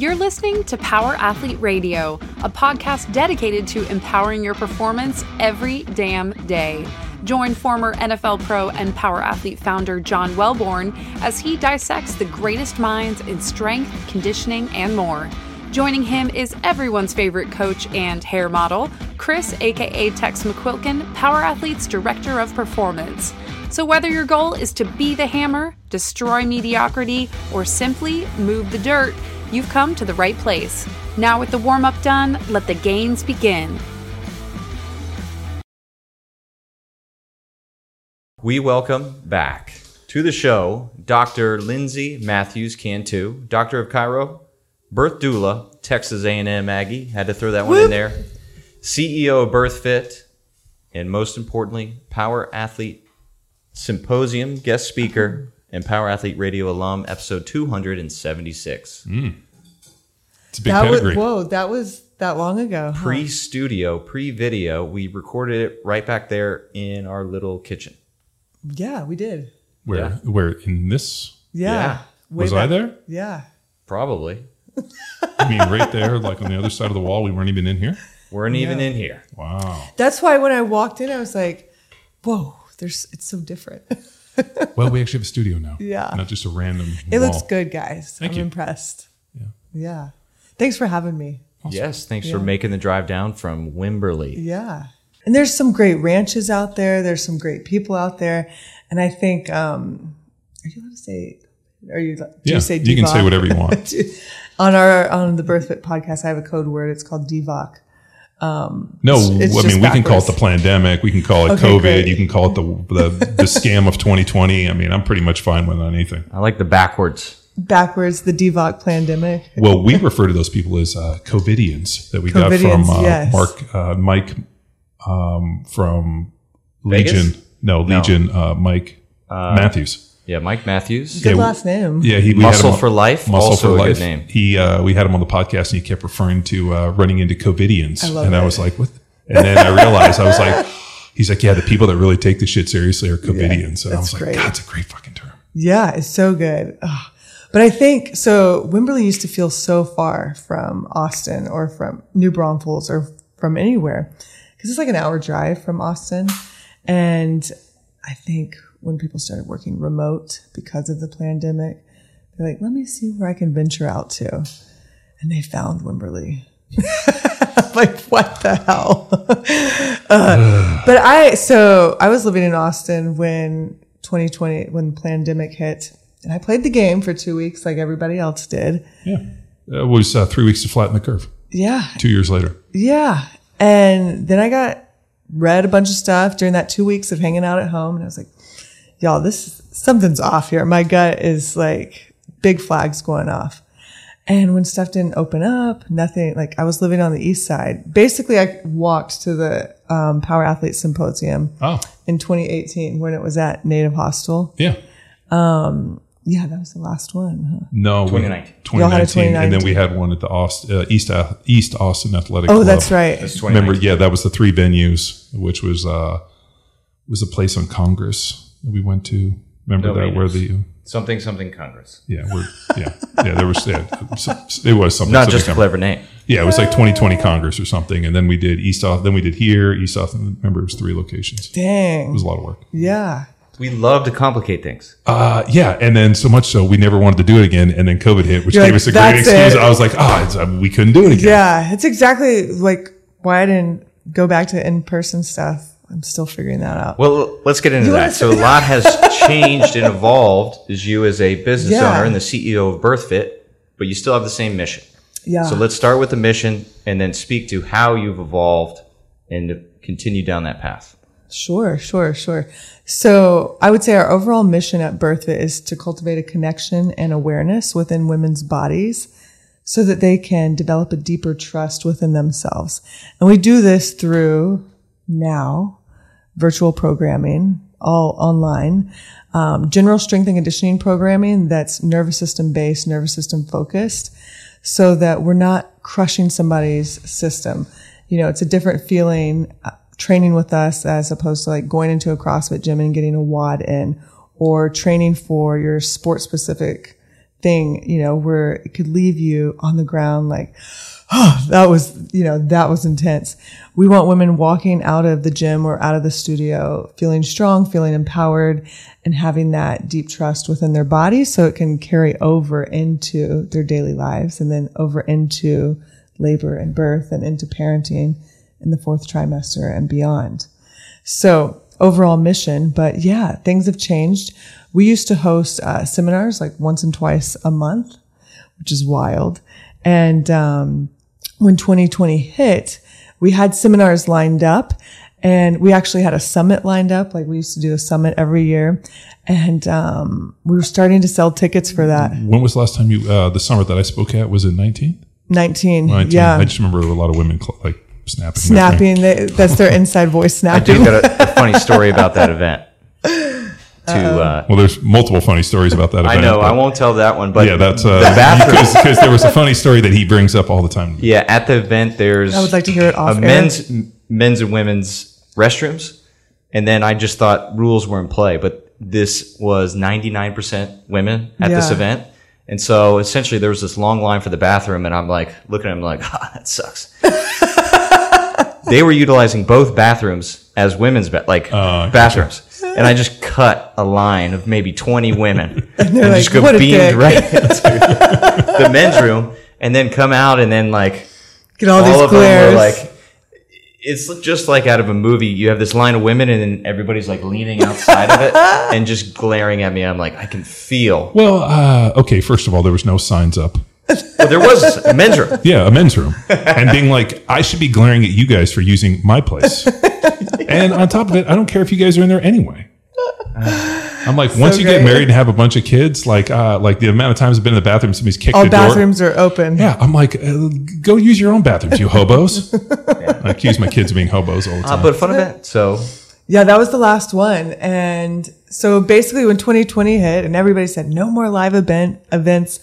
You're listening to Power Athlete Radio, a podcast dedicated to empowering your performance every damn day. Join former NFL pro and Power Athlete founder John Welbourn as he dissects the greatest minds in strength, conditioning, and more. Joining him is everyone's favorite coach and hair model, Chris, aka Tex McQuilkin, Power Athlete's Director of Performance. So, whether your goal is to be the hammer, destroy mediocrity, or simply move the dirt, you've come to the right place. Now, with the warm up done, let the gains begin. We welcome back to the show Dr. Lindsay Matthews Cantu, Doctor of Chiro, birth doula, Texas A&M Aggie, had to throw that one in there. CEO of BirthFit, and most importantly, Power Athlete Symposium guest speaker and Power Athlete Radio alum, episode 276. Hmm. It's a big That was pedigree. whoa. That was that long ago. huh? Pre studio, pre video, we recorded it right back there in our little kitchen. Yeah, we did. where Yeah. where in this Yeah. Yeah. Way was I there? Yeah. Probably. I mean, right there, like on the other side of the wall. We weren't even in here. Weren't even in here. Wow. That's why when I walked in, I was like, "Whoa, there's it's so different." Well, we actually have a studio now. Yeah. Not just a random. it wall. looks good, guys. Thank I'm you. impressed. Yeah. Yeah. Thanks for having me. Yes, thanks for making the drive down from Wimberley. Yeah. And there's some great ranches out there. There's some great people out there. And I think, um, are you allowed to say, are you, do Yeah, you say you can say whatever you want. on our, on the BirthFit podcast, I have a code word. It's called DVOC. No, it's I mean we can call it the pandemic. We can call it Okay, COVID. great. You can call it the, the the scam of 2020. I mean, I'm pretty much fine with anything. I like the backwards. Backwards, the DVOC pandemic. Well, we refer to those people as uh, COVIDians that we got from uh, yes. Mark uh, Mike um, from Vegas? Legion. No, Legion. Uh, Mike Matthews. Yeah, Mike Matthews. Good Yeah, last name. Yeah, he we Muscle had on- for Life, Muscle also for a good life. name. He uh, we had him on the podcast and he kept referring to uh, running into COVIDians, love and I was like, what? And then I realized I was like, he's like, yeah, the people that really take this shit seriously are COVIDians, and I was like, great. God, it's a great fucking term. Yeah, it's so good. Ugh. But I think so. Wimberley used to feel so far from Austin or from New Braunfels or from anywhere because it's like an hour drive from Austin. And I think when people started working remote because of the pandemic, they're like, let me see where I can venture out to. And they found Wimberley. like, what the hell? Uh, but I, so I was living in Austin when 2020, when the pandemic hit. And I played the game for two weeks like everybody else did. Yeah, it was uh, three weeks to flatten the curve. Yeah. Two years later, Yeah. And then I got read a bunch of stuff during that two weeks of hanging out at home. And I was like, y'all, this something's off here. My gut is like big flags going off. And when stuff didn't open up, nothing, like I was living on the east side. Basically, I walked to the um, Power Athlete Symposium oh in 2018 when it was at Native Hostel. yeah, Yeah, that was the last one. Huh? no, 2019. Y'all had a 2019, and then we had one at the Aust, uh, East uh, East Austin Athletic. Oh, Club. that's right. That's Remember, yeah, that was the three venues, which was uh was a place on Congress that we went to. Remember No that where the Something, something Congress. yeah, we're, yeah, yeah, there was yeah, it was something. Not something just a clever name. Yeah, it was like 2020 Congress or something, and then we did East Austin. Then we did here, East Austin. Remember, it was three locations. Dang, it was a lot of work. Yeah. We love to complicate things. Uh, yeah, and then so much so we never wanted to do it again, and then COVID hit, which You're gave like, us a great excuse. it." I was like, ah, it's, uh, we couldn't do it again. Yeah. It's exactly like why I didn't go back to in person stuff. I'm still figuring that out. Well, let's get into You that. So a lot has changed and evolved as you as a business Yeah. owner and the CEO of BirthFit, but you still have the same mission. yeah. So let's start with the mission and then speak to how you've evolved and continue down that path. Sure, sure, sure. So I would say our overall mission at BirthFit is to cultivate a connection and awareness within women's bodies so that they can develop a deeper trust within themselves. And we do this through now virtual programming, all online, um, general strength and conditioning programming that's nervous system based, nervous system focused, so that we're not crushing somebody's system. You know, it's a different feeling uh, training with us as opposed to like going into a CrossFit gym and getting a WOD in or training for your sport specific thing, you know, where it could leave you on the ground like, oh, that was, you know, that was intense. We want women walking out of the gym or out of the studio feeling strong, feeling empowered and having that deep trust within their body so it can carry over into their daily lives and then over into labor and birth and into parenting in the fourth trimester and beyond. So overall mission, but yeah, things have changed. We used to host uh, seminars like once and twice a month, which is wild. And um, when 2020 hit, we had seminars lined up and we actually had a summit lined up. Like we used to do a summit every year. And um, we were starting to sell tickets for that. When was the last time you, uh, the summer that I spoke at, was it 19? 19. 19. Yeah. I just remember a lot of women cl- like snapping. snapping. They, that's their inside voice snapping. I snapping. do got a, a funny story about that event. To uh, Well, there's multiple funny stories about that event. I know I won't tell that one, but Yeah, that's uh, the bathroom. because there was a funny story that he brings up all the time. Yeah, at the event, there's I would like to hear it off a men's men's and women's restrooms, and then I just thought rules were in play, but this was 99% women at this event, and so essentially there was this long line for the bathroom, and I'm like looking at him like, ah, that sucks. they were utilizing both bathrooms as women's ba- like Uh, bathrooms. And I just cut a line of maybe 20 women and, they're just go beamed right into the men's room and then come out and then like Get all, all these of them glares. were like it's just like out of a movie you have this line of women and then everybody's like leaning outside of it and just glaring at me i'm like i can feel Well, uh, okay. First of all, there was no signs up. well there was a men's room Yeah, a men's room, and being like, I should be glaring at you guys for using my place. and on top of it, I don't care if you guys are in there anyway. I'm like, once you get married and have a bunch of kids, like, uh, like the amount of times I've been in the bathroom, somebody's kicked all the door. bathrooms are open. Yeah, I'm like, uh, go use your own bathrooms, you hobos. I accuse my kids of being hobos all the time. uh, but a fun event so Yeah, that was the last one. And so basically when 2020 hit and everybody said no more live event events,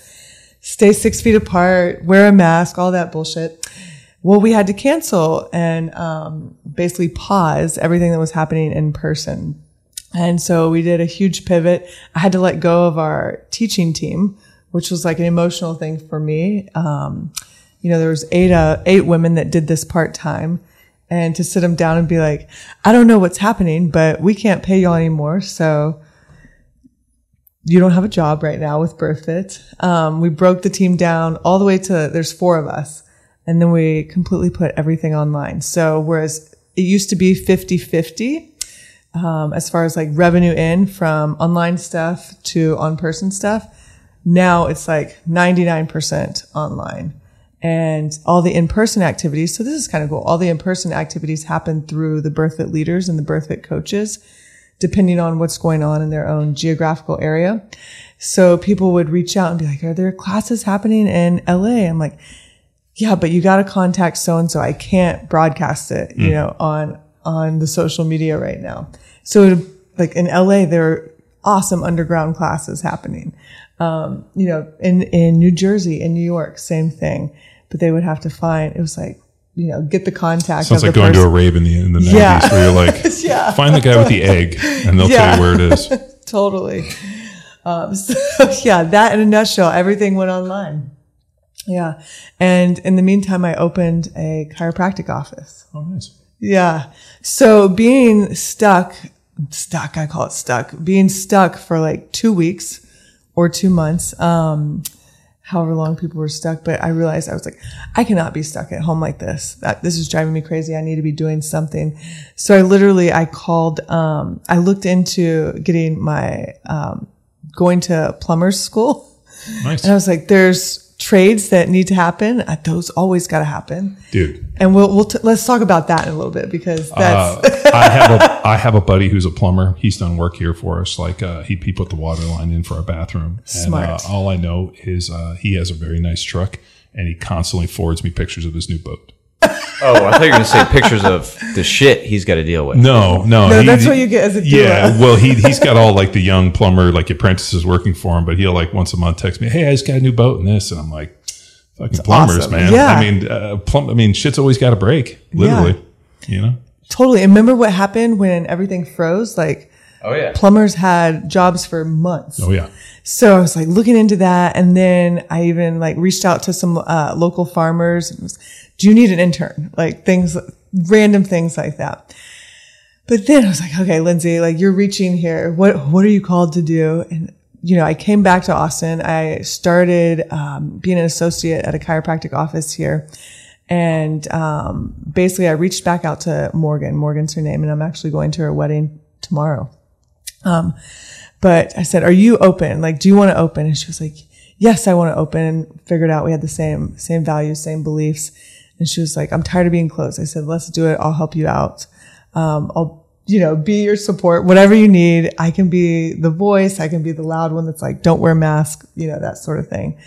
stay six feet apart, wear a mask, all that bullshit. Well, we had to cancel and um, basically pause everything that was happening in person. And so we did a huge pivot. I had to let go of our teaching team, which was like an emotional thing for me. Um, you know, there was eight, uh, eight women that did this part time and to sit them down and be like, I don't know what's happening, but we can't pay y'all anymore. So you don't have a job right now with BirthFit. Um, we broke the team down all the way to there's four of us. And then we completely put everything online. So whereas it used to be 50 50, um, as far as like revenue in from online stuff to on person stuff, now it's like 99% online and all the in-person activities. So this is kind of cool. All the in-person activities happen through the BirthFit leaders and the BirthFit coaches, depending on what's going on in their own geographical area. So people would reach out and be like, are there classes happening in LA? I'm like, yeah, but you got to contact so and so. I can't broadcast it, you know, on on the social media right now. So, it, like in LA, there are awesome underground classes happening. Um, you know, in in New Jersey, in New York, same thing. But they would have to find. It was like, you know, get the contact. Sounds like the going to a rave in the in the 90s Yeah. where you're like, Yeah. find the guy with the egg, and they'll Yeah. tell you where it is. totally. Um, so yeah, that in a nutshell, everything went online. Yeah. And in the meantime, I opened a chiropractic office. Oh, nice. Yeah. So being stuck, stuck, I call it stuck, being stuck for like two weeks or two months, um, however long people were stuck. But I realized I was like, I cannot be stuck at home like this. That this is driving me crazy. I need to be doing something. So I literally, I called, um, I looked into getting my, um, going to plumber's school. Nice. And I was like, there's trades that need to happen. Uh, Those always got to happen. Dude, And we'll, we'll t- let's talk about that in a little bit because that's, uh, I have a I have a buddy who's a plumber. He's done work here for us. Like uh, he he put the water line in for our bathroom. Smart. And uh, all I know is uh, he has a very nice truck, and he constantly forwards me pictures of his new boat. oh i thought you were going to say pictures of the shit he's got to deal with No, no, No, he- that's what you get as a doula. Yeah, well, he he's got all like the young plumber like apprentices working for him, but he'll like once a month text me, "Hey, I just got a new boat and this," and I'm like, "Fucking plumbers, awesome. man." Yeah. I mean, uh, plum. I mean, shit's always got to break, literally. You know. Totally. And remember what happened when everything froze? Like Oh yeah. Plumbers had jobs for months. Oh yeah. So I was like looking into that. And then I even like reached out to some uh, local farmers. and was, Do you need an intern? Like things, random things like that. But then I was like, okay, Lindsay, like you're reaching here. What, what are you called to do? And, you know, I came back to Austin. I started, um, being an associate at a chiropractic office here. And, um, basically I reached back out to Morgan. Morgan's her name. And I'm actually going to her wedding tomorrow. Um, but I said, are you open? Like, do you want to open? And she was like, yes, I want to open and figured out we had the same, same values, same beliefs. And she was like, I'm tired of being closed. I said, let's do it. I'll help you out. Um, I'll, you know, be your support, whatever you need. I can be the voice. I can be the loud one that's like, don't wear mask, you know, that sort of thing.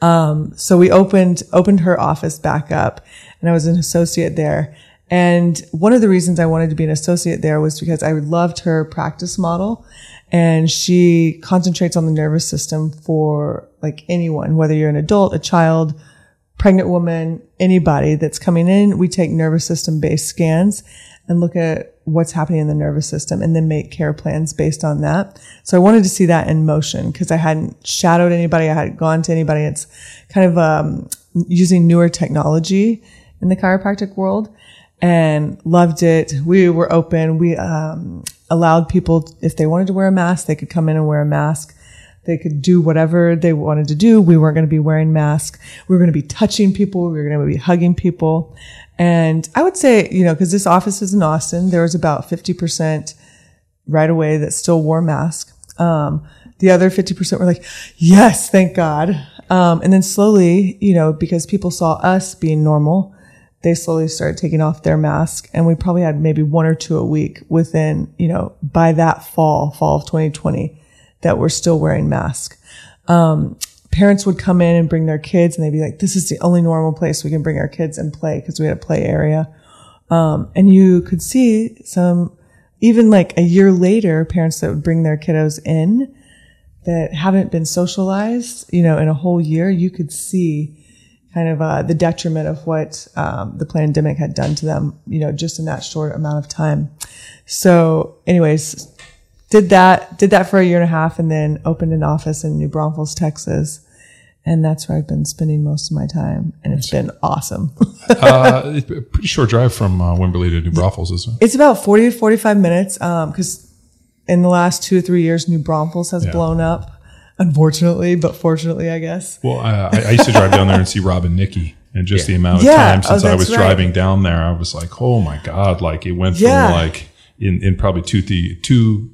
Um, so we opened, opened her office back up and I was an associate there. And one of the reasons I wanted to be an associate there was because I loved her practice model and she concentrates on the nervous system for like anyone, whether you're an adult, a child, pregnant woman, anybody that's coming in. We take nervous system based scans and look at what's happening in the nervous system and then make care plans based on that. So I wanted to see that in motion because I hadn't shadowed anybody. I hadn't gone to anybody. It's kind of, um, using newer technology in the chiropractic world and loved it. We were open. We, um, allowed people, if they wanted to wear a mask, they could come in and wear a mask. They could do whatever they wanted to do. We weren't going to be wearing masks. We were going to be touching people. We were going to be hugging people. And I would say, you know, because this office is in Austin, there was about 50% right away that still wore masks. Um, the other 50% were like, yes, thank God. Um, and then slowly, you know, because people saw us being normal, they slowly started taking off their mask and we probably had maybe one or two a week within, you know, by that fall, fall of 2020 that were still wearing masks. Um, parents would come in and bring their kids and they'd be like, this is the only normal place we can bring our kids and play because we had a play area. Um, and you could see some, even like a year later, parents that would bring their kiddos in that haven't been socialized, you know, in a whole year, you could see kind of uh, the detriment of what um, the pandemic had done to them, you know, just in that short amount of time. So, anyways, did that did that for a year and a half, and then opened an office in New Braunfels, Texas, and that's where I've been spending most of my time, and it's been awesome. uh, it's a pretty short drive from uh, Wimberley to New Braunfels, isn't it? it's about forty to forty five minutes, because in the last two or three years, New Braunfels has Yeah. blown up. Unfortunately, but fortunately, I guess. Well, uh, I, I used to drive down there and see Rob and Nikki, and just the amount of Yeah. time Oh, since I was right. driving down there, I was like, oh my god! Like it went Yeah. from like in in probably two two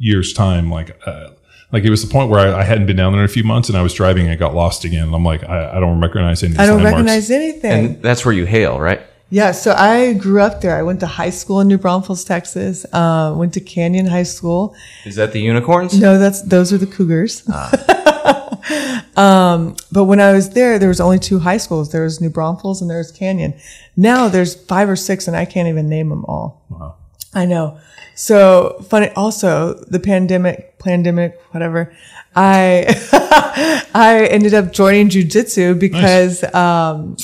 years time, like. Uh, like it was the point where I, I hadn't been down there in a few months, and I was driving and I got lost again. And I'm like, I, I don't recognize any. of I don't landmarks. recognize anything. And that's where you hail, right? Yeah, so I grew up there. I went to high school in New Braunfels, Texas. Uh, went to Canyon High School. Is that the unicorns? No, that's those are the Cougars. um, but when I was there, there was only two high schools. There was New Braunfels and there was Canyon. Now there's five or six, and I can't even name them all. Wow. I know. So funny. Also, the pandemic, pandemic, whatever. I I ended up joining jujitsu because um,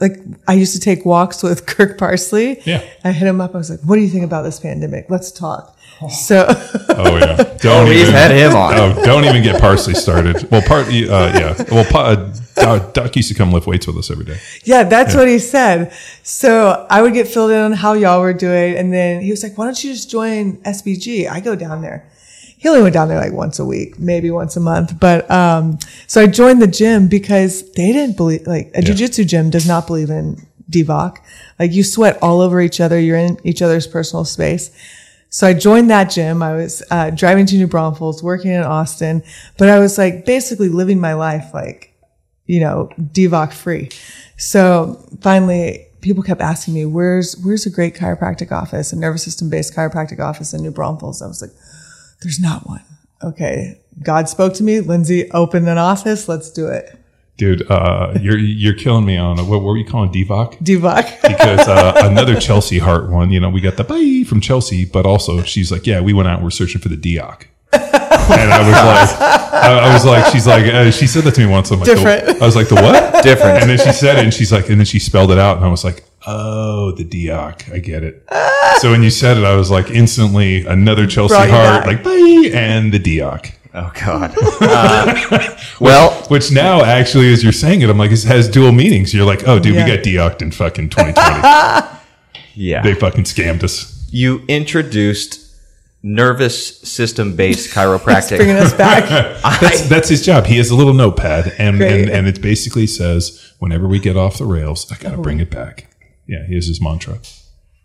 like I used to take walks with Kirk Parsley. Yeah. I hit him up. I was like, "What do you think about this pandemic? Let's talk." So Oh yeah, don't we've even- had him on. Oh, don't even get parsley started. Well, part uh, yeah. Well, pa, uh, Doc, Doc used to come lift weights with us every day. yeah, that's what he said. So I would get filled in on how y'all were doing, and then he was like, "Why don't you just join SBG? I go down there." He only went down there like once a week, maybe once a month. But um, so I joined the gym because they didn't believe like a jujitsu gym does not believe in DVOC. Like you sweat all over each other. You're in each other's personal space. So I joined that gym. I was uh, driving to New Braunfels, working in Austin, but I was like basically living my life like, you know, DVOC free. So finally, people kept asking me, "Where's where's a great chiropractic office, a nervous system based chiropractic office in New Braunfels?" I was like, "There's not one." Okay, God spoke to me. Lindsay, open an office. Let's do it. Dude, uh, you're you're killing me on what, what were you calling DVOC? DVOC. Because uh, another Chelsea Hart one, you know, we got the bye from Chelsea, but also she's like, yeah, we went out and we're searching for the Dioc. and I was like, I, I was like, she's like, uh, she said that to me once. I'm like, Different. The, I was like, the what? Different. And then she said it, and she's like, and then she spelled it out, and I was like, Oh, the Dioc. I get it. so when you said it, I was like instantly another Chelsea Brought heart, like bye, and the Dioc. Oh God. Uh, well, Which now, actually, as you're saying it, I'm like, it has dual meanings. You're like, oh, dude, Yeah. we got Dioc in fucking 2020. yeah. they fucking scammed us. you introduced nervous system based chiropractic. Bringing us back. That's, that's his job. He has a little notepad, and, and and it basically says, whenever we get off the rails, I gotta bring it back. Yeah, here's his mantra.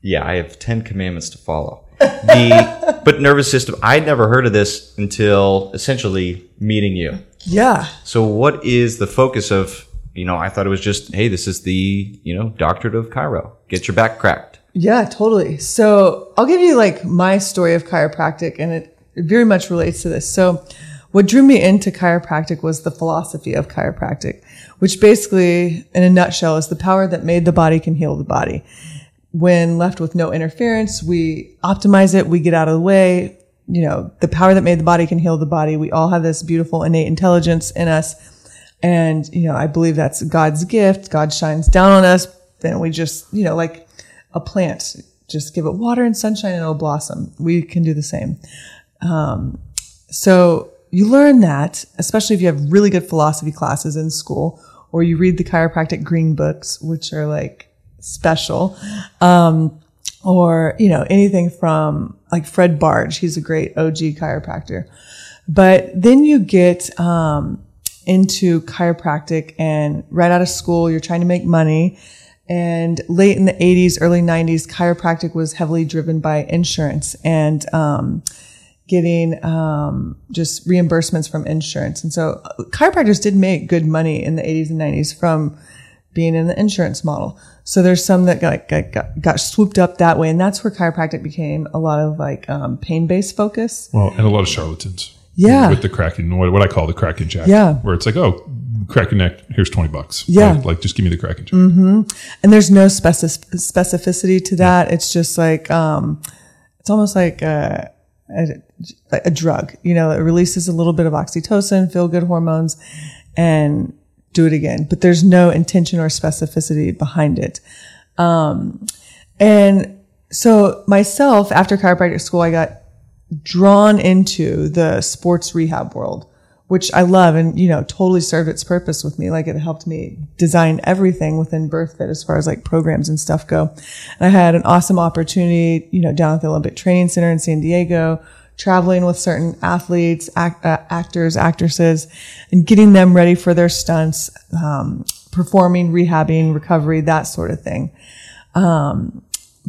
Yeah, I have ten commandments to follow. The but nervous system. I'd never heard of this until essentially meeting you. yeah. So, what is the focus of? You know, I thought it was just, hey, this is the you know doctorate of Chiro. Get your back cracked. Yeah, totally. So I'll give you like my story of chiropractic, and it, it very much relates to this. So, what drew me into chiropractic was the philosophy of chiropractic, which basically, in a nutshell, is the power that made the body can heal the body. When left with no interference, we optimize it, we get out of the way. You know, the power that made the body can heal the body. We all have this beautiful innate intelligence in us. And, you know, I believe that's God's gift. God shines down on us. Then we just, you know, like a plant, just give it water and sunshine and it'll blossom. We can do the same. Um, so you learn that, especially if you have really good philosophy classes in school, or you read the chiropractic green books, which are like special. Um, or, you know, anything from like Fred Barge. He's a great OG chiropractor. But then you get, um, into chiropractic and right out of school, you're trying to make money. And late in the 80s, early 90s, chiropractic was heavily driven by insurance and, um, getting um, just reimbursements from insurance. And so uh, chiropractors did make good money in the 80s and 90s from being in the insurance model. So there's some that got, got, got, got swooped up that way. And that's where chiropractic became a lot of like um, pain based focus. Well, and a lot of charlatans. Yeah. With the cracking, what, what I call the cracking jack. Yeah. Where it's like, oh, crack your neck, here's 20 bucks. Yeah. Like, like, just give me the cracking jack. And there's no specific, specificity to that. It's just like, um, it's almost like a, a, a drug. You know, it releases a little bit of oxytocin, feel good hormones, and do it again. But there's no intention or specificity behind it. Um, and so myself, after chiropractic school, I got drawn into the sports rehab world, which I love and, you know, totally served its purpose with me. Like it helped me design everything within BirthFit as far as like programs and stuff go. And I had an awesome opportunity, you know, down at the Olympic Training Center in San Diego, traveling with certain athletes, act, uh, actors, actresses, and getting them ready for their stunts, um, performing, rehabbing, recovery, that sort of thing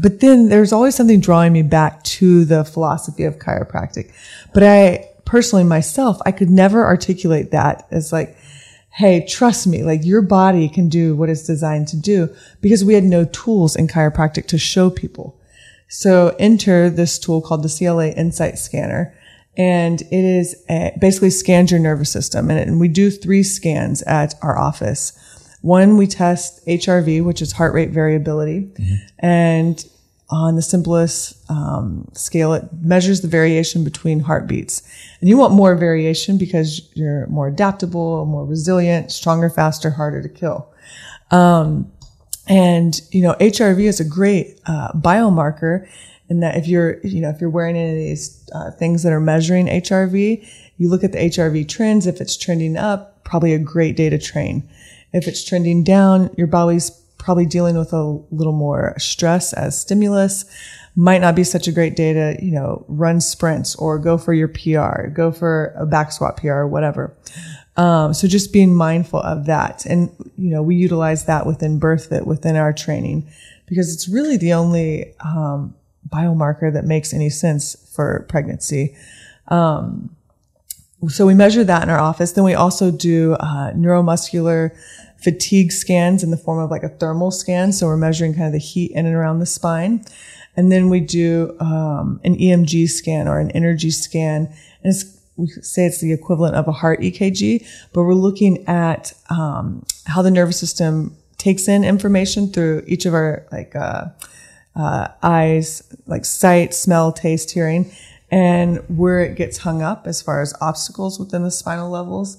but then there's always something drawing me back to the philosophy of chiropractic. But I personally myself, I could never articulate that as like, Hey, trust me, like your body can do what it's designed to do because we had no tools in chiropractic to show people. So enter this tool called the CLA Insight Scanner. And it is a, basically scans your nervous system. And, it, and we do three scans at our office. One, we test HRV, which is heart rate variability. And on the simplest um, scale, it measures the variation between heartbeats. And you want more variation because you're more adaptable, more resilient, stronger, faster, harder to kill. Um, and you know, HRV is a great uh, biomarker in that if you're, you know, if you're wearing any of these uh, things that are measuring HRV, you look at the HRV trends. If it's trending up, probably a great day to train. If it's trending down, your body's probably dealing with a little more stress as stimulus. Might not be such a great day to, you know, run sprints or go for your PR, go for a back squat PR whatever. Um, so just being mindful of that. And, you know, we utilize that within BirthFit, within our training, because it's really the only, um, biomarker that makes any sense for pregnancy. Um, so we measure that in our office. Then we also do, uh, neuromuscular fatigue scans in the form of like a thermal scan. So we're measuring kind of the heat in and around the spine. And then we do, um, an EMG scan or an energy scan. And it's, we say it's the equivalent of a heart EKG, but we're looking at um, how the nervous system takes in information through each of our like uh, uh, eyes, like sight, smell, taste, hearing, and where it gets hung up as far as obstacles within the spinal levels,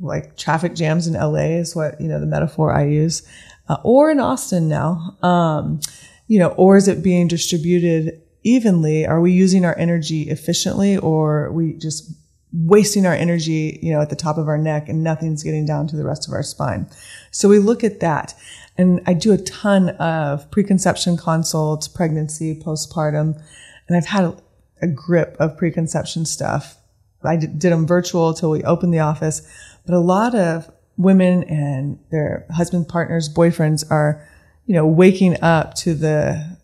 like traffic jams in LA is what you know the metaphor I use. uh, or in Austin now? Um, you know, or is it being distributed evenly? Are we using our energy efficiently or we just wasting our energy, you know, at the top of our neck and nothing's getting down to the rest of our spine? So we look at that. And I do a ton of preconception consults, pregnancy, postpartum, and I've had a, a grip of preconception stuff. I did, them virtual till we opened the office, but a lot of women and their husband, partners, boyfriends are, you know, waking up to the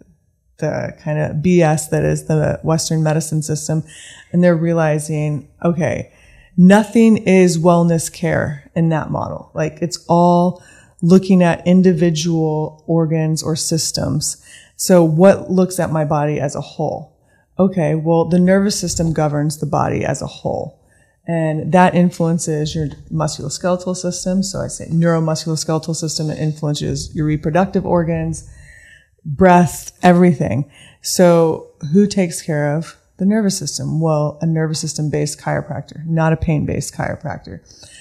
the kind of BS that is the Western medicine system, and they're realizing, okay, nothing is wellness care in that model. Like it's all looking at individual organs or systems. So what looks at my body as a whole? Okay, well, the nervous system governs the body as a whole. And that influences your musculoskeletal system. So I say neuromusculoskeletal system. It influences your reproductive organs, breath, everything. So who takes care of the nervous system? Well, a nervous system based chiropractor, not a pain based chiropractor.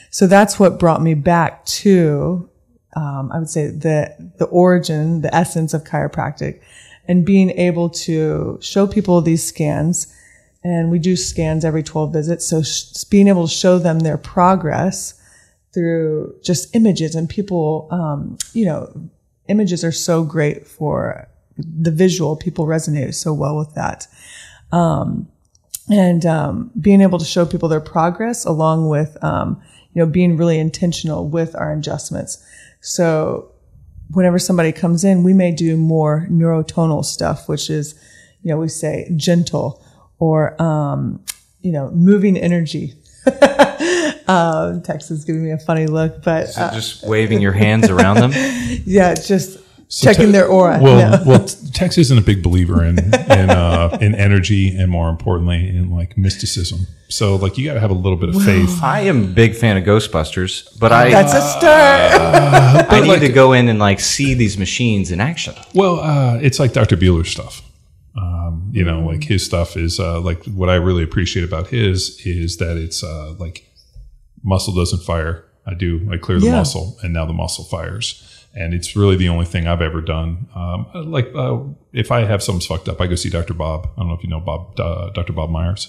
So that's what brought me back to, um, I would say the, the origin, the essence of chiropractic and being able to show people these scans. And we do scans every 12 visits. So sh- being able to show them their progress through just images and people, um, you know, images are so great for the visual. People resonate so well with that. Um, and um, being able to show people their progress along with, um, you know, being really intentional with our adjustments. So whenever somebody comes in, we may do more neurotonal stuff, which is, you know, we say gentle or, um, you know, moving energy. um, Tex is giving me a funny look, but So just waving your hands around them. yeah, just So checking Te- their aura. Well, No. well, Tex isn't a big believer in in, uh, in energy and more importantly in like mysticism. So like you got to have a little bit of faith. I am a big fan of Ghostbusters, but I That's a start. I need like- to go in and like see these machines in action. Well, uh, it's like Dr. Bueller's stuff. You know, like his stuff is uh, like what I really appreciate about his is that it's uh, like muscle doesn't fire. I do. I clear the Yeah. muscle, and now the muscle fires. And it's really the only thing I've ever done. Um, like uh, if I have something's fucked up, I go see Dr. Bob. I don't know if you know Bob, uh, Dr. Bob Myers.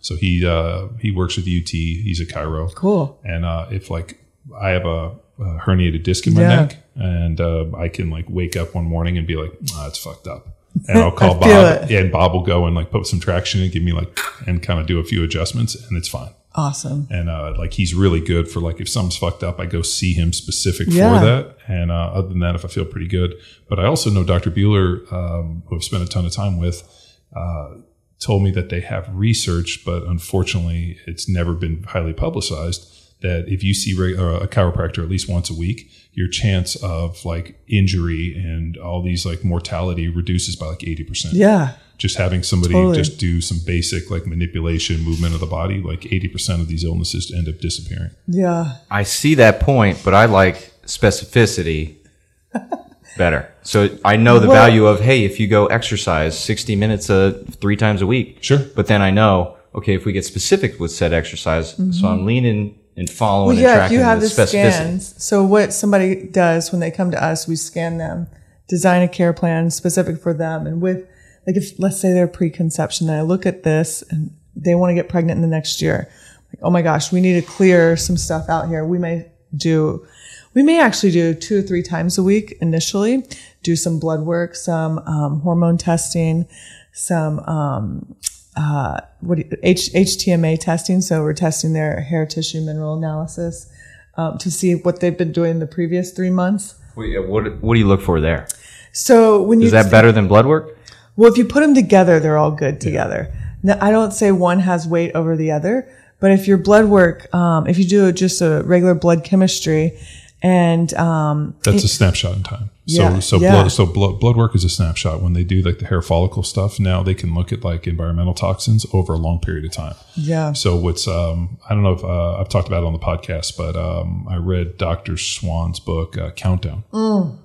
So he uh, he works with UT. He's a chiro. cool. And uh, if like I have a, a herniated disc in my Yeah. neck, and uh, I can like wake up one morning and be like, ah, it's fucked up. And I'll call Bob, it. and Bob will go and like put some traction and give me like, and kind of do a few adjustments, and it's fine. Awesome. And uh, like he's really good for like if something's fucked up, I go see him specific Yeah. for that. And uh, other than that, if I feel pretty good, but I also know Dr. Bueller, um, who I've spent a ton of time with, uh, told me that they have research, but unfortunately, it's never been highly publicized. That if you see uh, a chiropractor at least once a week, your chance of like injury and all these like mortality reduces by like eighty percent Yeah. just having somebody Totally. just do some basic like manipulation movement of the body like 80% of these illnesses end up disappearing Yeah. I see that point, but I like specificity better. So I know the Well- value of hey, if you go exercise 60 minutes uh, three times a week. Sure. But then I know, okay, if we get specific with said exercise, so I'm leaning and following Mm-hmm. Well, yeah, tracking you have the the scans, so what somebody does when they come to us, we scan them, design a care plan specific for them. And with, like, if let's say they're preconception, and I look at this and they want to get pregnant in the next year, like, oh my gosh, we need to clear some stuff out here. We may do, we may actually do two or three times a week initially, do some blood work, some um, hormone testing, some um, uh, what you, H, HTMA testing. So we're testing their hair tissue mineral analysis um, to see what they've been doing the previous three months. What, what, what do you look for there? So when you Is that better than blood work? well, if you put them together, they're all good together. Now, I don't say one has weight over the other, but if your blood work, um, if you do just a regular blood chemistry, and um, that's a snapshot in time so Yeah, so yeah. blood so blood, blood work is a snapshot when they do like the hair follicle stuff now they can look at like environmental toxins over a long period of time yeah, so what's um i don't know if uh, i've talked about it on the podcast but um i read dr swan's book uh, countdown Mm.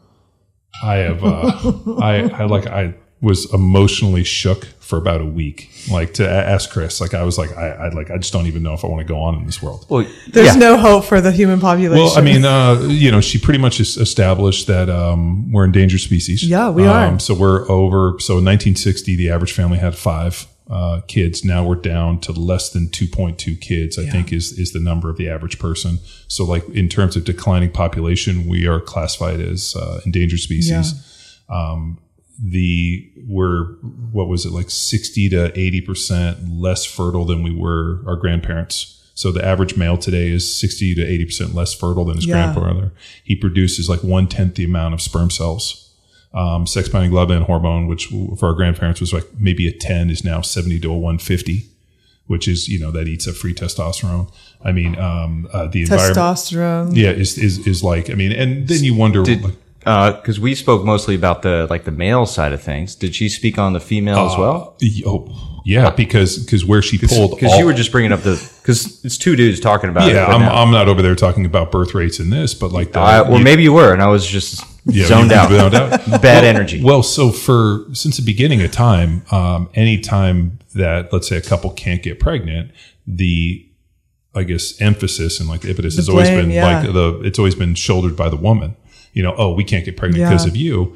i have uh i i like i was emotionally shook for about a week. Like to ask Chris, like I was like, I, I like, I just don't even know if I want to go on in this world. Well, There's yeah. no hope for the human population. Well, I mean, uh, you know, she pretty much established that um, we're endangered species. Yeah, we are. Um, so we're over. So in 1960, the average family had five uh, kids. Now we're down to less than 2.2 kids. I think is is the number of the average person. So like in terms of declining population, we are classified as uh, endangered species. Um, the we're what was it like 60 to 80 percent less fertile than we were our grandparents so the average male today is 60 to 80 percent less fertile than his Yeah. grandfather he produces like one tenth the amount of sperm cells um, sex binding globulin hormone which for our grandparents was like maybe a 10 is now 70 to a 150 which is you know that eats up free testosterone i mean um, uh, the environment testosterone. yeah is, is is like i mean and then you wonder Did, like, because we spoke mostly about the like the male side of things. Did she speak on the female as well? oh yeah because because where she pulled Because all- you were just bringing up the because it's two dudes talking about it. Yeah, right I'm, now. I'm not over there talking about birth rates in this, but like the I, well, you- maybe you were, and I was just yeah, zoned out. zoned out. Bad energy. Well, so for since the beginning of time, um, any time that let's say a couple can't get pregnant, the I guess emphasis and like the impetus has always been yeah. like the it's always been shouldered by the woman. You know, oh, we can't get pregnant Yeah. because of you.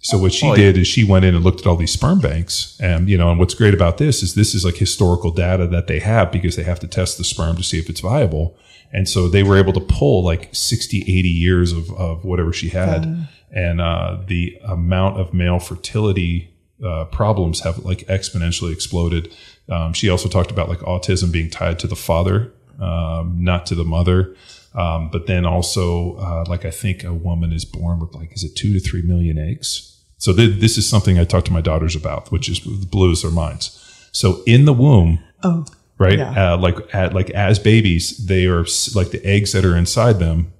So what she Well, did is she went in and looked at all these sperm banks, and you know, and what's great about this is this is like historical data that they have because they have to test the sperm to see if it's viable. And so they were able to pull like 60, 80 years of, of whatever she had. And uh, the amount of male fertility uh, problems have like exponentially exploded. Um, she also talked about like autism being tied to the father, um, not to the mother. Um, but then also, uh, like I think a woman is born with like, is it two to three million eggs? So th- this is something I talk to my daughters about, which is blows their minds. So in the womb, Oh, right? Yeah. Uh, like at, like as babies, they are like the eggs that are inside them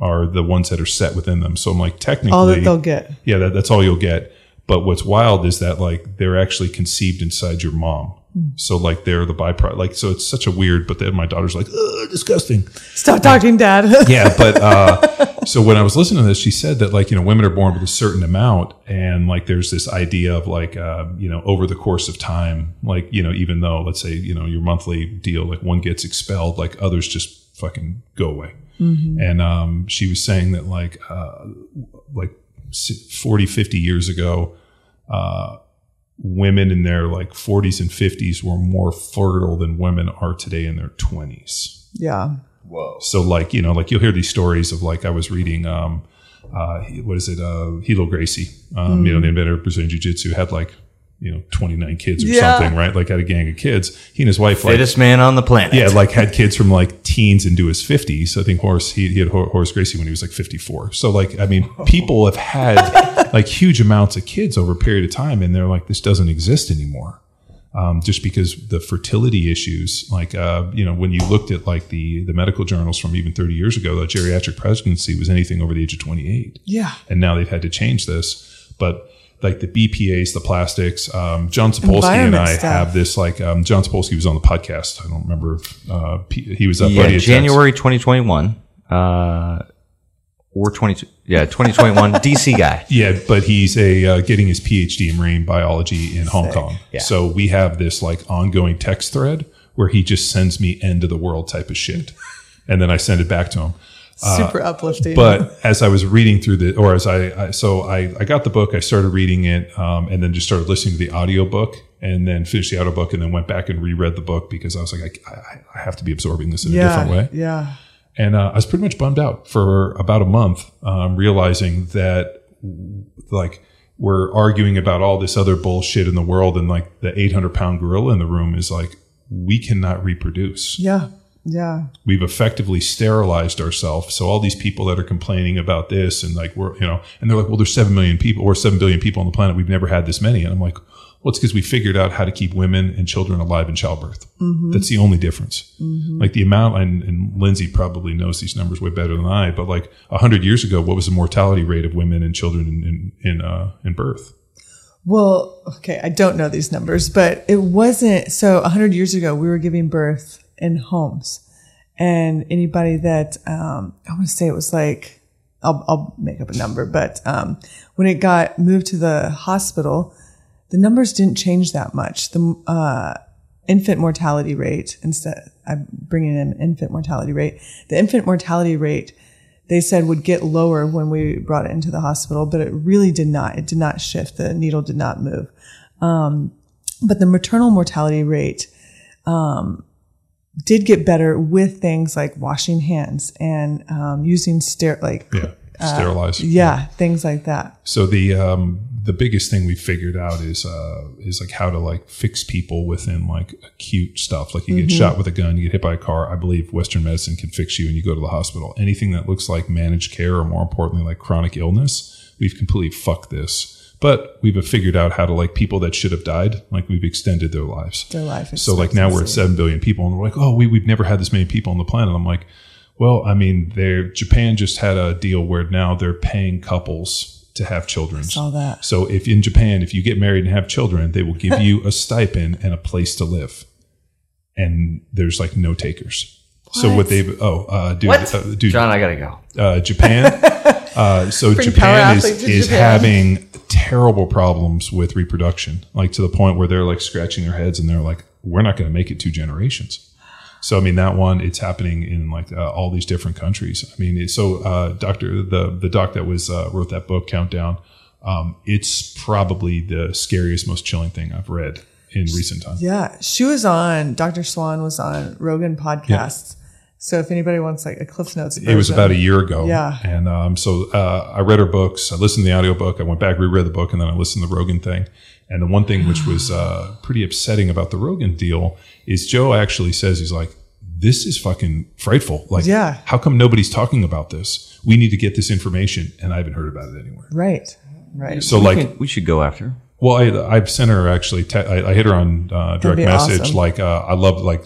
are the ones that are set within them. So I'm like technically, all that they'll get. yeah, that, that's all you'll get. But what's wild is that like they're actually conceived inside your mom. So like they're the byproduct. Like so, it's such a weird. But then my daughter's like, disgusting. Stop talking, Dad. Yeah, but uh, so when I was listening to this, she said that like you know women are born with a certain amount, and like there's this idea of like uh, you know over the course of time, like you know even though let's say you know your monthly deal, like one gets expelled, like others just fucking go away. And um, she was saying that like uh, like si- 40, 50 years ago, uh, women in their like 40s and 50s were more fertile than women are today in their 20s. yeah. Whoa. So like, you know, like you'll hear these stories of like I was reading um uh what is it, uh Helio Gracie, um, you know, the inventor of Brazilian Jiu Jitsu had like, you know, twenty nine kids or Yeah. something, right? Like had a gang of kids. He and his wife like Fittest man on the planet. yeah, like had kids from like teens into his fifties. I think Royce he, he had Royce Gracie when he was like fifty four. So like I mean, people have had like huge amounts of kids over a period of time, and they're like, this doesn't exist anymore. Um, just because the fertility issues, like uh, you know, when you looked at like the the medical journals from even thirty years ago, the geriatric pregnancy was anything over the age of twenty eight Yeah. and now they've had to change this. But like the BPA's, the plastics, um, John Sapolsky and I stuff. have this like um, John Sapolsky was on the podcast. I don't remember if uh, he was up. yeah, Buddy January 2021, uh, or 22, yeah, 2021, DC guy. Yeah, but he's a uh, getting his PhD in marine biology in Hong Kong. Yeah. So we have this like ongoing text thread where he just sends me end of the world type of shit, and then I send it back to him. Super uplifting. But as I was reading through the, or as I, I so I, I got the book, I started reading it, um, and then just started listening to the audio book, and then finished the audio book, and then went back and reread the book because I was like, I, I, I have to be absorbing this in a different way. Yeah. And uh, I was pretty much bummed out for about a month, um, realizing that like we're arguing about all this other bullshit in the world, and like the 800 pound gorilla in the room is like, we cannot reproduce Yeah. Yeah. we've effectively sterilized ourselves. So all these people that are complaining about this and like we're you know, and they're like, well, there's seven million people or seven billion people on the planet. We've never had this many, and I'm like, well, it's because we figured out how to keep women and children alive in childbirth. That's the only difference. Like the amount, and, and Lindsay probably knows these numbers way better than I. But like a hundred years ago, what was the mortality rate of women and children in in in, uh, in birth? Well, okay, I don't know these numbers, but it wasn't so 100 years ago we were giving birth in homes. And anybody that um I want to say it was like I'll I'll make up a number, but um when it got moved to the hospital, the numbers didn't change that much. The uh, infant mortality rate, instead, I'm bringing in infant mortality rate. The infant mortality rate, they said would get lower when we brought it into the hospital, but it really did not. It did not shift. The needle did not move. Um, but the maternal mortality rate, um, did get better with things like washing hands and um, using ster- like Yeah. Sterilize. yeah things like that. So the um, the biggest thing we figured out is uh, is like how to like fix people within like acute stuff. Like you get shot with a gun, you get hit by a car. I believe Western medicine can fix you, and you go to the hospital. Anything that looks like managed care, or more importantly, like chronic illness, we've completely fucked this. But we've figured out how to like people that should have died, like we've extended their lives. Their life So like now we're at seven billion people, and we're like, oh, we we've never had this many people on the planet. I'm like, well, I mean, Japan just had a deal where now they're paying couples to have children. saw that. So if in Japan, if you get married and have children, they will give you a stipend and a place to live, and there's like no takers. So what What? they've oh uh, dude What? uh, dude John, I gotta go. uh, Japan. Uh, so Bring Japan is, is Japan. having terrible problems with reproduction, like to the point where they're like scratching their heads and they're like, "We're not going to make it two generations." So I mean, that one it's happening in like uh, all these different countries. I mean, so uh, Doctor the the doc that was uh, wrote that book Countdown, um, it's probably the scariest, most chilling thing I've read in recent times. Yeah, she was on. Dr. Swan was on Rogan podcasts. So if anybody wants like a Cliff Notes, It was about a year ago. Yeah. And um, so uh, I read her books. I listened to the audiobook. I went back, reread the book, and then I listened to the Rogan thing. And the one thing which was uh, pretty upsetting about the Rogan deal is Joe actually says, he's like, this is fucking frightful. Like, Yeah. how come nobody's talking about this? We need to get this information. And I haven't heard about it anywhere. right, right. So, We like, can- we should go after. her. well, I, I've sent her actually, te- I, I hit her on uh, direct message. awesome. Like, uh, I love, like,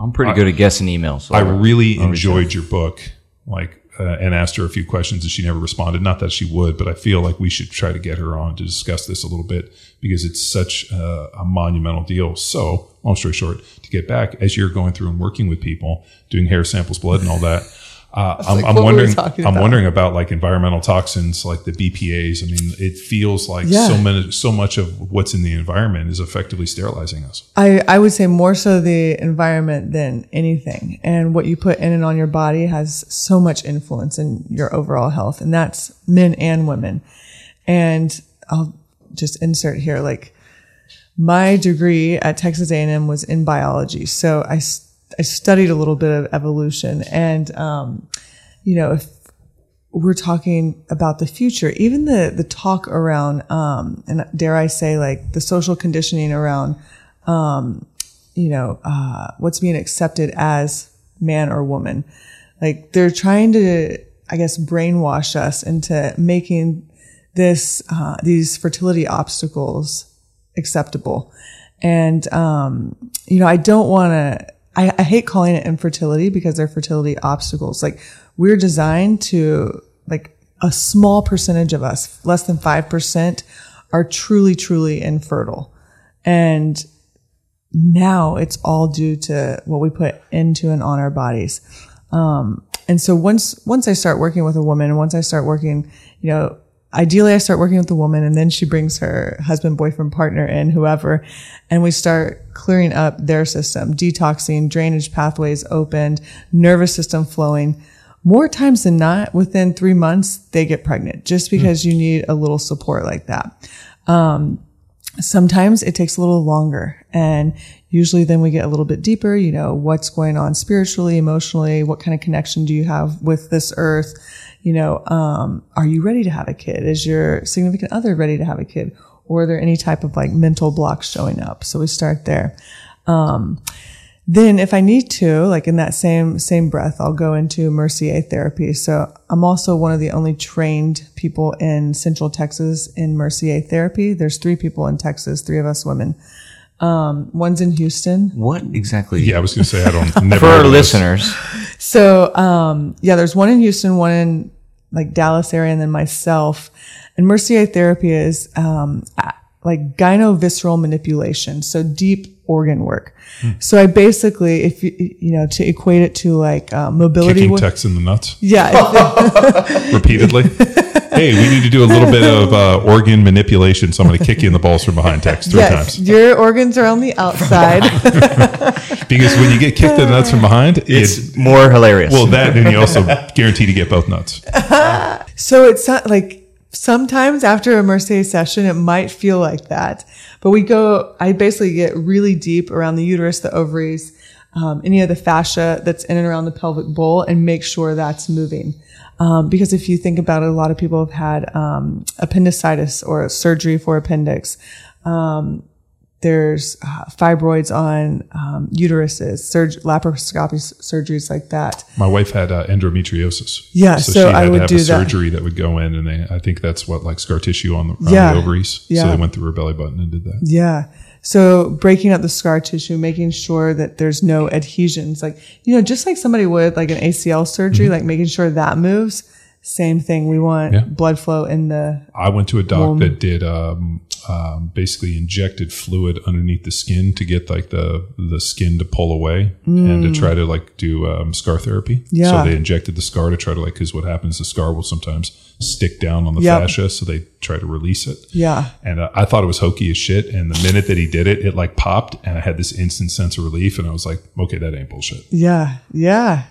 I'm pretty good at guessing emails. So I really enjoyed your book, like, uh, and asked her a few questions, and she never responded. Not that she would, but I feel like we should try to get her on to discuss this a little bit because it's such a, a monumental deal. So, long story short, to get back as you're going through and working with people, doing hair samples, blood, and all that. Uh, I'm, like, I'm what were we wondering. I'm about? wondering about like environmental toxins, like the BPA's. I mean, it feels like Yeah. so many, so much of what's in the environment is effectively sterilizing us. I, I would say more so the environment than anything. And what you put in and on your body has so much influence in your overall health. And that's men and women. And I'll just insert here, like my degree at Texas A&M was in biology. So I, I studied a little bit of evolution and, um, you know, if we're talking about the future, even the, the talk around, um, and dare I say like the social conditioning around, um, you know, uh, what's being accepted as man or woman. Like they're trying to, I guess, brainwash us into making this, uh, these fertility obstacles acceptable. And, um, you know, I don't want to, I, I hate calling it infertility because they're fertility obstacles. Like we're designed to, like a small percentage of us, less than 5% are truly, truly infertile. And now it's all due to what we put into and on our bodies. Um, and so once, once I start working with a woman, once I start working, you know, ideally I start working with the woman and then she brings her husband, boyfriend, partner in, whoever, and we start clearing up their system, detoxing, drainage pathways opened, nervous system flowing. More times than not, within three months, they get pregnant just hmm. because you need a little support like that. Um, sometimes it takes a little longer and usually then we get a little bit deeper, you know, what's going on spiritually, emotionally, what kind of connection do you have with this earth? You know, um, are you ready to have a kid? Is your significant other ready to have a kid? Or are there any type of like mental blocks showing up? So we start there. Um, then if I need to, like in that same, same breath, I'll go into Mercier therapy. So I'm also one of the only trained people in Central Texas in Mercier therapy. There's three people in Texas, three of us women. Um, one's in Houston. What exactly? Yeah, I was going to say I don't never For our listeners, So, um, yeah, there's one in Houston, one in like Dallas area, and then myself. And Mercier therapy is, um, like gynovisceral manipulation. So deep organ work. So I basically, if you, you know, to equate it to like, uh, mobility. Kicking wo- in the nuts yeah. repeatedly. hey, we need to do a little bit of uh, organ manipulation. So I'm going to kick you in the balls from behind text three yes, times. your organs are on the outside. Because when you get kicked in the nuts from behind, It's it's more hilarious. well that, and you also guarantee to get both nuts. so it's not like sometimes after a Mercier session, it might feel like that. But we go, I basically get really deep around the uterus, the ovaries, um, any of the fascia that's in and around the pelvic bowl and make sure that's moving. Um, because if you think about it, a lot of people have had um, appendicitis or surgery for appendix. Um, there's uh, fibroids on um, uteruses, surg- laparoscopy surgeries like that. My wife had uh, endometriosis. Yeah, so, so she had I would to have do a that. surgery that would go in, and they, I think that's what like scar tissue on the, around Yeah, the ovaries. So they went through her belly button and did that. Yeah. So breaking up the scar tissue, making sure that there's no adhesions, like, you know, just like somebody would like an ACL surgery, like making sure that moves. Same thing. We want Mm-hmm. Yeah. blood flow in the, I went to a doc Well- that did um, um, basically injected fluid underneath the skin to get like the the skin to pull away and to try to like do um, scar therapy. Yeah. So they injected the scar to try to like because what happens the scar will sometimes stick down on the Yep. fascia, so they try to release it. yeah. And uh, I thought it was hokey as shit. And the minute that he did it, it like popped, and I had this instant sense of relief. And I was like, okay, that ain't bullshit. Yeah. Yeah.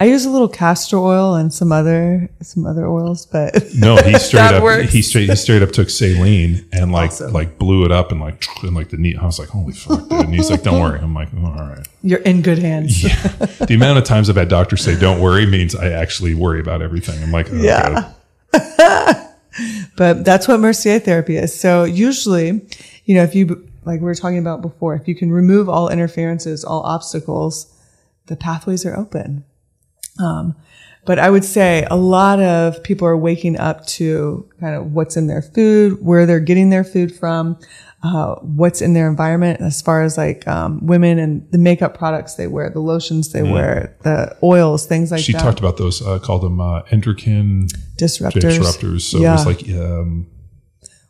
I use a little castor oil and some other, some other oils, but No, he straight up works. he straight he straight up took saline and like Awesome. like blew it up and like and like the knee. I was like, holy fuck, dude. And he's like, don't worry. I'm like, oh, all right. you're in good hands. yeah. The amount of times I've had doctors say, don't worry, means I actually worry about everything. I'm like, oh, Yeah. But that's what Mercier therapy is. So usually, you know, if you, like we were talking about before, if you can remove all interferences, all obstacles, the pathways are open. Um, but I would say a lot of people are waking up to kind of what's in their food, where they're getting their food from, uh, what's in their environment as far as like um, women and the makeup products they wear, the lotions they wear, the oils, things like She that. She talked about those, uh, called them uh, endocrine disruptors. disruptors. So yeah. it was like um,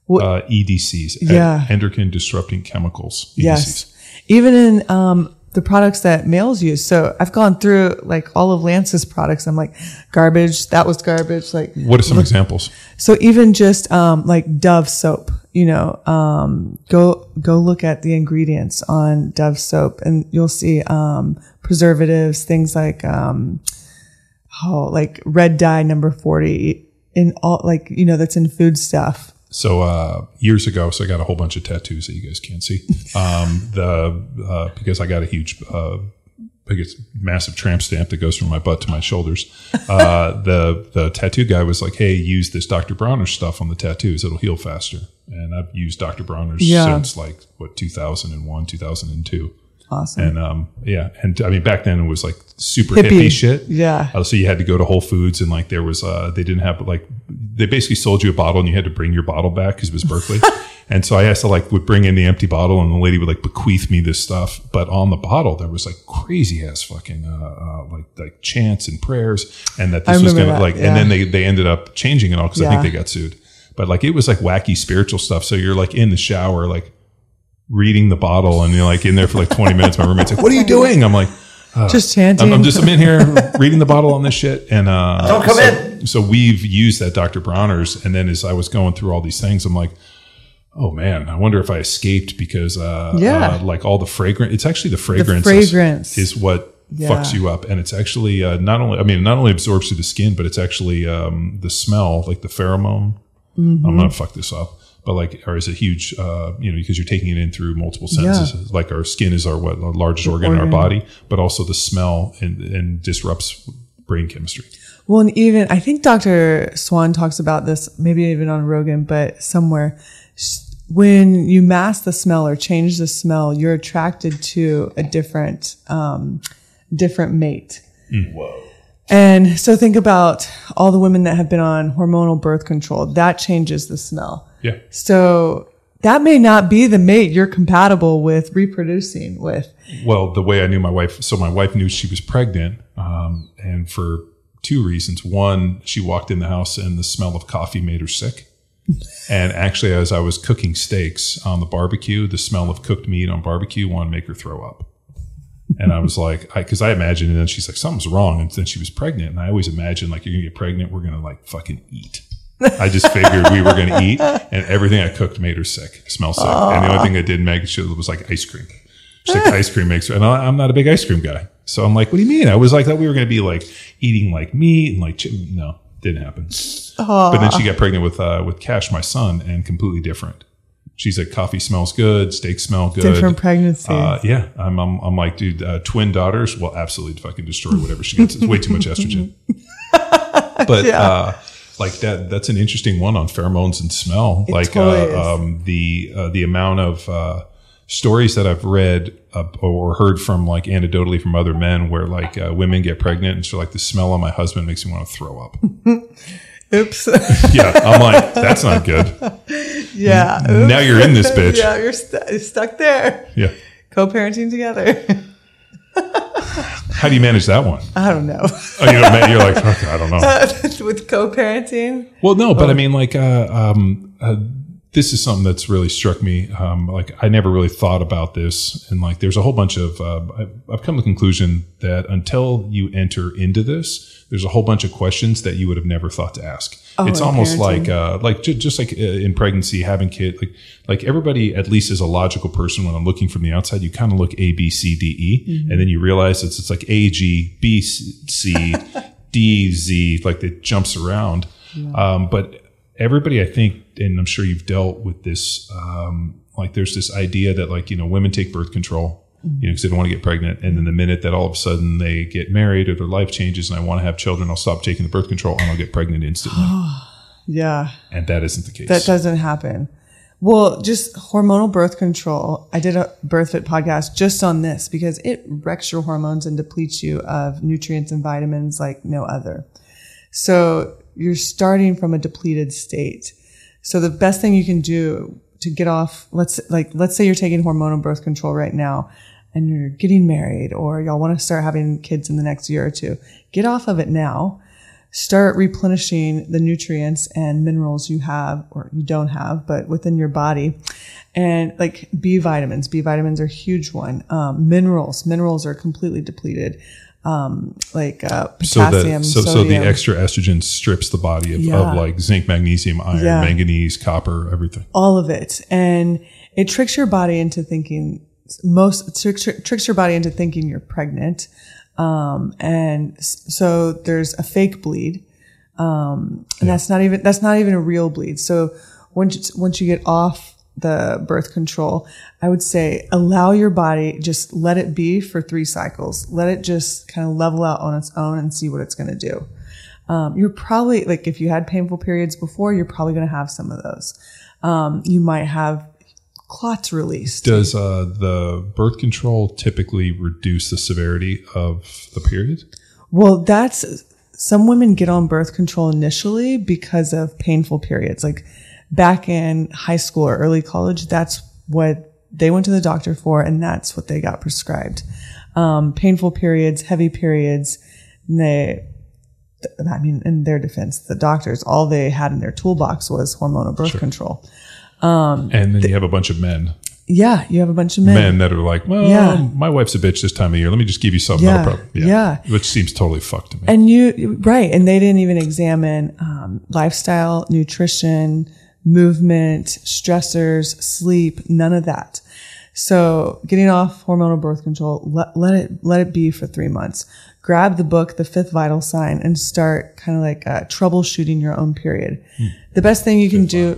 What- uh, EDCs, Yeah. endocrine disrupting chemicals. EDCs. Yes. Even in um, the products that males use. So I've gone through like all of Lance's products. I'm like, garbage. That was garbage. Like, What are some examples? so even just um, like Dove soap, you know, um, go go look at the ingredients on Dove soap, and you'll see um, preservatives, things like um, oh, like red dye number forty in all like you know that's in food stuff. So uh, years ago, so I got a whole bunch of tattoos that you guys can't see. Um, the uh, because I got a huge, uh, I guess, massive tramp stamp that goes from my butt to my shoulders. Uh, the the tattoo guy was like, "Hey, use this Dr. Bronner stuff on the tattoos; it'll heal faster." And I've used Dr. Bronner's Yeah. since like what 2001, 2002. Awesome. And um, yeah, and I mean back then it was like super hippie, Hippie. shit. Yeah. Uh, so you had to go to Whole Foods and like there was uh they didn't have like they basically sold you a bottle and you had to bring your bottle back because it was Berkeley. and so I had to like would bring in the empty bottle and the lady would like bequeath me this stuff. But on the bottle there was like crazy ass fucking uh, uh like like chants and prayers and that this was gonna that, like yeah. and then they they ended up changing it all because I think they got sued. But like it was like wacky spiritual stuff. So you're like in the shower like reading the bottle and you're like in there for like 20 minutes. My roommate's like, "What are you doing?" I'm like. just chanting. I'm, I'm just I'm in here reading the bottle on this shit, and uh, Don't come so, in. So we've used that Dr. Bronner's, and then as I was going through all these things, I'm like, oh man, I wonder if I escaped because uh, Yeah. uh, like all the fragrance. It's actually the fragrance. the fragrance. is, is what Yeah. fucks you up, and it's actually uh, not only I mean not only absorbs through the skin, but it's actually um, the smell, like the pheromone. Mm-hmm. I'm gonna fuck this up. But like, or is a huge, uh, you know, because you're taking it in through multiple senses. Like our skin is our what our largest organ, in our body, but also the smell and, and disrupts brain chemistry. Well, and even I think Dr. Swan talks about this, maybe even on Rogan, but somewhere. When you mask the smell or change the smell, you're attracted to a different, um, different mate. And so think about all the women that have been on hormonal birth control. That changes the smell. Yeah. So that may not be the mate you're compatible with reproducing with. Well, the way I knew my wife, so my wife knew she was pregnant, um, and for two reasons. One, she walked in the house and the smell of coffee made her sick. And actually, as I was cooking steaks on the barbecue, the smell of cooked meat on barbecue wanted to make her throw up. And I was like, I, cause I imagined, and then she's like, something's wrong. And then she was pregnant. And I always imagine, like, you're going to get pregnant, we're going to like fucking eat. I just figured we were going to eat, and everything I cooked made her sick, smell sick. And the only thing that did make it was like ice cream. She's like, ice cream makes her, and I- I'm not a big ice cream guy. So I'm like, what do you mean? I was like, that we were going to be like eating like meat and like, no, didn't happen. But then she got pregnant with, uh, with Cash, my son, and completely different. She's like, coffee smells good, steak smell good. Different pregnancy. Uh, yeah, I'm, I'm, I'm like, dude, uh, twin daughters will absolutely fucking destroy whatever she gets. It's way too much estrogen. but uh, like that, that's an interesting one on pheromones and smell. like totally uh, um, the uh, the amount of uh, stories that I've read uh, or heard from like anecdotally from other men where like uh, women get pregnant and so like the smell on my husband makes me want to throw up. Oops. yeah, I'm like, that's not good. yeah. Now you're in this bitch. yeah, you're stu- stuck there. Yeah. Co-parenting together. How do you manage that one? I don't know. Oh, you know, you're like, okay, I don't know. With co-parenting, Well, no, but I mean, like, uh, um, uh, this is something that's really struck me. Um, like, I never really thought about this, and like, there's a whole bunch of. Uh, I've, I've come to the conclusion that until you enter into this, there's a whole bunch of questions that you would have never thought to ask. it's almost parenting. like, uh, like ju- just like uh, in pregnancy, having kid, like, like everybody at least is a logical person. When I'm looking from the outside, you kind of look A, B, C, D, E, and then you realize it's it's like A, G, B, C, D, Z, like it jumps around. Um, but everybody, I think, and I'm sure you've dealt with this. Um, like, there's this idea that, like, you know, women take birth control, you know, because they don't want to get pregnant. And then the minute that all of a sudden they get married or their life changes and I want to have children, I'll stop taking the birth control and I'll get pregnant instantly. yeah, and that isn't the case. that doesn't happen. Well, just hormonal birth control. I did a birth fit podcast just on this because it wrecks your hormones and depletes you of nutrients and vitamins like no other. So you're starting from a depleted state. So the best thing you can do to get off, let's like, let's say you're taking hormonal birth control right now and you're getting married or y'all want to start having kids in the next year or two. Get off of it now. Start replenishing the nutrients and minerals you have or you don't have, but within your body. And like B vitamins, B vitamins are a huge one. Um, minerals, minerals are completely depleted. Um, like uh, so potassium, the so, so the extra estrogen strips the body of, Yeah. of like zinc, magnesium, iron, Yeah. manganese, copper, everything. all of it and it tricks your body into thinking most tricks, tricks your body into thinking you're pregnant um, and so there's a fake bleed um, and that's not even that's not even a real bleed so once once you get off the birth control i would say allow your body just let it be for three cycles. Let it just kind of level out on its own and see what it's going to do. Um, you're probably like if you had painful periods before you're probably going to have some of those. Um, you might have clots released. Does uh, the birth control typically reduce the severity of the period? well that's some women get on birth control initially because of painful periods. Like back in high school or early college that's what they went to the doctor for and that's what they got prescribed um, painful periods heavy periods and they I mean, in their defense, the doctors, all they had in their toolbox was hormonal birth control. And then you have a bunch of men, Yeah, you have a bunch of men. men that are like, well, Yeah. my wife's a bitch this time of year. Let me just give you something. Yeah. Not a problem. Yeah. Which seems totally fucked to me. And you, right. And they didn't even examine um, lifestyle, nutrition, movement, stressors, sleep, none of that. So getting off hormonal birth control, let, let it, let it be for three months. Grab the book, The Fifth Vital Sign, and start kind of like uh, troubleshooting your own period. The best thing you can do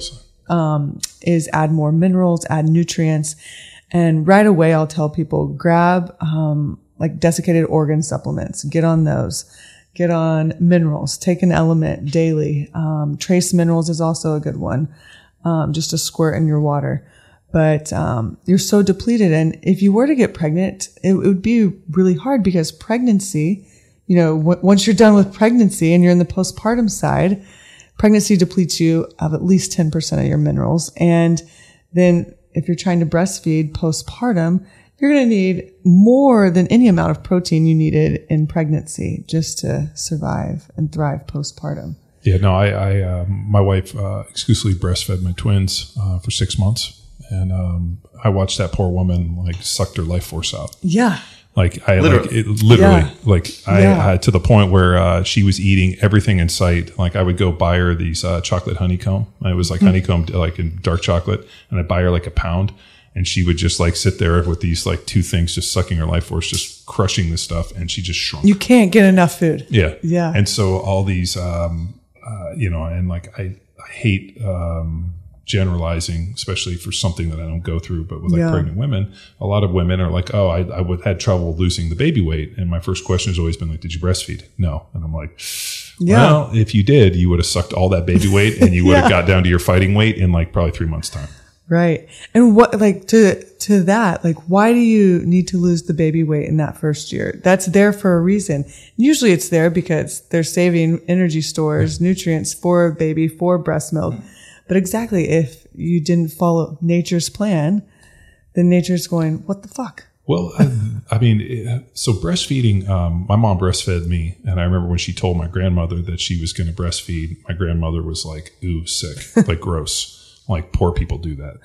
is add more minerals, add nutrients. And right away, I'll tell people grab um, like desiccated organ supplements, get on those. Get on minerals, take an LMNT daily. Um, trace minerals is also a good one, um, just a squirt in your water. But um, you're so depleted. And if you were to get pregnant, it, it would be really hard because pregnancy, you know, w- once you're done with pregnancy and you're in the postpartum side, pregnancy depletes you of at least 10% of your minerals. And then if you're trying to breastfeed postpartum, you're going to need more than any amount of protein you needed in pregnancy just to survive and thrive postpartum. Yeah, no, I, I uh, my wife uh, exclusively breastfed my twins uh, for six months, and um, I watched that poor woman like sucked her life force out. Yeah. Like I Literally. like it, literally Yeah. like I Yeah. uh, to the point where uh, she was eating everything in sight. Like I would go buy her these uh, chocolate honeycomb. It was like honeycomb like in dark chocolate, and I would buy her like a pound. And she would just like sit there with these like two things, just sucking her life force, just crushing this stuff, and she just shrunk. You can't get enough food. Yeah. Yeah. And so all these, um, uh, you know, and like I, I hate um, generalizing, especially for something that I don't go through, but with like Yeah. pregnant women, a lot of women are like, oh, I, I would had trouble losing the baby weight. And my first question has always been like, did you breastfeed? No. And I'm like, Yeah. well, if you did, you would have sucked all that baby weight and you would have got down to your fighting weight in like probably three months time. Right. And what, like, to, to that, like, why do you need to lose the baby weight in that first year? That's there for a reason. Usually it's there because they're saving energy stores, nutrients for a baby, for breast milk. But exactly, if you didn't follow nature's plan, then nature's going, what the fuck? Well, I, I mean, it- so breastfeeding, um, my mom breastfed me. And I remember when she told my grandmother that she was going to breastfeed, my grandmother was like, ooh, sick, like gross. Like poor people do that.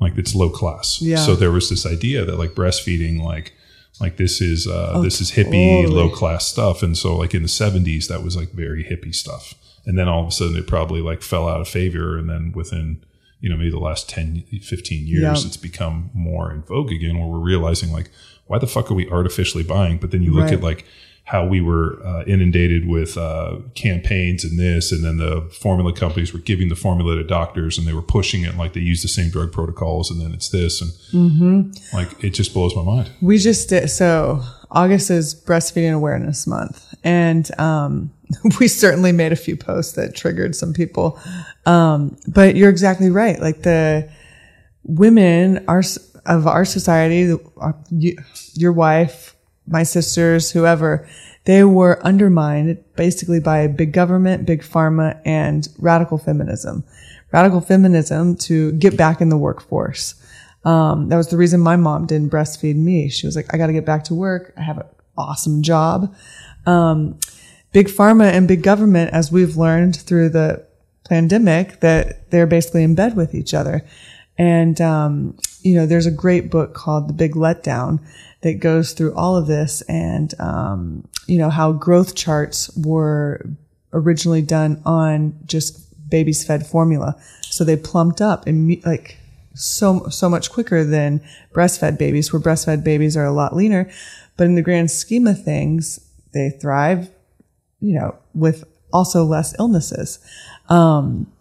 Like it's low class. Yeah. So there was this idea that like breastfeeding, like, like this is, uh, this is hippie, Oh, totally. low class stuff. And so like in the seventies, that was like very hippie stuff. And then all of a sudden it probably like fell out of favor. And then within, you know, maybe the last 10, 15 years, it's become more in vogue again where we're realizing like, why the fuck are we artificially buying? But then you look Right. at like how we were uh, inundated with uh, campaigns and this, and then the formula companies were giving the formula to doctors and they were pushing it like they use the same drug protocols and then it's this. And Mm-hmm. like, it just blows my mind. We just did, so August is breastfeeding awareness month. And, um, we certainly made a few posts that triggered some people. Um, but you're exactly right. Like the women are of our society, our- you, your wife, my sisters, whoever, they were undermined basically by big government, big pharma, and radical feminism. Radical feminism to get back in the workforce. Um, that was the reason my mom didn't breastfeed me. She was like, I got to get back to work. I have an awesome job. Um, big pharma and big government, as we've learned through the pandemic, that they're basically in bed with each other. And, um, you know, there's a great book called The Big Letdown that goes through all of this and, um, you know, how growth charts were originally done on just babies fed formula. So they plumped up and like so, so much quicker than breastfed babies, where breastfed babies are a lot leaner. But in the grand scheme of things, they thrive, you know, with also less illnesses. Um,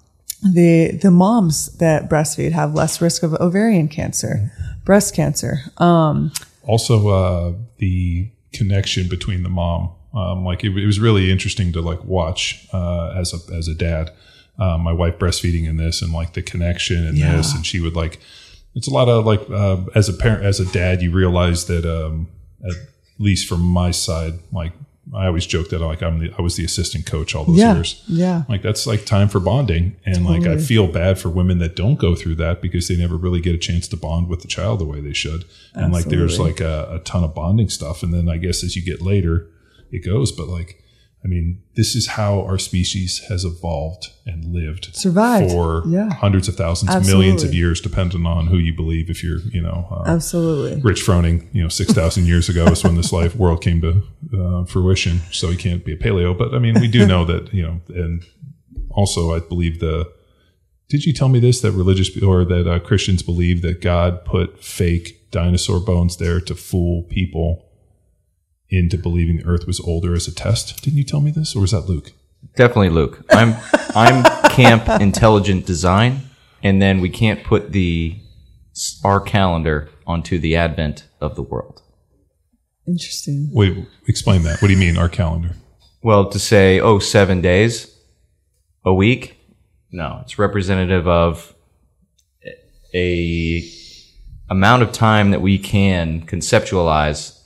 the the moms that breastfeed have less risk of ovarian cancer, breast cancer. Um, Also, uh, the connection between the mom, um, like it, it was really interesting to like watch uh, as a as a dad. Um, my wife breastfeeding in this and like the connection and Yeah. this, and she would like. It's a lot of like uh, as a parent, as a dad, you realize that um, at least from my side, like I always joke that like I'm the I was the assistant coach all those yeah, years. yeah, Like that's like time for bonding. And like I feel bad for women that don't go through that because they never really get a chance to bond with the child the way they should. And like there's like a, a ton of bonding stuff. And then I guess as you get later, it goes. But like I mean, this is how our species has evolved and lived Survived. for Yeah. hundreds of thousands, millions of years, depending on who you believe. If you're, you know, uh, absolutely. Rich Froning, you know, 6,000 years ago is when this life world came to uh, fruition. So he can't be a paleo. But I mean, we do know that, you know, and also I believe the, did you tell me this, that religious or that uh, Christians believe that God put fake dinosaur bones there to fool people into believing the earth was older as a test? Didn't you tell me this? Or was that Luke? Definitely Luke. I'm I'm camp intelligent design, and then we can't put the our calendar onto the advent of the world. Interesting. Wait, explain that. What do you mean, our calendar? Well, to say oh seven days, a week, no, it's representative of a amount of time that we can conceptualize to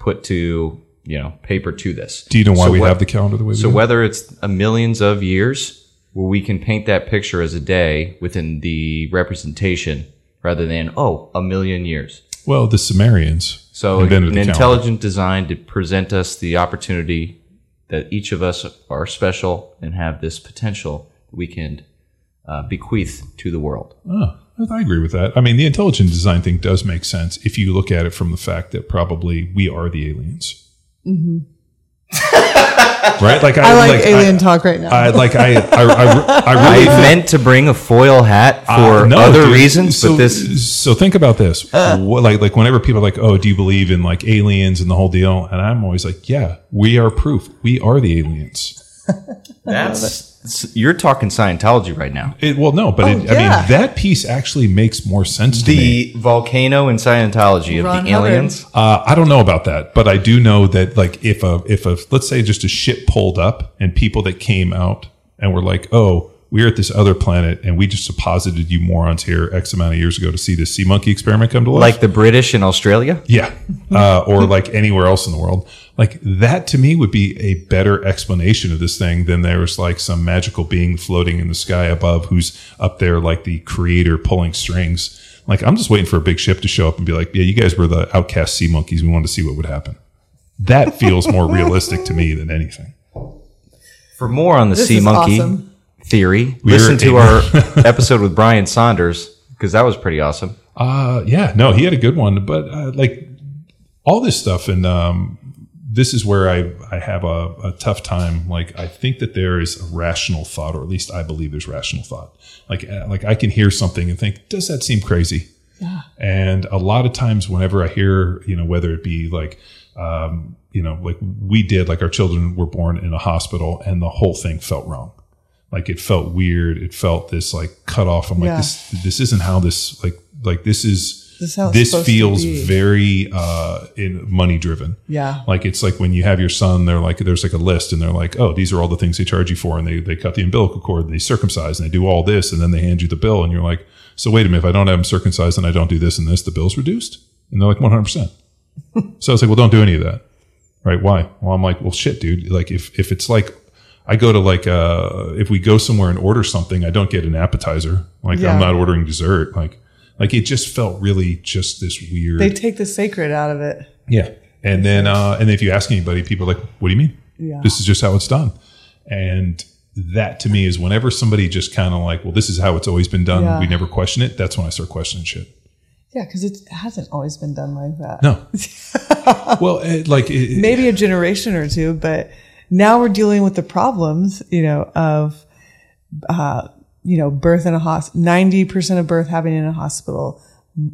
put to you know paper to this. Do you know why So we have the calendar the way we do? So do? whether it's a millions of years where we can paint that picture as a day within the representation rather than, oh, a million years. Well, the Sumerians So an the intelligent design to present us the opportunity that each of us are special and have this potential we can uh, bequeath to the world. Oh, I agree with that. I mean, the intelligent design thing does make sense if you look at it from the fact that probably we are the aliens. right? Like I like, alien I, talk right now. I like I I, I, I I really think- meant to bring a foil hat for Uh, no, other dude. reasons, so, but this So think about this. What- like like whenever people are like, "Oh, do you believe in like aliens and the whole deal?" And I'm always like, "Yeah, we are proof. We are the aliens." that's you're talking Scientology right now. It, well, no, but it, I Oh, mean that piece actually makes more sense to me. The volcano in Scientology of the Hubbard. aliens. Uh, I don't know about that, but I do know that like if a if a let's say just a ship pulled up and people that came out and were like, "Oh, we're at this other planet and we just deposited you morons here X amount of years ago to see this sea monkey experiment come to life." Like the British in Australia? Yeah. Uh, or like anywhere else in the world. Like that to me would be a better explanation of this thing than there's like some magical being floating in the sky above who's up there like the creator pulling strings. Like I'm just waiting for a big ship to show up and be like, yeah, you guys were the outcast sea monkeys. We wanted to see what would happen. That feels more realistic to me than anything. For more on the This sea monkey awesome. Theory, We're listen to our episode with Brian Saunders because that was pretty awesome. Uh, yeah, no, he had a good one, but uh, like all this stuff, and um, this is where I I have a, a tough time. Like I think that there is a rational thought, or at least I believe there's rational thought. Like uh, like I can hear something and think, does that seem crazy? Yeah. And a lot of times, whenever I hear, you know, whether it be like, um, you know, like we did, like our children were born in a hospital, and the whole thing felt wrong like it felt weird. It felt this like cut off i'm like this this isn't how this like like this is This how this feels very uh in money driven Yeah. like it's like when you have your son they're like there's like a list and they're like oh these are all the things they charge you for and they they cut the umbilical cord and they circumcise and they do all this and then they hand you the bill and you're like so wait a minute if i don't have them circumcised and i don't do this and this the bill's reduced? And they're like 100% so i was like well don't do any of that. Right? Why? Well i'm like well shit dude. Like if if it's like I go to like uh if we go somewhere and order something, I don't get an appetizer. Like Yeah. I'm not ordering dessert. Like like it just felt really just this weird. They take the sacred out of it. yeah. And then uh and if you ask anybody, people are like, "What do you mean? Yeah. This is just how it's done." And that to me is whenever somebody just kind of like, "Well, this is how it's always been done. Yeah. We never question it." That's when I start questioning shit. Yeah, because it hasn't always been done like that. No. well, it, like it, Maybe a generation or two, but now we're dealing with the problems, you know, of, uh, you know, birth in a hospital, 90% of birth happening in a hospital,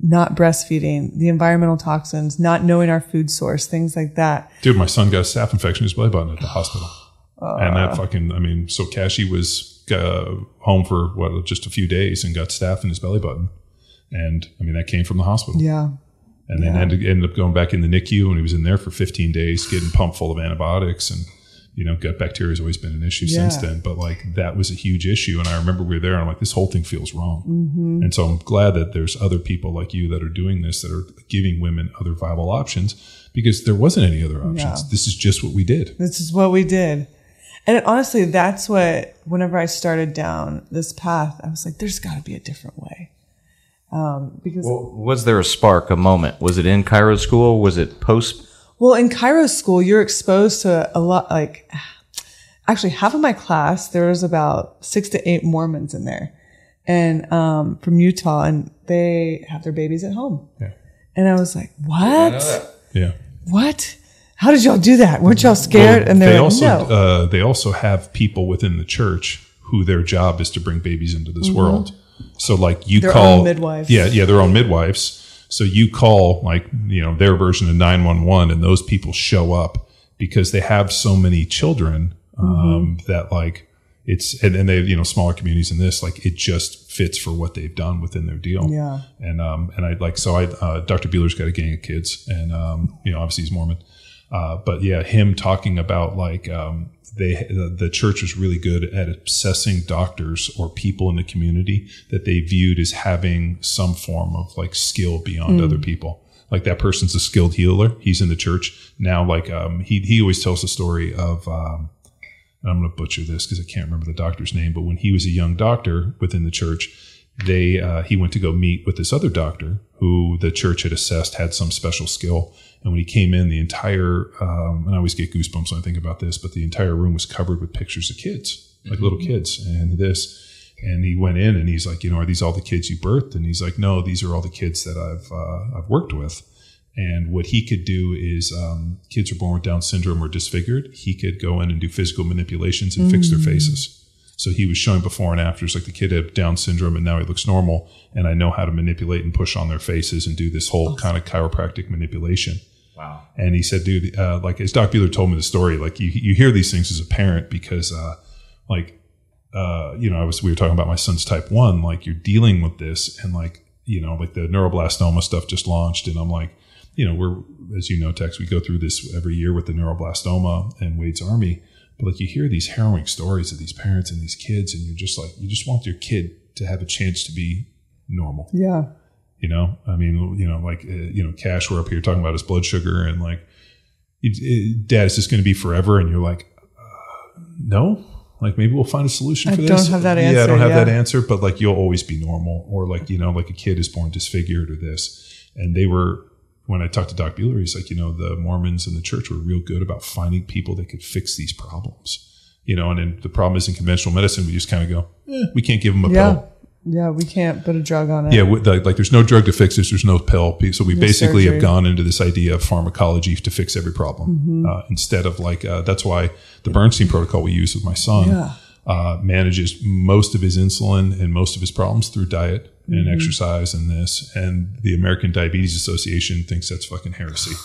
not breastfeeding, the environmental toxins, not knowing our food source, things like that. Dude, my son got a staph infection in his belly button at the hospital. and Uh. that fucking, I mean, so Cashy was uh, home for what, just a few days and got staph in his belly button. And I mean, that came from the hospital. Yeah. And then ended, ended up going back in the NICU and he was in there for 15 days getting pumped full of antibiotics. And, you know, gut bacteria has always been an issue since then. But like that was a huge issue. And I remember we were there and I'm like, this whole thing feels wrong. Mm-hmm. And so I'm glad that there's other people like you that are doing this, that are giving women other viable options because there wasn't any other options. Yeah. This is just what we did. This is what we did. And honestly, that's what, whenever I started down this path, I was like, there's got to be a different way. Um, because, well, Was there a spark, a moment? Was it in Chiro school? Was it post? In Chiro school, you're exposed to a lot, like, actually, half of my class, there was about six to eight Mormons in there and um, from Utah, and they have their babies at home. Yeah. And I was like, what? Yeah. What? How did y'all do that? Weren't y'all scared? Well, and they're they like, also no. uh, they also have people within the church who their job is to bring babies into this world. So like you Mm-hmm. Their call own midwives. Yeah, yeah, their own midwives. So you call like you know their version of nine one one, and those people show up because they have so many children um, Mm-hmm. that like it's and, and they you know smaller communities in this like it just fits for what they've done within their deal. Yeah. And um and I like so I uh, Dr. Bueller's got a gang of kids, and um you know obviously he's Mormon. Uh, but yeah, him talking about like um, they the, church was really good at assessing doctors or people in the community that they viewed as having some form of like skill beyond other people. Like that person's a skilled healer. He's in the church now. Like um, he he always tells the story of. Um, I'm going to butcher this because I can't remember the doctor's name, but when he was a young doctor within the church, they uh, he went to go meet with this other doctor who the church had assessed had some special skill. And when he came in, the entire um, and I always get goosebumps when I think about this, but the entire room was covered with pictures of kids, like little kids, and this. And he went in and he's like, you know, are these all the kids you birthed? And he's like, no, these are all the kids that I've uh, I've worked with. And what he could do is, um, kids are born with Down syndrome or disfigured. He could go in and do physical manipulations and fix their faces. So he was showing before and afters, like the kid had Down syndrome and now he looks normal. And I know how to manipulate and push on their faces and do this whole kind of chiropractic manipulation. Wow. And he said, dude, uh, like as Doc Bueller told me the story, like you, you hear these things as a parent because, uh, like, uh, you know, I was, we were talking about my son's type one, like you're dealing with this and like, you know, like the neuroblastoma stuff just launched. And I'm like, you know, we're, as you know, Tex, we go through this every year with the neuroblastoma and Wade's army. But like you hear these harrowing stories of these parents and these kids, and you're just like, you just want your kid to have a chance to be normal. Yeah. You know, I mean, you know, like, uh, you know, Cash, we're up here talking about his blood sugar and like, it, it, Dad, is this going to be forever? And you're like, uh, no, like maybe we'll find a solution I for don't have that answer. Yeah, I don't have yeah. that answer, but like you'll always be normal. Or like, you know, like a kid is born disfigured or this. And they were, when I talked to Doc Bueller, he's like, you know, the Mormons and the church were real good about finding people that could fix these problems. You know, and then the problem is in conventional medicine, we just kind of go, eh, we can't give them a Yeah. pill. Yeah. We can't put a drug on it. Yeah, the, like there's no drug to fix this. There's no pill. So we basically surgery. have gone into this idea of pharmacology to fix every problem Mm-hmm. uh, instead of like uh, that's why the Bernstein protocol we use with my son Yeah. uh, manages most of his insulin and most of his problems through diet and Mm-hmm. exercise and this. And the American Diabetes Association thinks that's fucking heresy.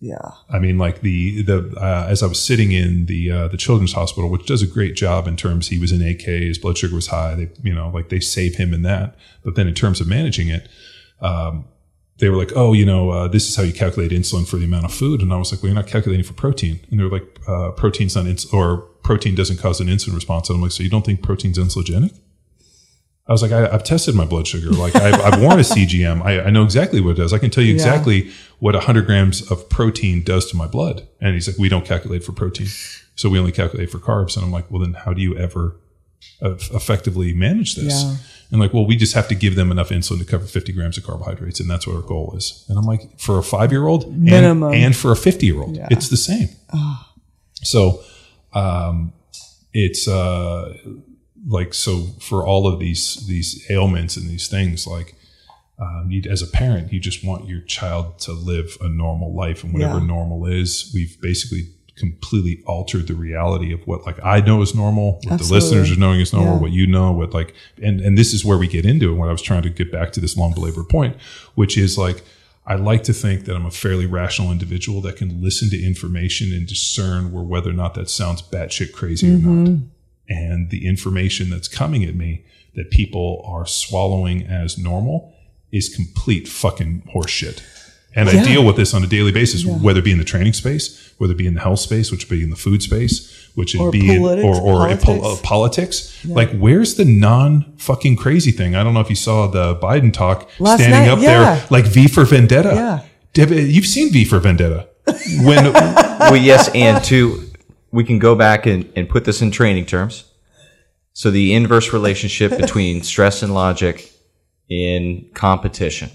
Yeah. I mean, like the the uh, as I was sitting in the uh, the children's hospital, which does a great job in terms he was in DKA, his blood sugar was high. They you know like they save him in that. But then in terms of managing it, um, they were like, oh, you know, uh, this is how you calculate insulin for the amount of food. And I was like, well, you're not calculating for protein. And they were like, uh, protein's not ins- or protein doesn't cause an insulin response. And I'm like, so you don't think protein's insulinogenic? I was like, I, I've tested my blood sugar. Like, I've, I've worn a CGM. I, I know exactly what it does. I can tell you exactly what 100 grams of protein does to my blood. And he's like, we don't calculate for protein. So we only calculate for carbs. And I'm like, well, then how do you ever uh, effectively manage this? Yeah. And like, well, we just have to give them enough insulin to cover 50 grams of carbohydrates. And that's what our goal is. And I'm like, for a five year old Minimum. and, and for a 50 year old, Yeah. it's the same. So, um, it's, uh, like so for all of these these ailments and these things like um, you, as a parent you just want your child to live a normal life and whatever Yeah. normal is we've basically completely altered the reality of what like i know is normal what the listeners are knowing is normal Yeah. what you know what like and and this is where we get into it what i was trying to get back to this long belabored point which is like I like to think that I'm a fairly rational individual that can listen to information and discern where whether or not that sounds batshit crazy or not and the information that's coming at me that people are swallowing as normal is complete fucking horseshit. And I deal with this on a daily basis, whether it be in the training space, whether it be in the health space, which would be in the food space, which would Or be in, politics, or, or in pol- politics. uh, politics. Like, where's the non fucking crazy thing? I don't know if you saw the Biden talk Last standing night, up yeah. there like V for Vendetta. Yeah. Deb, you've seen V for Vendetta. When well, yes, and two, we can go back and, and put this in training terms. So the inverse relationship between stress and logic in competition.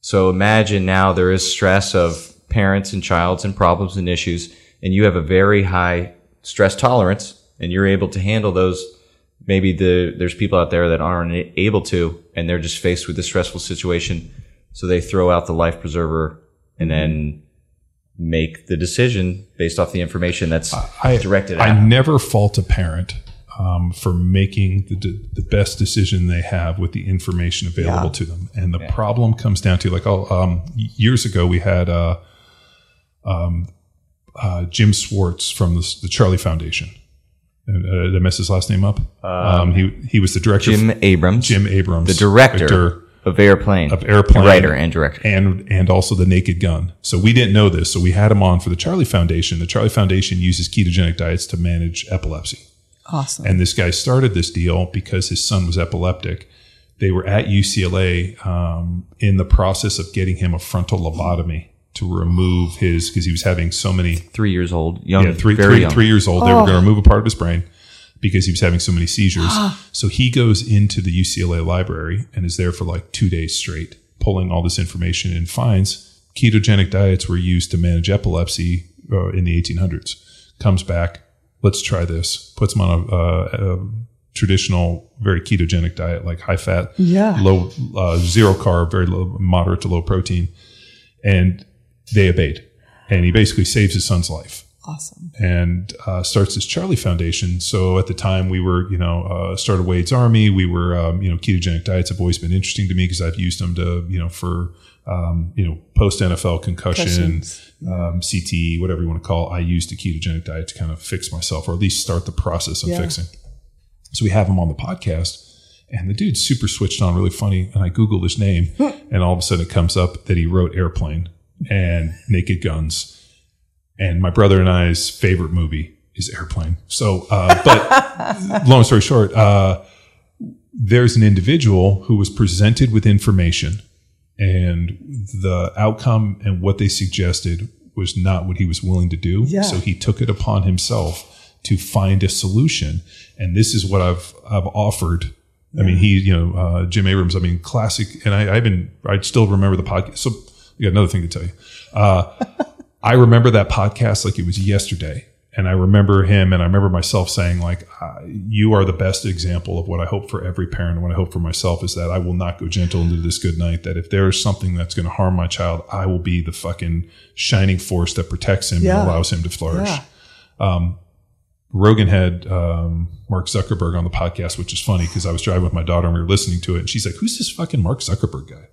So imagine now there is stress of parents and childs and problems and issues, and you have a very high stress tolerance, and you're able to handle those. Maybe the there's people out there that aren't able to, and they're just faced with a stressful situation, so they throw out the life preserver and mm-hmm. then make the decision based off the information that's I, directed I at. never fault a parent um, for making the, the best decision they have with the information available Yeah. to them. And the problem comes down to like, oh, um, years ago we had uh, um, uh, Jim Swartz from the, the Charlie Foundation. Uh, did I mess his last name up? Um, he he was the director. Jim Abrahams, Jim Abrahams, the director of Airplane, of Airplane, writer and director. and and also the Naked Gun. So we didn't know this, so we had him on for the Charlie Foundation. The Charlie Foundation uses ketogenic diets to manage epilepsy. Awesome. And this guy started this deal because his son was epileptic. They were at UCLA um, in the process of getting him a frontal lobotomy to remove his because he was having so many Three years old, young, yeah, three, very three, young. three years old. They were going to remove a part of his brain because he was having so many seizures. so he goes into the UCLA library and is there for like two days straight, pulling all this information and finds ketogenic diets were used to manage epilepsy uh, in the 1800s. Comes back, let's try this. Puts him on a, uh, a traditional, very ketogenic diet, like high fat, Yeah. low, uh, zero carb, very low, moderate to low protein. And they obeyed. And he basically saves his son's life Awesome. and uh, starts this Charlie Foundation. So at the time we were, you know, uh, started Wade's Army. We were, um, you know, ketogenic diets have always been interesting to me because I've used them to, you know, for, um, you know, post NFL concussion, um, CTE, whatever you want to call. it. I used a ketogenic diet to kind of fix myself, or at least start the process of Yeah. fixing. So we have him on the podcast. And the dude's super switched on, really funny. And I Googled his name, and all of a sudden it comes up that he wrote Airplane and Naked Guns and my brother and I's favorite movie is Airplane. So, uh, but long story short, uh, there's an individual who was presented with information, and the outcome and what they suggested was not what he was willing to do. Yeah. So he took it upon himself to find a solution, and this is what I've I've offered. I mean, he, you know, uh, Jim Abrahams. I mean, classic, and I, I've been, I still remember the podcast. So, I got another thing to tell you. I remember that podcast like it was yesterday. And I remember him and I remember myself saying like, you are the best example of what I hope for every parent. And what I hope for myself is that I will not go gentle into this good night. That if there is something that's going to harm my child, I will be the fucking shining force that protects him Yeah. and allows him to flourish. Yeah. Um, Rogan had um, Mark Zuckerberg on the podcast, which is funny because I was driving with my daughter and we were listening to it. And she's like, who's this fucking Mark Zuckerberg guy?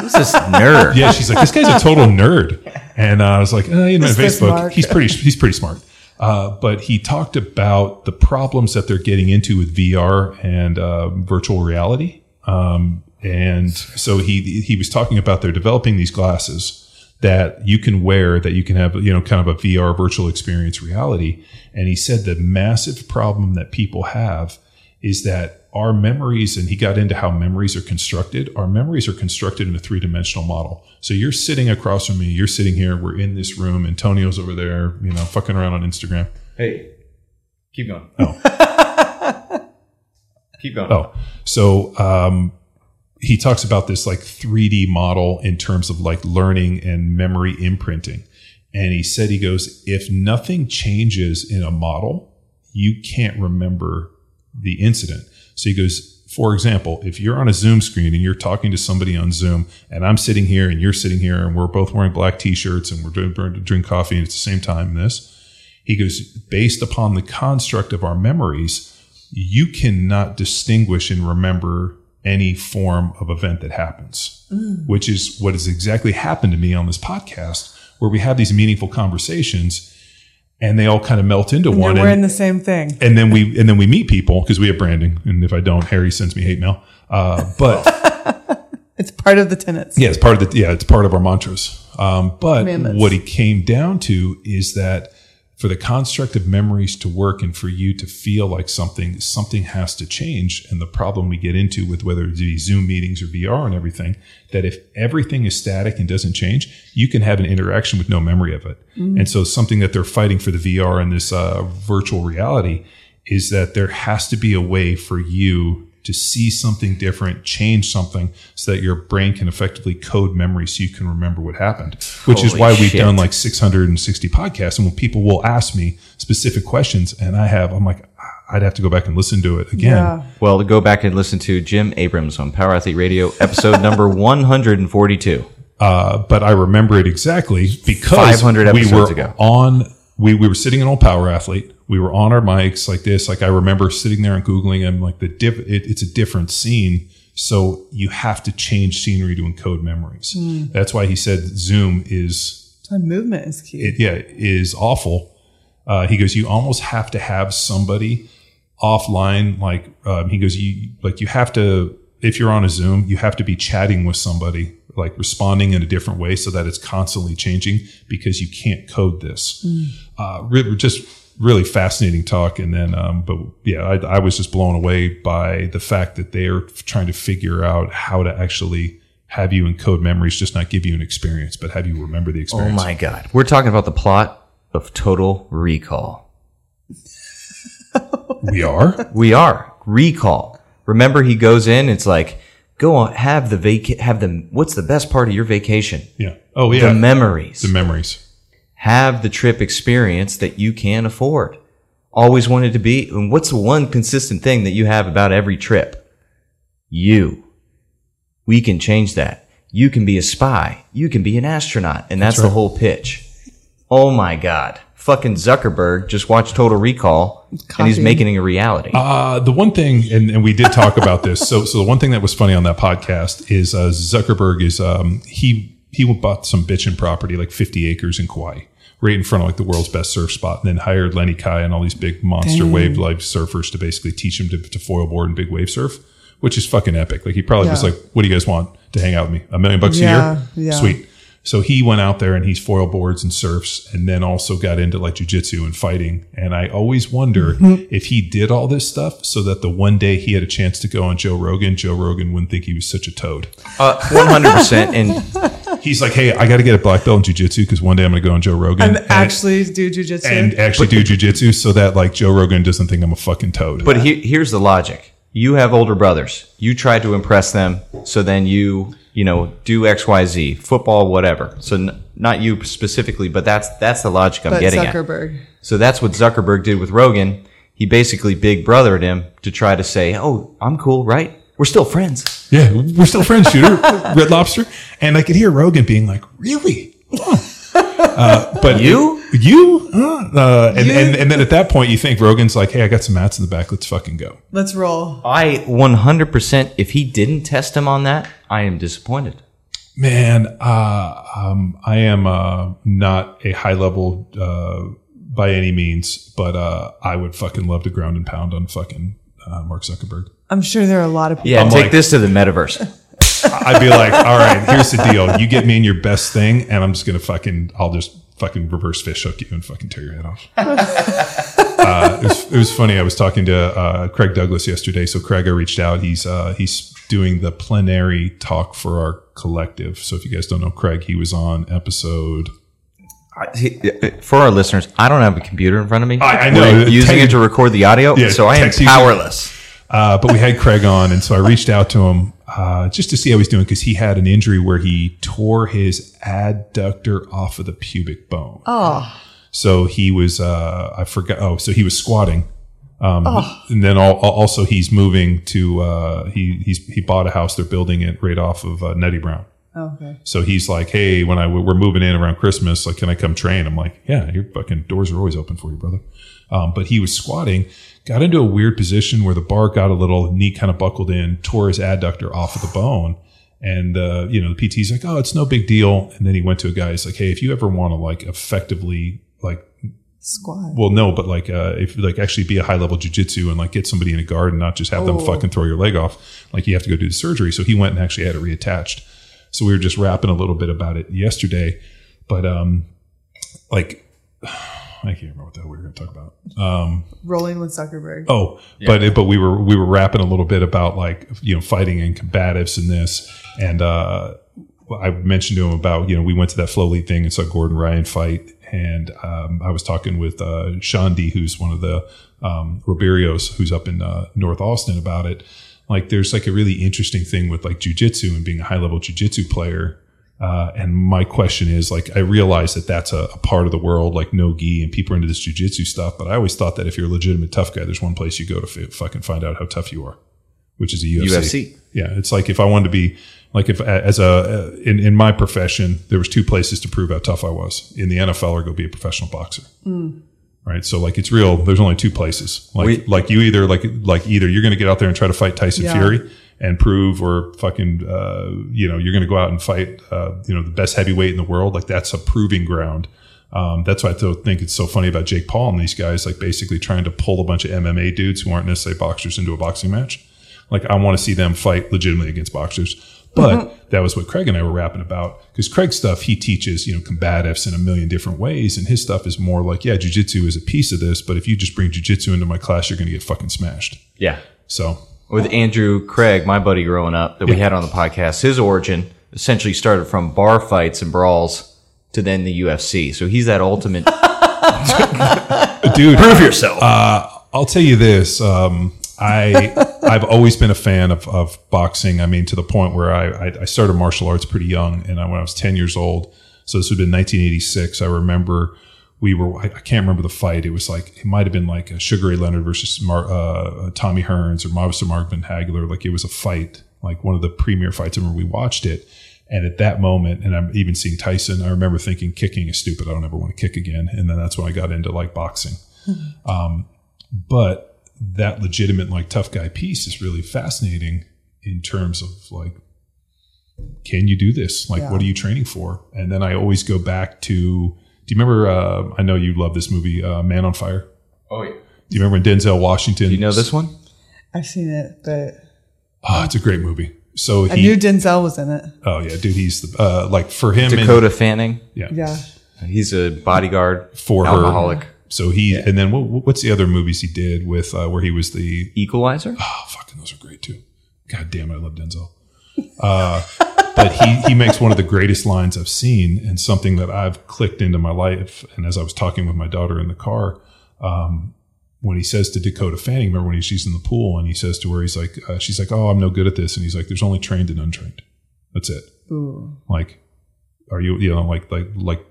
Who's this nerd? Yeah, she's like, this guy's a total nerd. And uh, I was like, uh, you know, Who's Facebook, he's pretty, he's pretty smart. Uh, but he talked about the problems that they're getting into with VR and uh, virtual reality. Um, and so he he was talking about they're developing these glasses that you can wear that you can have you know kind of a VR virtual experience reality. And he said the massive problem that people have is that our memories, and he got into how memories are constructed. Our memories are constructed in a three dimensional model. So you're sitting across from me, you're sitting here, we're in this room, Antonio's over there, you know, fucking around on Instagram. Hey, keep going. oh keep going. Oh, so um, he talks about this like 3D model in terms of like learning and memory imprinting. And he said, he goes, if nothing changes in a model, you can't remember the incident. So he goes, for example, if you're on a Zoom screen and you're talking to somebody on Zoom and I'm sitting here and you're sitting here and we're both wearing black t-shirts and we're doing, drink coffee and it's the same time this, he goes, based upon the construct of our memories, you cannot distinguish and remember any form of event that happens, which is what has exactly happened to me on this podcast, where we have these meaningful conversations and they all kind of melt into You're one. wearing And, the same thing. and then we and then we meet people because we have branding, and if I don't, Harry sends me hate mail. Uh, but It's part of the tenets. yeah, it's part of the yeah, it's part of our mantras. Um, but what he came down to is that for the construct of memories to work and for you to feel like something something has to change, and the problem we get into with whether it be Zoom meetings or VR and everything, that if everything is static and doesn't change, you can have an interaction with no memory of it. And so something that they're fighting for the VR and this uh, virtual reality is that there has to be a way for you to see something different, change something so that your brain can effectively code memory so you can remember what happened, which is Holy why we've done like 660 podcasts. And when people will ask me specific questions and I have, I'm like, I'd have to go back and listen to it again. Yeah. Well, to go back and listen to Jim Abrahams on Power Athlete Radio, episode number 142. Uh, but I remember it exactly because 500 we episodes were ago. on. We, we were sitting in old Power Athlete. We were on our mics like this. Like I remember sitting there and googling and like the diff, it, it's a different scene. So you have to change scenery to encode memories. Hmm. That's why he said Zoom is time movement is key. it, yeah is awful. Uh, he goes, you almost have to have somebody offline. Like um, he goes, you like you have to if you're on a Zoom, you have to be chatting with somebody, like responding in a different way, so that it's constantly changing because you can't code this. Uh, re- just really fascinating talk. And then, um, but yeah, I, I was just blown away by the fact that they are trying to figure out how to actually have you encode memories, just not give you an experience, but have you remember the experience. Oh my God. We're talking about the plot of Total Recall. We are. We are. Recall. Remember, he goes in, it's like, go on, have the vac, have the, what's the best part of your vacation? Yeah. Oh yeah. The memories. The memories. have the trip experience that you can afford. always wanted to be? And what's the one consistent thing that you have about every trip? You. We can change that. You can be a spy. You can be an astronaut. And that's, the right. whole pitch. Oh my God. Fucking Zuckerberg just watched Total Recall and he's making it a reality. Uh, the one thing, and, and we did talk about this. So, so the one thing that was funny on that podcast is uh, Zuckerberg is um, he he bought some bitchin' property, like 50 acres in Kauai, right in front of like the world's best surf spot, and then hired Lenny Kai and all these big monster wave life surfers to basically teach him to, to foil board and big wave surf, which is fucking epic. Like he probably was like, "What do you guys want to hang out with me? A million bucks Yeah, a year? yeah. Sweet." So he went out there and he's foil boards and surfs, and then also got into like jujitsu and fighting. And I always wonder Mm-hmm. if he did all this stuff so that the one day he had a chance to go on Joe Rogan, Joe Rogan wouldn't think he was such a toad. Uh, 100%. And He's like, "Hey, I got to get a black belt in jujitsu because one day I'm going to go on Joe Rogan And actually do jujitsu. and actually do jujitsu so that like Joe Rogan doesn't think I'm a fucking toad." But he, here's the logic. You have older brothers. You try to impress them, so then you, you know, do X, Y, Z, football, whatever. So n- not you specifically, but that's that's the logic I'm but getting at. Zuckerberg. So that's what Zuckerberg did with Rogan. He basically big brothered him to try to say, "Oh, I'm cool, right? We're still friends." Yeah, we're still friends, shooter. Red Lobster. And I could hear Rogan being like, really? Huh. Uh, but You? you? Uh, and, and, and then at that point, you think Rogan's like, hey, I got some mats in the back. Let's fucking go. Let's roll. I 100%. If he didn't test him on that, I am disappointed. Man, uh, um, I am uh, not a high level uh, by any means, but uh, I would fucking love to ground and pound on fucking uh, Mark Zuckerberg. I'm sure there are a lot of people. Yeah, I'm take like- this to the metaverse. I'd be like, all right, here's the deal. You get me in your best thing, and I'm just gonna fucking, I'll just fucking reverse fish hook you and fucking tear your head off. uh, it, was, it was funny. I was talking to uh, Craig Douglas yesterday. So Craig, I reached out. He's uh, he's doing the plenary talk for our collective. So if you guys don't know Craig, he was on episode. For our listeners, I don't have a computer in front of me. I- I know. We're using Tech- it to record the audio, Yeah, so I am text powerless. Uh, but we had Craig on, and so I reached out to him uh, just to see how he's doing because he had an injury where he tore his adductor off of the pubic bone. Oh, So he was, uh, I forgot. Oh, so he was squatting. Um, and then al- al- also he's moving to, uh, he, he's, he bought a house. They're building it right off of uh, Nettie Brown. okay. So he's like, Hey, when I, we're moving in around Christmas, like, can I come train? I'm like, yeah, your fucking doors are always open for you, brother. Um, but he was squatting, got into a weird position where the bar got a little knee kind of buckled in, tore his adductor off of the bone. And, uh, you know, the PT's like, Oh, it's no big deal. And then he went to a guy. He's like, Hey, if you ever want to like effectively like squat. well, no, but like uh, if like actually be a high level jujitsu and like get somebody in a guard and not just have them Oh. fucking throw your leg off, like you have to go do the surgery. So he went and actually had it reattached. So we were just rapping a little bit about it yesterday, but um, like I can't remember what the hell we were going to talk about. Um, Rolling with Zuckerberg. Oh, but but we were we were rapping a little bit about like you know fighting and combatives and this, and uh, I mentioned to him about you know we went to that flow league thing and saw Gordon Ryan fight, and um, I was talking with uh, Xande, who's one of the um, Ribeiros, who's up in uh, North Austin about it. Like, there's like a really interesting thing with like jujitsu and being a high level jujitsu player. Uh, and my question is like, I realize that that's a, a part of the world, like no gi and people are into this jujitsu stuff. But I always thought that if you're a legitimate tough guy, there's one place you go to f- fucking find out how tough you are, which is a UFC. UFC. Yeah. It's like if I wanted to be like if as a, in, in my profession, there was two places to prove how tough I was in the NFL or go be a professional boxer. Right. So like it's real. There's only two places. Like, We- like you either like, like either you're going to get out there and try to fight Tyson Yeah. Fury and prove or fucking, uh, you know, you're going to go out and fight, uh, you know, the best heavyweight in the world. Like that's a proving ground. Um, that's why I think it's so funny about Jake Paul and these guys, like basically trying to pull a bunch of MMA dudes who aren't necessarily boxers into a boxing match. Like I want to see them fight legitimately against boxers. But that was what Craig and I were rapping about because Craig's stuff he teaches you know combatives in a million different ways, and his stuff is more like yeah, jujitsu is a piece of this, but if you just bring jujitsu into my class, you're going to get fucking smashed. Yeah. So With Andrew Craig, my buddy growing up that we had on the podcast, his origin essentially started from bar fights and brawls to then the UFC. So he's that ultimate dude, prove yourself. Uh, I'll tell you this. Um, I I've always been a fan of, of boxing. I mean, to the point where I, I I started martial arts pretty young, and I, when I was ten years old, so this would have been 1986. I remember we were I, I can't remember the fight. It was like it might have been like a Sugar Ray Leonard versus Mar, uh, Tommy Hearns or Marvin Hagler. Like it was a fight, like one of the premier fights. I remember we watched it. And at that moment, and I'm even seeing Tyson, I remember thinking kicking is stupid. I don't ever want to kick again. And then that's when I got into like boxing. Um, but that legitimate like tough guy piece is really fascinating in terms of like can you do this like Yeah. what are you training for and then i always go back to do you remember uh, i know you love this movie uh, man on fire Oh yeah. do you remember when denzel washington Do you know this one? I've seen it, but oh it's a great movie so I he knew Denzel was in it. oh yeah dude he's the uh, like for him and- Dakota Fanning. yeah, Yeah. He's a bodyguard for alcoholic. her so he and then what, what's the other movies he did with uh, where he was the Equalizer. Oh, fucking those are great too. God damn it, I love Denzel. Uh, but he he makes one of the greatest lines I've seen, and something that I've clicked into my life. And as I was talking with my daughter in the car, um, when he says to Dakota Fanning, remember when she's in the pool, and he says to her, he's like, uh, she's like, "Oh, I'm no good at this," and he's like, "There's only trained and untrained. That's it." Like, are you you know like like like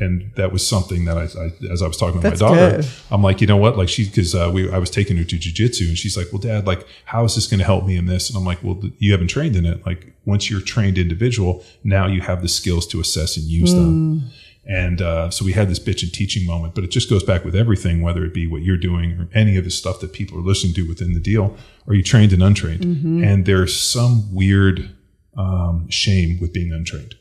and that was something that I, I as I was talking with That's my daughter, good. I'm like, you know what? Like she, because uh, we, I was taking her to jujitsu, and she's like, well, Dad, like, how is this going to help me in this? And I'm like, well, th- you haven't trained in it. Like, once you're trained individual, now you have the skills to assess and use them. And uh, so we had this bitch and teaching moment, but it just goes back with everything, whether it be what you're doing or any of the stuff that people are listening to within the deal. Are you trained and untrained? And there's some weird um, shame with being untrained.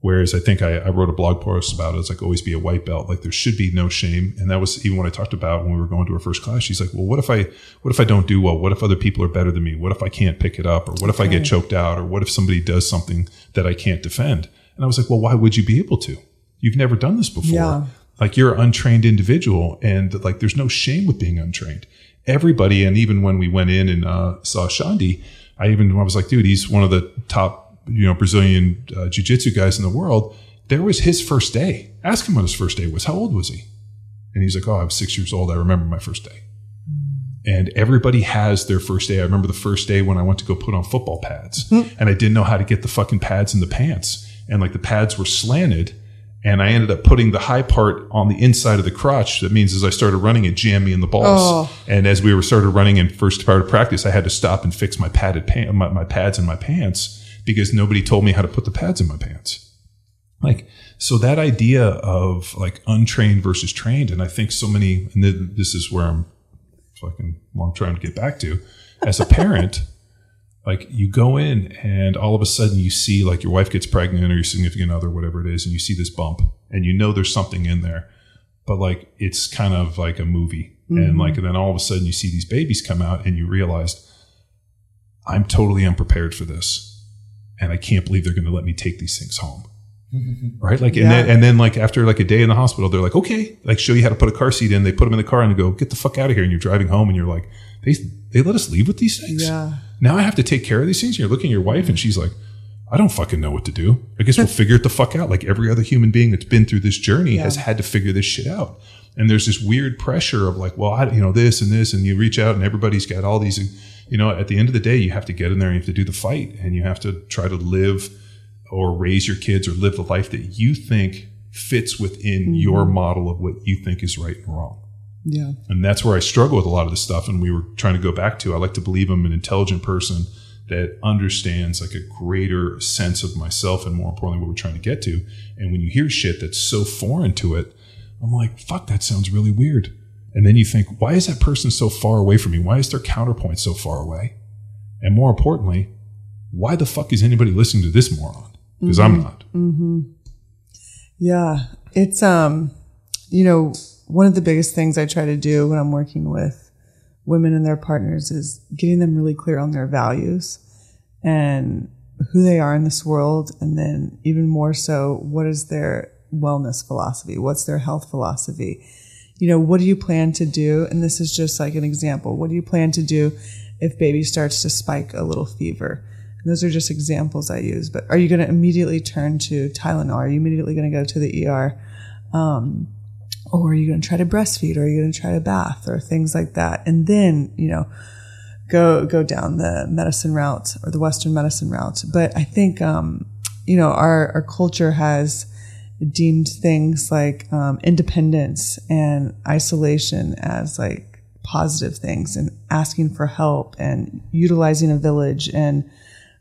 Whereas I think I, I wrote a blog post about it. It's like always be a white belt. Like there should be no shame. And that was even what I talked about when we were going to our first class. She's like, well, what if I, what if I don't do well? What if other people are better than me? What if I can't pick it up? Or what if I get choked out? Or what if somebody does something that I can't defend? And I was like, well, why would you be able to? You've never done this before. Yeah. Like you're an untrained individual and like there's no shame with being untrained. Everybody, and even when we went in and uh, saw Xande, I even I was like, dude, he's one of the top, you know, Brazilian uh, jiu-jitsu guys in the world. There was his first day. Ask him what his first day was. How old was he? And he's like, oh, I was six years old. I remember my first day. And everybody has their first day. I remember the first day when I went to go put on football pads and I didn't know how to get the fucking pads in the pants. And like the pads were slanted and I ended up putting the high part on the inside of the crotch. That means as I started running, it jammed me in the balls. Oh. And as we were started running in first part of practice, I had to stop and fix my padded pant, my, my pads in my pants because nobody told me how to put the pads in my pants. Like, so that idea of like untrained versus trained, and I think so many, and th- this is where I'm fucking long trying to get back to, as a parent, like you go in and all of a sudden you see like your wife gets pregnant or your significant other, whatever it is, and you see this bump and you know there's something in there, but like it's kind of like a movie. And mm-hmm. like, and then all of a sudden you see these babies come out and you realize I'm totally unprepared for this. And I can't believe they're going to let me take these things home. Mm-hmm. Right. Like, and Yeah. then, and then like after like a day in the hospital, they're like, okay, like show you how to put a car seat in. They put them in the car and they go, get the fuck out of here. And you're driving home and you're like, they, they let us leave with these things. Yeah. Now I have to take care of these things. And you're looking at your wife and she's like, I don't fucking know what to do. I guess we'll figure it the fuck out. Like every other human being that's been through this journey has had to figure this shit out. And there's this weird pressure of like, well, I, you know, this and this, and you reach out and everybody's got all these, you know, at the end of the day, you have to get in there and you have to do the fight and you have to try to live or raise your kids or live the life that you think fits within mm-hmm. your model of what you think is right and wrong. Yeah. And that's where I struggle with a lot of this stuff. And we were trying to go back to, I like to believe I'm an intelligent person that understands like a greater sense of myself and more importantly, what we're trying to get to. And when you hear shit that's so foreign to it, I'm like, fuck, that sounds really weird. And then you think, why is that person so far away from me? Why is their counterpoint so far away? And more importantly, why the fuck is anybody listening to this moron? Because I'm not. Yeah. It's, um, you know, one of the biggest things I try to do when I'm working with women and their partners is getting them really clear on their values and who they are in this world. And then even more so, what is their wellness philosophy? What's their health philosophy? You know, what do you plan to do? And this is just like an example. What do you plan to do if baby starts to spike a little fever? And those are just examples I use. But are you going to immediately turn to Tylenol? Are you immediately going to go to the ER? Um, or are you going to try to breastfeed? Or are you going to try to bath or things like that? And then, you know, go go down the medicine route or the Western medicine route. But I think, um, you know, our our culture has deemed things like um, independence and isolation as like positive things and asking for help and utilizing a village and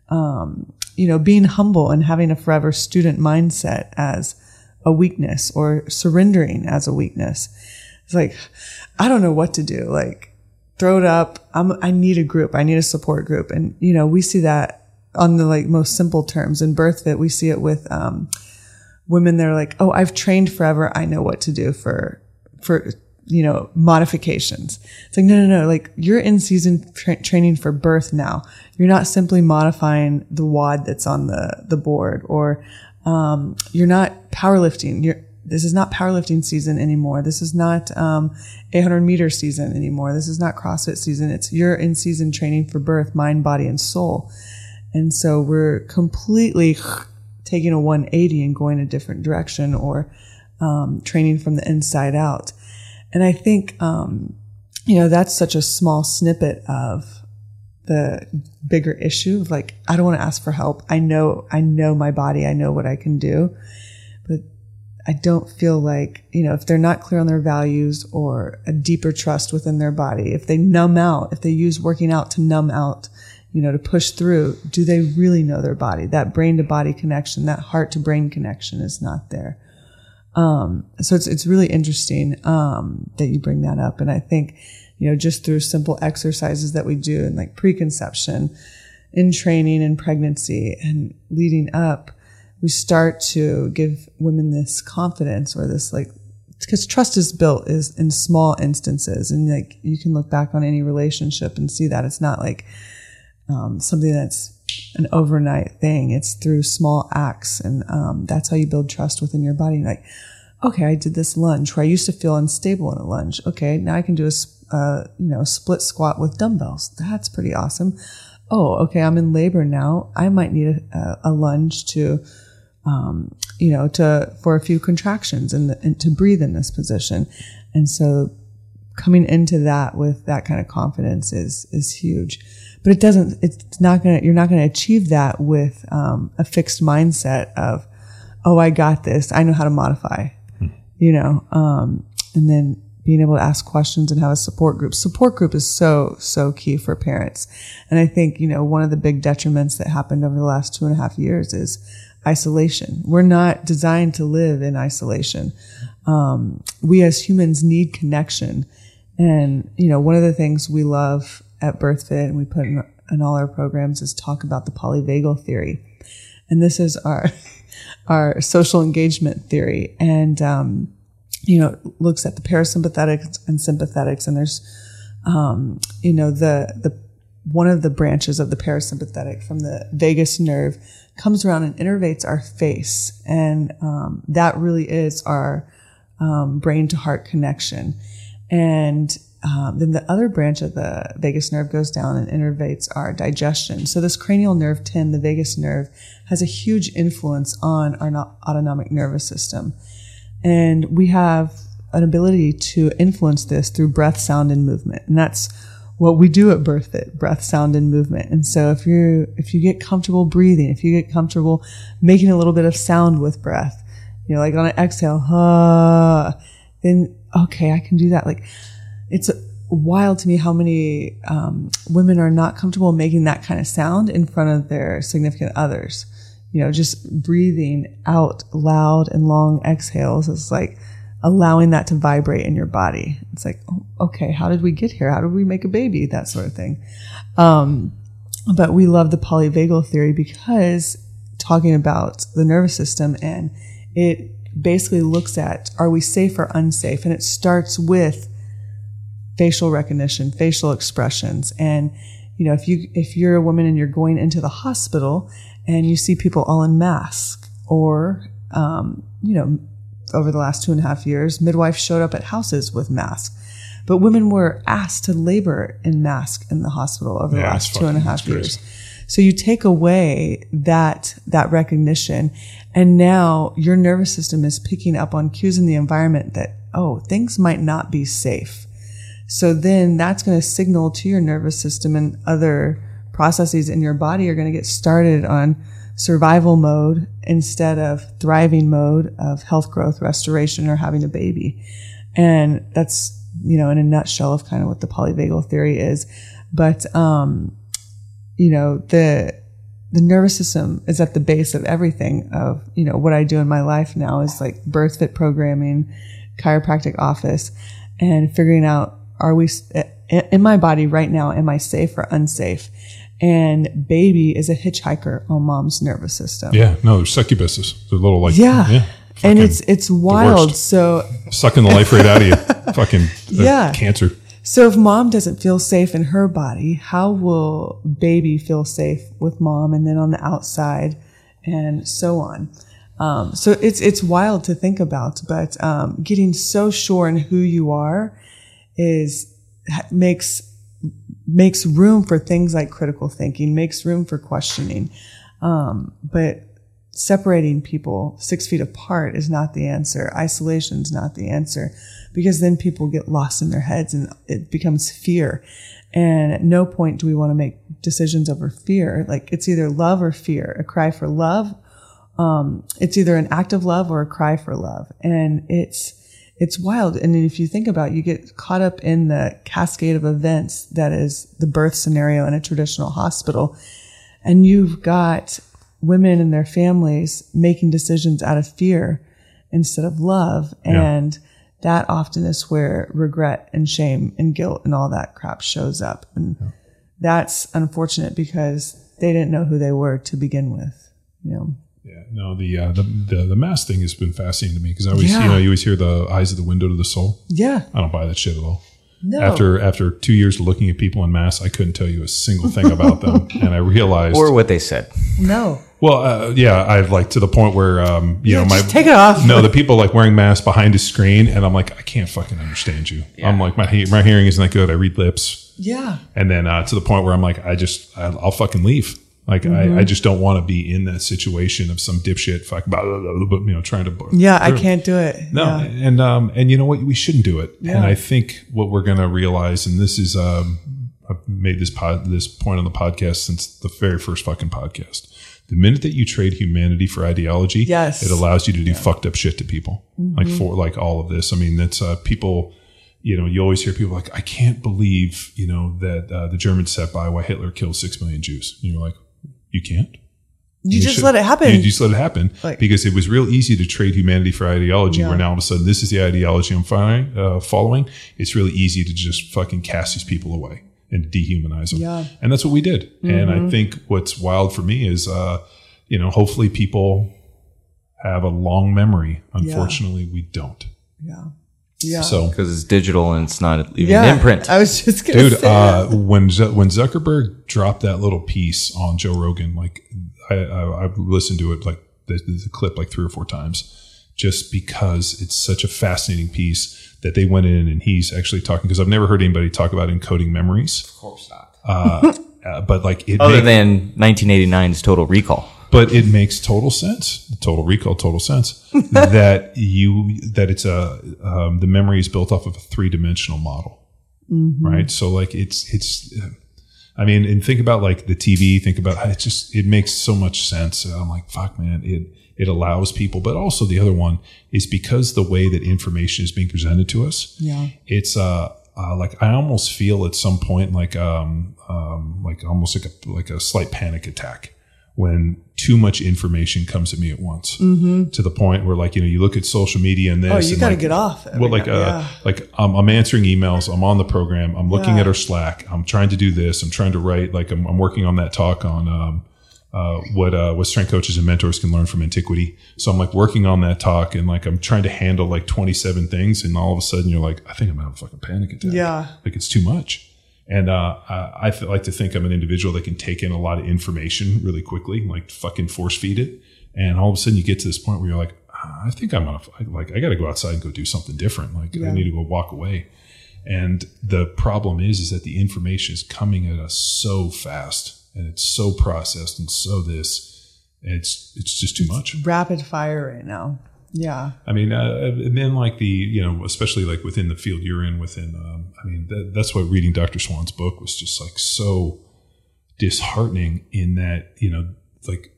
um, you know being humble and having a forever student mindset as a weakness or surrendering as a weakness. It's like i don't know what to do. Like throw it up. I'm, i need a group. I need a support group. And you know we see that on the like most simple terms in birthfit we see it with um, women that are like oh i've trained forever i know what to do for for you know, modifications. It's like, no, no, no. Like you're in season tra- training for birth now. You're not simply modifying the WOD that's on the, the board or, um, you're not powerlifting. You're, this is not powerlifting season anymore. This is not, um, 800 meter season anymore. This is not CrossFit season. It's you're in season training for birth, mind, body, and soul. And so we're completely taking a 180 and going a different direction or, um, training from the inside out. And I think, um, you know, that's such a small snippet of the bigger issue of like, I don't want to ask for help. I know, I know my body. I know what I can do, but I don't feel like, you know, if they're not clear on their values or a deeper trust within their body, if they numb out, if they use working out to numb out, you know, to push through, do they really know their body? That brain to body connection, that heart to brain connection is not there. Um, so it's, it's really interesting, um, that you bring that up. And I think, you know, just through simple exercises that we do in like preconception, in training and pregnancy and leading up, we start to give women this confidence or this like, because trust is built is in small instances and like you can look back on any relationship and see that it's not like um, something that's an overnight thing. It's through small acts, and um, that's how you build trust within your body. Like, okay, I did this lunge where I used to feel unstable in a lunge. Okay, now I can do a uh, you know split squat with dumbbells. That's pretty awesome. Oh, okay, I'm in labor now. I might need a, a lunge to, um, you know, to for a few contractions and, and to breathe in this position. And so, coming into that with that kind of confidence is is huge but it doesn't it's not gonna you're not gonna achieve that with um, a fixed mindset of oh i got this. I know how to modify hmm. you know um, and then being able to ask questions and have a support group. Support group is so so key for parents. And i think you know one of the big detriments that happened over the last two and a half years is isolation. We're not designed to live in isolation. Um, we as humans need connection. And you know one of the things we love at BirthFit and we put in, in all our programs is talk about the polyvagal theory. And this is our, our social engagement theory. And, um, you know, looks at the parasympathetics and sympathetics. And there's, um, you know, the, the, one of the branches of the parasympathetic from the vagus nerve comes around and innervates our face. And, um, that really is our, um, brain to heart connection. And um, then the other branch of the vagus nerve goes down and innervates our digestion. So this cranial nerve 10, the vagus nerve, has a huge influence on our autonomic nervous system. And we have an ability to influence this through breath, sound, and movement. And that's what we do at BirthFit, breath, sound, and movement. And so if you if you get comfortable breathing, if you get comfortable making a little bit of sound with breath, you know, like on an exhale, uh, then okay, I can do that. Like it's wild to me how many um, women are not comfortable making that kind of sound in front of their significant others. You know, just breathing out loud and long exhales is like allowing that to vibrate in your body. It's like, oh, okay, how did we get here? How did we make a baby? That sort of thing. Um, but we love the polyvagal theory because talking about the nervous system and it basically looks at are we safe or unsafe? And it starts with facial recognition, facial expressions. And, you know, if you, if you're a woman and you're going into the hospital and you see people all in masks or, um, you know, over the last two and a half years, midwives showed up at houses with masks. But women were asked to labor in mask in the hospital over yeah, the last two and a half years. So you take away that, that recognition. And now your nervous system is picking up on cues in the environment that, oh, things might not be safe. So then that's going to signal to your nervous system and other processes in your body are going to get started on survival mode instead of thriving mode of health growth restoration or having a baby. And that's you know in a nutshell of kind of what the polyvagal theory is. But um you know the the nervous system is at the base of everything of you know what i do in my life now is like birth fit programming chiropractic office and figuring out are we in my body right now am i safe or unsafe and baby is a hitchhiker on mom's nervous system Yeah, no, they're succubuses. They're little like yeah, yeah and it's it's wild so sucking the life right out of you. Fucking uh, Yeah. cancer. So if mom doesn't feel safe in her body, how will baby feel safe with mom and then on the outside and so on? Um, so it's, it's wild to think about, but, um, getting so sure in who you are is, makes, makes room for things like critical thinking, makes room for questioning. Um, but separating people six feet apart is not the answer. Isolation is not the answer because then people get lost in their heads and it becomes fear. And at no point do we want to make decisions over fear. Like it's either love or fear, a cry for love. Um, it's either an act of love or a cry for love. And it's, it's wild. And if you think about it, you get caught up in the cascade of events that is the birth scenario in a traditional hospital. And you've got women and their families making decisions out of fear instead of love. And that often is where regret and shame and guilt and all that crap shows up. And that's unfortunate because they didn't know who they were to begin with. You know, Yeah, no, the uh, the, the the mass thing has been fascinating to me because I always Yeah. you know you always hear the eyes of the window to the soul. yeah. I don't buy that shit at all. No. After after two years of looking at people in mass, I couldn't tell you a single thing about them, and I realized. Or what they said. no. well, uh, yeah, I've like to the point where um, you Yeah, know my take it off. no, the people like wearing masks behind a screen, and I'm like, I can't fucking understand you. I'm like, my my hearing isn't that good. I read lips, Yeah. and then uh, to the point where I'm like, I just I, I'll fucking leave. Like Mm-hmm. I, I just don't want to be in that situation of some dipshit fucking blah, blah, blah, blah, you know trying to Yeah. I can't do it. no, Yeah. and um, and you know what? We shouldn't do it. Yeah. And I think what we're going to realize, and this is, um, I've made this pod, this point on the podcast since the very first fucking podcast. The minute that you trade humanity for ideology, Yes. it allows you to do fucked up shit to people. Like for like all of this. I mean, that's uh, people. You know, you always hear people like, "I can't believe," you know, that uh, the Germans sat by while Hitler killed six million Jews. And you're like, you can't. You just should- let it happen. You just let it happen Like- because it was real easy to trade humanity for ideology. Yeah. Where now all of a sudden this is the ideology I'm following. Uh, following. It's really easy to just fucking cast these people away and dehumanize them. Yeah. Mm-hmm. And that's what we did. And I think what's wild for me is, uh, you know, hopefully people have a long memory. Unfortunately, we don't. yeah. Yeah. So, Because it's digital and it's not even yeah. an imprint. I was just going to dude, say uh, that. when Z- when Zuckerberg dropped that little piece on Joe Rogan, like I, I, I've listened to it like the, the clip like three or four times, just because it's such a fascinating piece that they went in and he's actually talking because I've never heard anybody talk about encoding memories, of course not. uh, but like it Other make- than 1989's Total Recall. But it makes total sense total recall total sense that you that it's a um, the memory is built off of a three-dimensional model right? So like it's it's i mean and think about like the tv think about it just it makes so much sense. I'm like fuck man it it allows people but also the other one is because the way that information is being presented to us Yeah. it's uh, uh like I almost feel at some point like um um like almost like a like a slight panic attack when too much information comes at me at once to the point where like you know you look at social media and this Mm-hmm. Oh, you got to like, get off. well like now- uh yeah. like um, I'm answering emails I'm on the program I'm looking Yeah. at our Slack I'm trying to do this I'm trying to write like I'm, I'm working on that talk on um uh, what uh, what strength coaches and mentors can learn from antiquity. So I'm like working on that talk and like I'm trying to handle like 27 things, and all of a sudden you're like, I think I'm having a fucking panic attack. Yeah. like it's too much. And uh, I, I like to think I'm an individual that can take in a lot of information really quickly, like fucking force feed it. And all of a sudden you get to this point where you're like, "Ah, I think I'm on a, like I got to go outside and go do something different. Like I need to go walk away. And the problem is, is that the information is coming at us so fast, and it's so processed and so this, it's it's just too much. rapid fire right now. Yeah. I mean, uh, and then like the you know, especially like within the field you're in, within, um, I mean, that, that's why reading Dr. Swan's book was just like so disheartening in that you know, like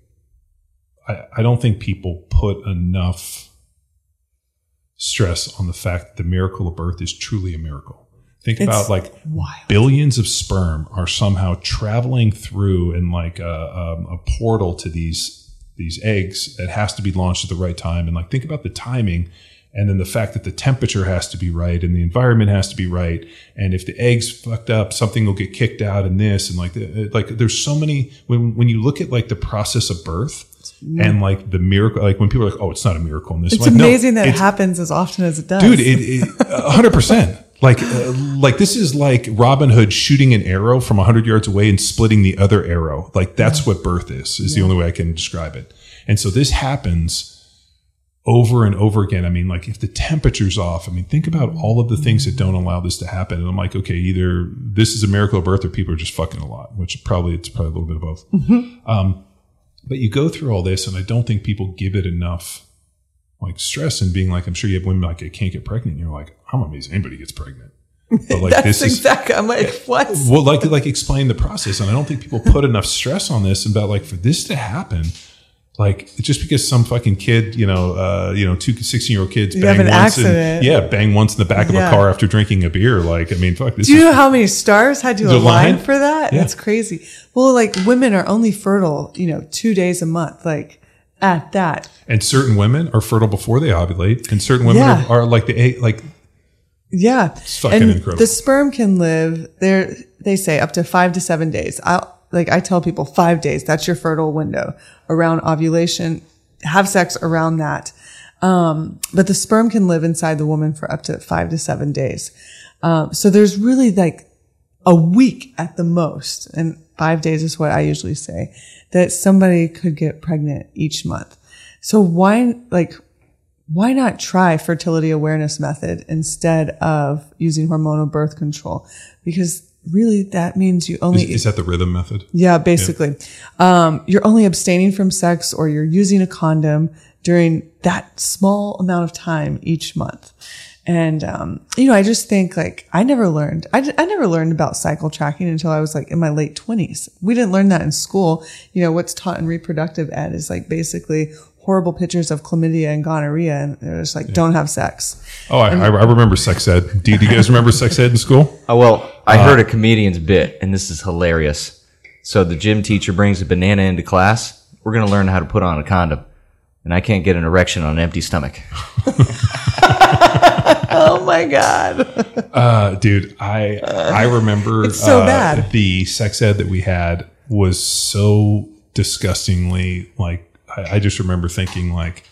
I, I don't think people put enough stress on the fact that the miracle of birth is truly a miracle. Think It's about like wild. billions of sperm are somehow traveling through in like a, um, a portal to these these eggs that has to be launched at the right time. And like think about the timing and then the fact that the temperature has to be right and the environment has to be right. And if the eggs fucked up something will get kicked out in this and like the, like there's so many when when you look at like the process of birth mm. and like the miracle like when people are like oh it's not a miracle in this It's like, no, amazing that it happens as often as it does. dude it, it 100% like uh, like this is like robin hood shooting an arrow from 100 yards away and splitting the other arrow. Like that's what birth is is the only way i can describe it. And so this happens over and over again. I mean like if the temperature's off i mean think about all of the things that don't allow this to happen. And i'm like okay either this is a miracle of birth or people are just fucking a lot which probably it's probably a little bit of both. Um, but you go through all this and i don't think people give it enough like stress and being like, I'm sure you have women like, I can't get pregnant. And you're like, I'm amazed anybody gets pregnant. But like, That's this is, exactly. I'm like, what? well, like, like explain the process. And I don't think people put enough stress on this about like, for this to happen, like just because some fucking kid, you know, uh, you know, two 16 year old kids You bang once, and, accident. yeah, bang once in the back of Yeah. a car after drinking a beer. Like, I mean, fuck this. Do you is- know how many stars had to align line? for that? Yeah. That's crazy. Well, like women are only fertile, you know, two days a month, like at that. and certain women are fertile before they ovulate, and certain women Yeah. are, are like the like Yeah. fucking and incredible. The sperm can live there, they say up to five to seven days. I like, I tell people five days, that's your fertile window around ovulation. Have sex around that. Um, but the sperm can live inside the woman for up to five to seven days. Um, so there's really like a week at the most, and five days is what I usually say, that somebody could get pregnant each month. So why, like, why not try fertility awareness method instead of using hormonal birth control? Because really that means you only is, is that the rhythm method? yeah, basically. Um, you're only abstaining from sex or you're using a condom during that small amount of time each month. And, um, you know, I just think like I never learned, I, I never learned about cycle tracking until I was like in my late twenties. We didn't learn that in school. You know, what's taught in reproductive ed is like basically horrible pictures of chlamydia and gonorrhea. And they're just like, don't have sex. Oh, I, I I remember sex ed. Do, do you guys remember sex ed in school? Oh, well, I heard a comedian's bit, and this is hilarious. So the gym teacher brings a banana into class. We're going to learn how to put on a condom. And I can't get an erection on an empty stomach. Oh my God. Uh, dude, I I remember It's so uh, bad. the sex ed that we had was so disgustingly like I, I just remember thinking like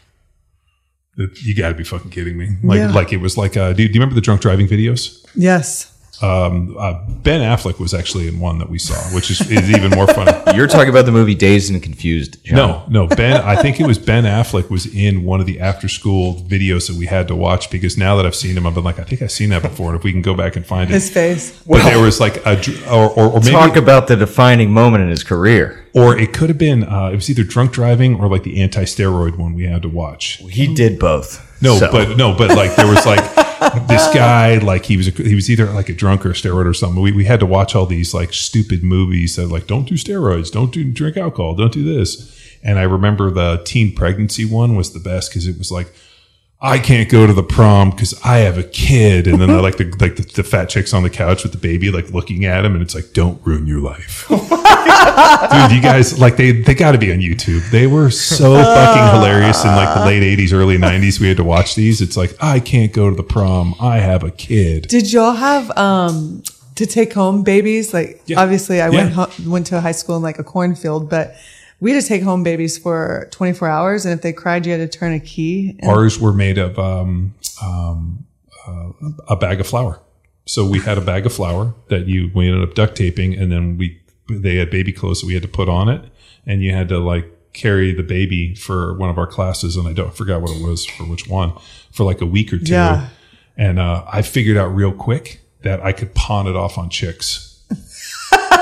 you got to be fucking kidding me like Yeah. like it was like uh, do, do you remember the drunk driving videos Yes. Um, uh, Ben Affleck was actually in one that we saw which is, is even more funny You're talking about the movie Dazed and Confused. John. no no Ben I think it was Ben Affleck was in one of the after school videos that we had to watch because now that I've seen him I've been like I think I've seen that before and if we can go back and find it His face. but there was like a or, or, or maybe Talk about the defining moment in his career. or it could have been uh, it was either drunk driving or like the anti-steroid one we had to watch He did both. no So- but no but like there was like this guy like he was a, he was either like a drunk or a steroid or something. We, we had to watch all these like stupid movies that like don't do steroids don't do drink alcohol don't do this. And i remember the teen pregnancy one was the best because it was like I can't go to the prom because I have a kid, and then I like the like the, the fat chicks on the couch with the baby, like looking at him, and it's like, "Don't ruin your life." Dude, you guys like they they got to be on YouTube. They were so fucking hilarious in like the late '80s, early '90s. We had to watch these. It's like I can't go to the prom. I have a kid. Did y'all have um to take home babies? Like Yeah. obviously I Yeah. went ho- went to a high school in like a cornfield, but we had to take home babies for 24 hours and if they cried you had to turn a key. Ours were made of um, um, uh, a bag of flour. So we had a bag of flour that you we ended up duct taping, and then we they had baby clothes that we had to put on it, and you had to like carry the baby for one of our classes, and I don't I forgot what it was for which one for like a week or two. Yeah. And uh, I figured out real quick that I could pawn it off on chicks.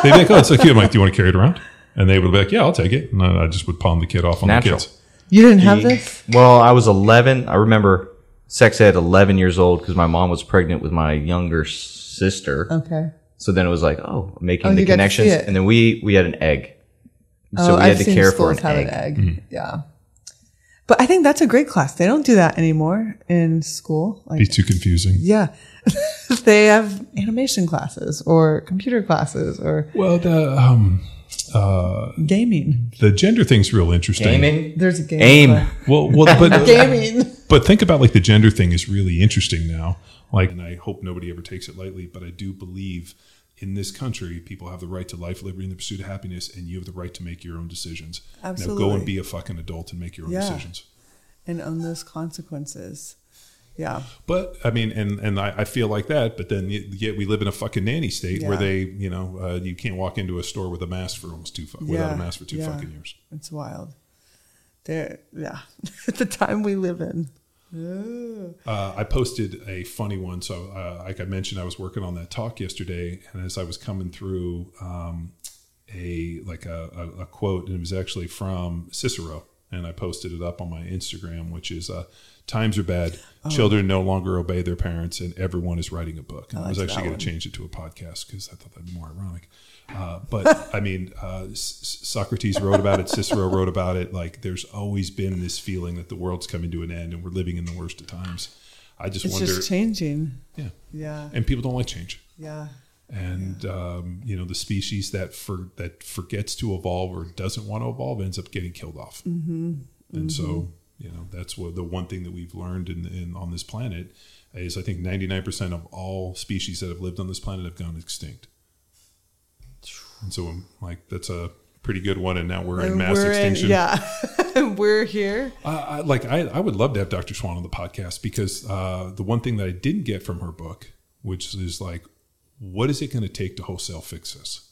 They'd be like, "Oh, it's so cute." I'm like, "Do you want to carry it around?" And they would be like, "Yeah, I'll take it." And I I just would pawn the kid off on Natural. the kids. you didn't have this? Well, I was 11. I remember sex ed 11 years old because my mom was pregnant with my younger sister. Okay. So then it was like, oh, making Oh, the you got to see connections. And then we we had an egg. So oh, we I've had to care for schools an egg. an egg. Yeah. But I think that's a great class. They don't do that anymore in school. Like, Be too confusing. yeah, they have animation classes or computer classes or Well, the um, uh, gaming. the gender thing's real interesting. Gaming. There's a game. Aim. class. Well, well, but Gaming. but think about like the gender thing is really interesting now. Like, and I hope nobody ever takes it lightly, but I do believe in this country, people have the right to life, liberty, and the pursuit of happiness, and you have the right to make your own decisions. Now go and be a fucking adult and make your own Yeah. decisions. and own those consequences. Yeah. But I mean, and and I, I feel like that. But then yet we live in a fucking nanny state where they, you know, uh, you can't walk into a store with a mask for almost two fu- without a mask for two yeah. fucking years. It's wild. There, yeah. the time we live in. Uh, I posted a funny one. So, uh, like I mentioned, I was working on that talk yesterday, and as I was coming through, um, a like a, a, a quote, and it was actually from Cicero, and I posted it up on my Instagram, which is uh, "Times are bad, children no longer obey their parents, and everyone is writing a book." And I, was actually going to change it to a podcast because I thought that'd be more ironic. Uh, but I mean, uh, Socrates wrote about it. Cicero wrote about it. Like, there's always been this feeling that the world's coming to an end, and we're living in the worst of times. I just It's wonder, just changing. yeah. Yeah. And people don't like change, Yeah. and um, you know, the species that for that forgets to evolve or doesn't want to evolve ends up getting killed off. Mm-hmm. And so, you know, that's what the one thing that we've learned in, in on this planet is I think 99% of all species that have lived on this planet have gone extinct. And so, I'm like, that's a pretty good one. And now we're in mass we're extinction. In, yeah. we're here. I, I, like I, I would love to have Dr. Swan on the podcast because uh, the one thing that I didn't get from her book, which is like, what is it going to take to wholesale fix this?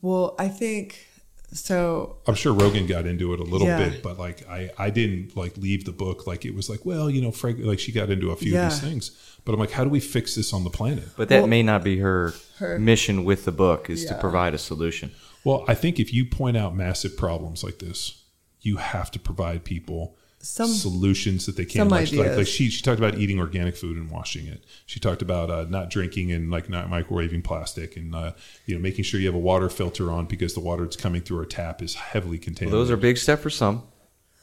Well, I think so. I'm sure Rogan got into it a little Yeah. bit, but like I, I didn't like leave the book like it was like, well, you know, Frank, like she got into a few of these things, but I'm like, how do we fix this on the planet? But that Well- may not be her, Her- mission with the book is to provide a solution. Well, I think if you point out massive problems like this, you have to provide people Some- solutions that they can. some like, like, like she, she talked about eating organic food and washing it. She talked about uh, not drinking and like not microwaving plastic and uh, you know making sure you have a water filter on because the water that's coming through our tap is heavily Well, contaminated. those are big step for some.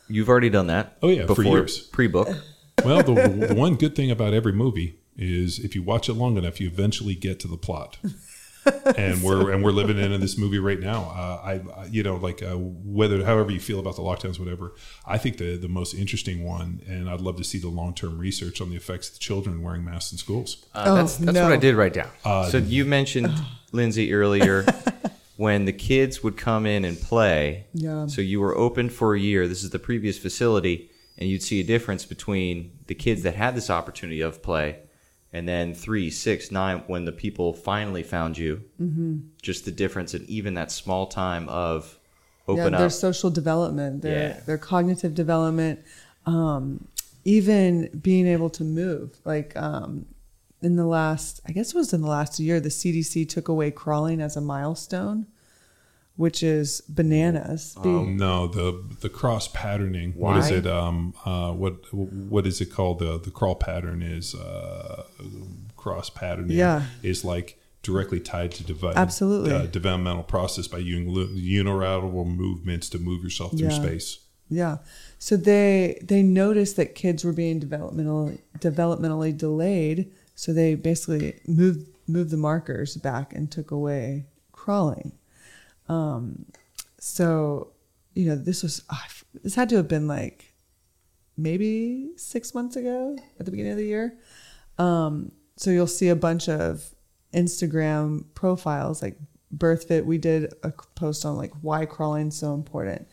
You've already done that. Oh, yeah, for before years. pre-book. Well, the, the one good thing about every movie is if you watch it long enough, you eventually get to the plot. and we're and we're living in this movie right now. Uh, I, I you know like uh, whether however you feel about the lockdowns, whatever. I think the the most interesting one, and I'd love to see the long term research on the effects of children wearing masks in schools. Uh, Oh, that's that's no. what I did write down. so you mentioned Lindsay earlier when the kids would come in and play. Yeah. So you were open for a year. This is the previous facility, and you'd see a difference between the kids that had this opportunity of play, and then three, six, nine when the people finally found you. Mm-hmm. Just the difference in even that small time of open yeah, their up. social development, their Yeah. their cognitive development, um, even being able to move. Like um, in the last, I guess it was in the last year, the CDC took away crawling as a milestone, which is bananas. Be- No, the the cross patterning. What is Why? it? Um, uh, what what is it called? The the crawl pattern is uh, cross patterning. Yeah. is like directly tied to devi- Absolutely. uh, developmental process by using lu- unilateral movements to move yourself through Yeah. space. Yeah. So they they noticed that kids were being developmentally developmentally delayed, so they basically moved moved the markers back and took away crawling. Um, so you know this was ah, this had to have been like maybe six months ago at the beginning of the year. Um, so you'll see a bunch of Instagram profiles like BirthFit. We did a post on like why crawling so important.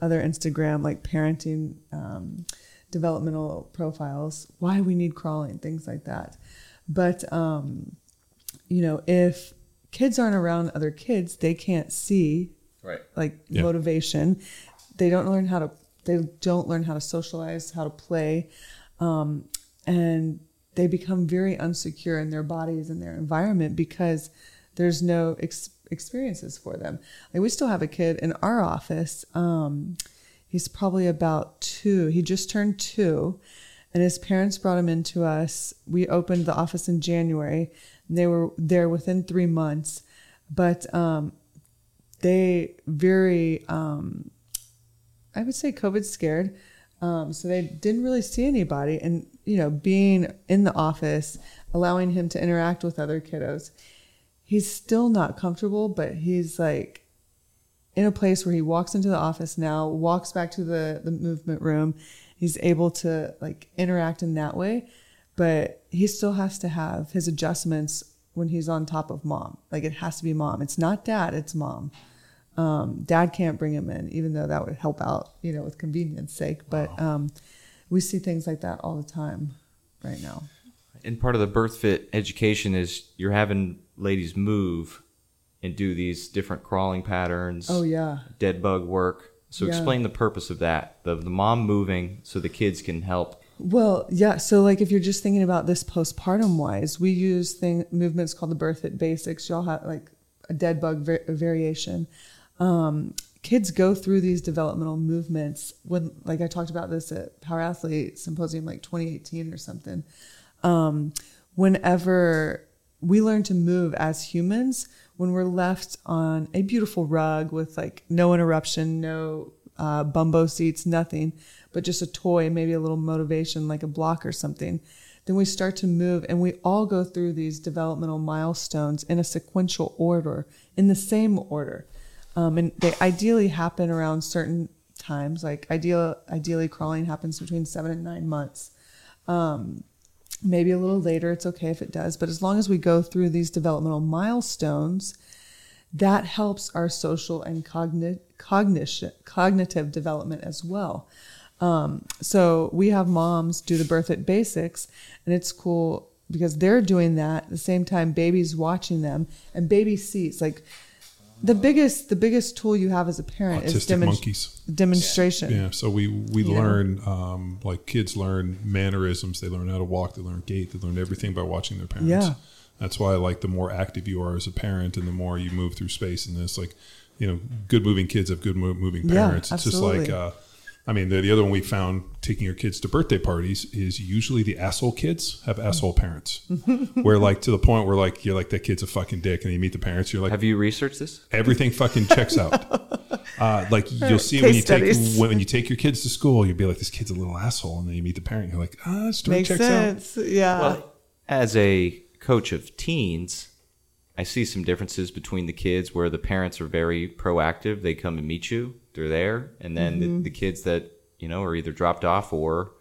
Other Instagram like parenting, um, developmental profiles, why we need crawling, things like that. But um, you know, if kids aren't around other kids, they can't see right. like Yeah. motivation. They don't learn how to they don't learn how to socialize, how to play, um, and they become very unsecure in their bodies and their environment because there's no ex- experiences for them. Like we still have a kid in our office. Um, he's probably about two. He just turned two, and his parents brought him into us. We opened the office in January. They were there within three months, but um, they very um, I would say COVID scared. Um, so they didn't really see anybody. And, you know, being in the office, allowing him to interact with other kiddos, he's still not comfortable, but he's like in a place where he walks into the office now, walks back to the, the movement room. He's able to like interact in that way, but he still has to have his adjustments when he's on top of mom. Like it has to be mom. It's not dad, it's mom. Um, dad can't bring him in, even though that would help out, you know, with convenience sake. But um, we see things like that all the time right now. And part of the BirthFit education is you're having ladies move and do these different crawling patterns. Oh yeah, dead bug work. So Yeah. explain the purpose of that. The the mom moving so the kids can help. Well, yeah. So, like, if you're just thinking about this postpartum wise, we use thing movements called the BirthFit basics. Y'all have like a dead bug va- variation. Um, kids go through these developmental movements when, like, I talked about this at Power Athlete Symposium, like 2018 or something. Um, whenever we learn to move as humans, when we're left on a beautiful rug with like no interruption, no uh, bumbo seats, nothing, but just a toy, maybe a little motivation like a block or something, then we start to move and we all go through these developmental milestones in a sequential order, in the same order. Um, and they ideally happen around certain times, like ideal, ideally crawling happens between seven and nine months maybe a little later it's okay if it does but as long as we go through these developmental milestones that helps our social and cogni- cognition cognitive development as well. Um, so we have moms do the BirthFit basics and it's cool because they're doing that at the same time babies watching them and baby sees like the biggest the biggest tool you have as a parent is Autistic monkeys. demonstration Yeah, so we we You learn um, like kids learn mannerisms. They learn how to walk. They learn gait. They learn everything by watching their parents. Yeah. That's why like the more active you are as a parent, and the more you move through space in this, like you know, good moving kids have good mo- moving Yeah, parents. it's just like. absolutely. Uh, I mean, the, the other one we found taking your kids to birthday parties is usually the asshole kids have asshole parents. where like to the point where like you're like that kid's a fucking dick, and you meet the parents, you're like, Have you researched this? everything fucking checks out. Uh, like you'll see when Case you studies. take when you take your kids to school, you'll be like, this kid's a little asshole, and then you meet the parent, you're like, ah, story makes checks sense yeah Well, as a coach of teens, I see some differences between the kids where the parents are very proactive. They come and meet you. They're there, and then Mm-hmm. the, the kids that you know are either dropped off or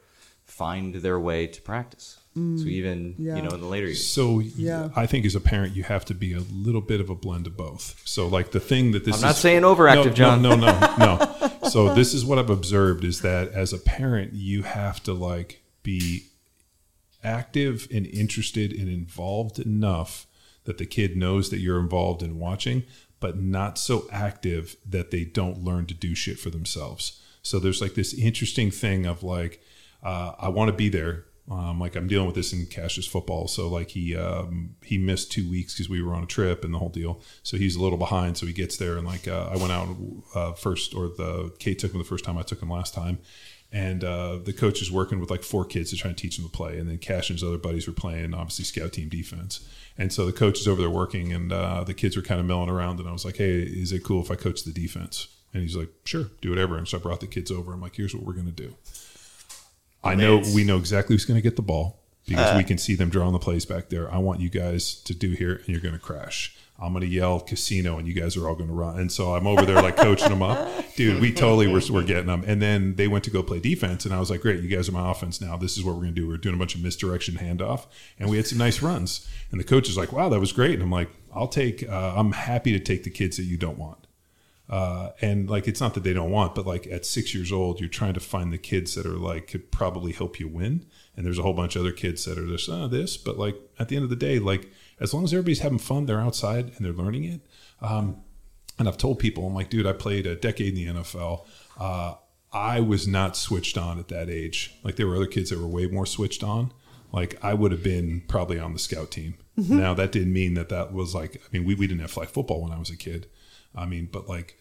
find their way to practice. So even Mm. Yeah. you know in the later years. So Yeah. I think as a parent, you have to be a little bit of a blend of both. So like the thing that this I'm not is- saying overactive, no, John. No, no, no, no. So this is what I've observed is that as a parent, you have to like be active and interested and involved enough that the kid knows that you're involved in watching, but not so active that they don't learn to do shit for themselves. So there's like this interesting thing of like, uh, I want to be there. Um, like I'm dealing with this in Cash's football. So like he um, he missed two weeks because we were on a trip and the whole deal. So he's a little behind. So he gets there and like uh, I went out uh, first, or the Kate took him the first time. I took him last time, and uh, the coach is working with like four kids to try and teach them to play. And then Cash and his other buddies were playing obviously scout team defense. And so the coach is over there working, and uh, the kids were kind of milling around. And I was like, "Hey, is it cool if I coach the defense?" And he's like, "Sure, do whatever." And so I brought the kids over. I'm like, "Here's what we're gonna do." I know we know exactly who's going to get the ball because we can see them drawing the plays back there. I want you guys to do here, and you're going to crash. I'm going to yell casino, and you guys are all going to run. And so I'm over there like coaching them up, dude. We totally were, were getting them. And then they went to go play defense, and I was like, great, you guys are my offense now. This is what we're going to do. We're doing a bunch of misdirection handoff, and we had some nice runs. And the coach is like, wow, that was great. And I'm like, I'll take. Uh, I'm happy to take the kids that you don't want. Uh, and like it's not that they don't want, but like at six years old, you're trying to find the kids that are like could probably help you win. And there's a whole bunch of other kids that are just oh, this, but like at the end of the day, like as long as everybody's having fun, they're outside and they're learning it. Um, and I've told people, I'm like, dude, I played a decade in the NFL. Uh, I was not switched on at that age. Like there were other kids that were way more switched on. Like I would have been probably on the scout team. Now that didn't mean that that was like. I mean, we, we didn't have flag football when I was a kid. I mean, but like,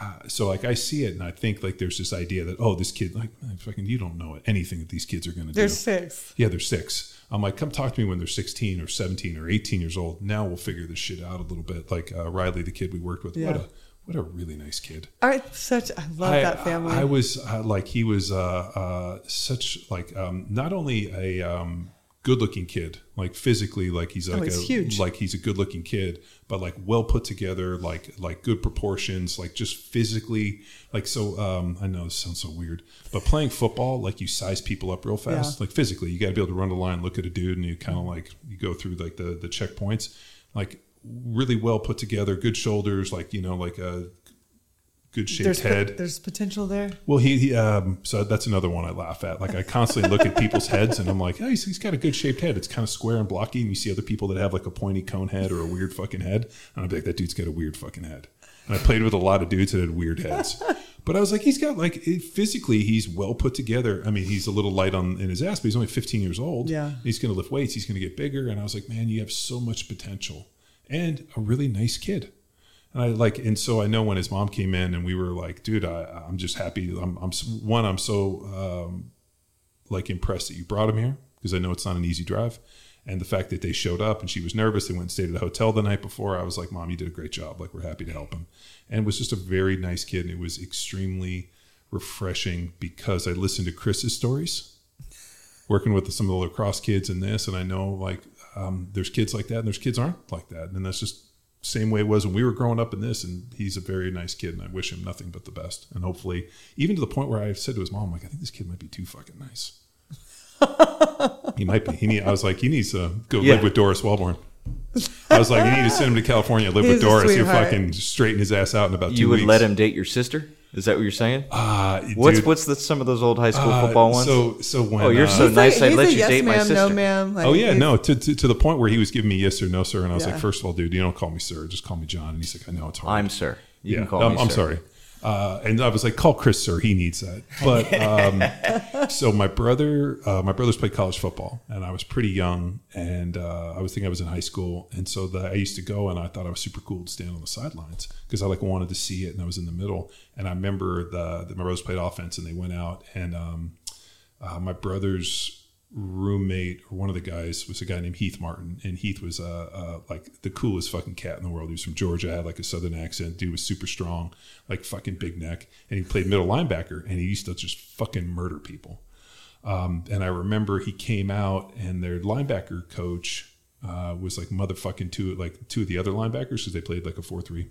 uh, so like I see it and I think like there's this idea that oh this kid like fucking you don't know anything that these kids are going to do. They're six. Yeah, they're six. I'm like, come talk to me when they're 16 or 17 or 18 years old. Now we'll figure this shit out a little bit. Like uh, Riley, the kid we worked with, what a what a really nice kid. Aren't such? I love I, that family. I, was uh, like, he was uh, uh, such like um, not only a um, good-looking kid, like physically, like he's like Oh, he's a huge. like he's a good-looking kid, but like well put together, like like good proportions, like just physically, like so. Um, I know this sounds so weird, but playing football, like you size people up real fast, Yeah. like physically, you got to be able to run the line, look at a dude, and you kind of like you go through like the the checkpoints, like really well put together, good shoulders, like you know, like a good shaped there's head. pot- there's potential there. Well, he, he um, so that's another one I laugh at. Like I constantly look at people's heads, and I'm like, oh, he's, he's got a good shaped head. It's kind of square and blocky, and you see other people that have like a pointy cone head or a weird fucking head, and I'm like, that dude's got a weird fucking head. And I played with a lot of dudes that had weird heads, but I was like, he's got like physically, he's well put together. I mean, he's a little light on in his ass, but he's only 15 years old. Yeah. he's going to lift weights. He's going to get bigger, and I was like, man, you have so much potential, and a really nice kid. And I like, and so I know when his mom came in, and we were like, "Dude, I, I'm just happy. I'm, I'm one. I'm so um, like impressed that you brought him here because I know it's not an easy drive, and the fact that they showed up and she was nervous. They went and stayed at a hotel the night before. I was like, "Mom, you did a great job. Like, we're happy to help him." And it was just a very nice kid, and it was extremely refreshing because I listened to Chris's stories, working with some of the lacrosse kids in this, and I know like um, there's kids like that, and there's kids aren't like that, and that's just same way it was when we were growing up in this. And he's a very nice kid, and I wish him nothing but the best. And hopefully, even to the point where I said to his mom, like, I think this kid might be too fucking nice. he might be. He need, I was like, he needs to go Yeah. live with Doris Wellborn. I was like, you need to send him to California, live with He's a Doris. He'll fucking straighten his ass out in about two You would weeks. let him date your sister? Is that what you're saying? Uh, what's dude, what's the, some of those old high school uh, football ones? So, so when Oh, you're uh, so He's nice, I'd let you yes date my ma'am, no sister. ma'am. Like, Oh yeah, no, to, to to the point where he was giving me yes or no sir, and I was Yeah. like, first of all, dude, you don't call me sir, just call me John. And he's like, I know it's hard. I'm sir. You yeah, can call I'm, me I'm sir. sorry. Uh, and I was like, call Chris sir. He needs that. But um, so my brother, uh, my brothers played college football, and I was pretty young, and uh, I was thinking I was in high school, and so the, I used to go, and I thought I was super cool to stand on the sidelines because I like wanted to see it, and I was in the middle. And I remember the, the my brothers played offense, and they went out, and um, uh, my brother's roommate or one of the guys was a guy named Heath Martin, and Heath was uh, uh, like the coolest fucking cat in the world. He was from Georgia, had like a southern accent. Dude was super strong, like fucking big neck, and he played middle linebacker, and he used to just fucking murder people. Um, and I remember he came out, and their linebacker coach uh, was like motherfucking two, like two of the other linebackers because they played like a four three.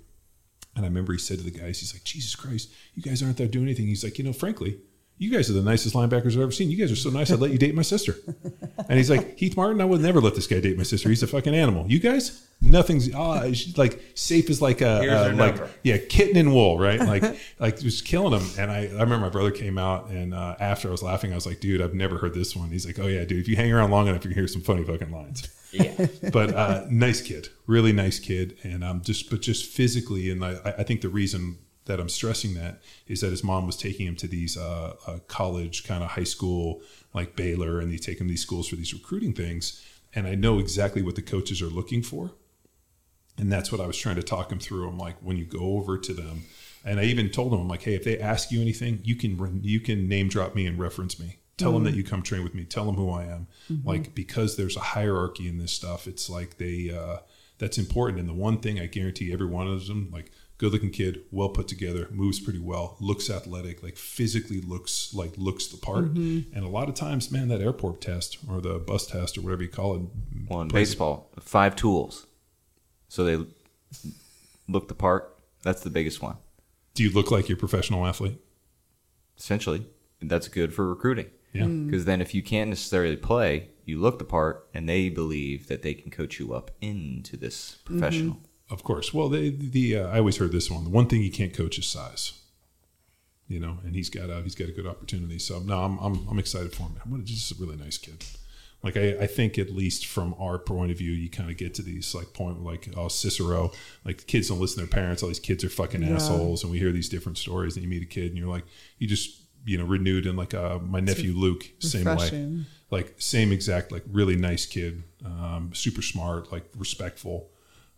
And I remember he said to the guys, he's like, Jesus Christ, you guys aren't there doing anything. He's like, you know, frankly, you guys are the nicest linebackers I've ever seen. You guys are so nice. I'd let you date my sister. And he's like, Heath Martin, I would never let this guy date my sister. He's a fucking animal. You guys, nothing's ah, like safe as like a, uh, like number. yeah, kitten in wool, right? Like like just killing him. And I, I remember my brother came out and uh, after I was laughing, I was like, dude, I've never heard this one. He's like, oh yeah, dude, if you hang around long enough, you can hear some funny fucking lines Yeah. but uh, nice kid, really nice kid, and um, just but just physically, and I, I think the reason that I'm stressing that is that his mom was taking him to these uh, uh, college kind of high school like Baylor, and they take him to these schools for these recruiting things, and I know exactly what the coaches are looking for, and that's what I was trying to talk him through. I'm like, when you go over to them, and I even told him, I'm like, hey, if they ask you anything, you can you can name drop me and reference me. Tell them that you come train with me. Tell them who I am. Like because there's a hierarchy in this stuff. It's like they uh, that's important. And the one thing I guarantee every one of them, like good looking kid, well put together, moves pretty well, looks athletic, like physically looks like looks the part. Mm-hmm. And a lot of times, man, that airport test or the bus test or whatever you call it. Well, in plays- baseball, five tools. So they look the part. That's the biggest one. Do you look like you're professional athlete? Essentially, that's good for recruiting. Yeah. Mm. Because then, if you can't necessarily play, you look the part, and they believe that they can coach you up into this mm-hmm. professional. Of course. Well, the, the uh, I always heard this one. The one thing you can't coach is size. You know, and he's got a he's got a good opportunity. So no, I'm I'm, I'm excited for him. What just a really nice kid. Like I, I think at least from our point of view, you kind of get to these like point like oh Cicero, like the kids don't listen to their parents. All these kids are fucking Yeah. assholes, and we hear these different stories. And you meet a kid, and you're like, you just you know renewed and like uh, my nephew Luke, same way like same exact like really nice kid um, super smart like respectful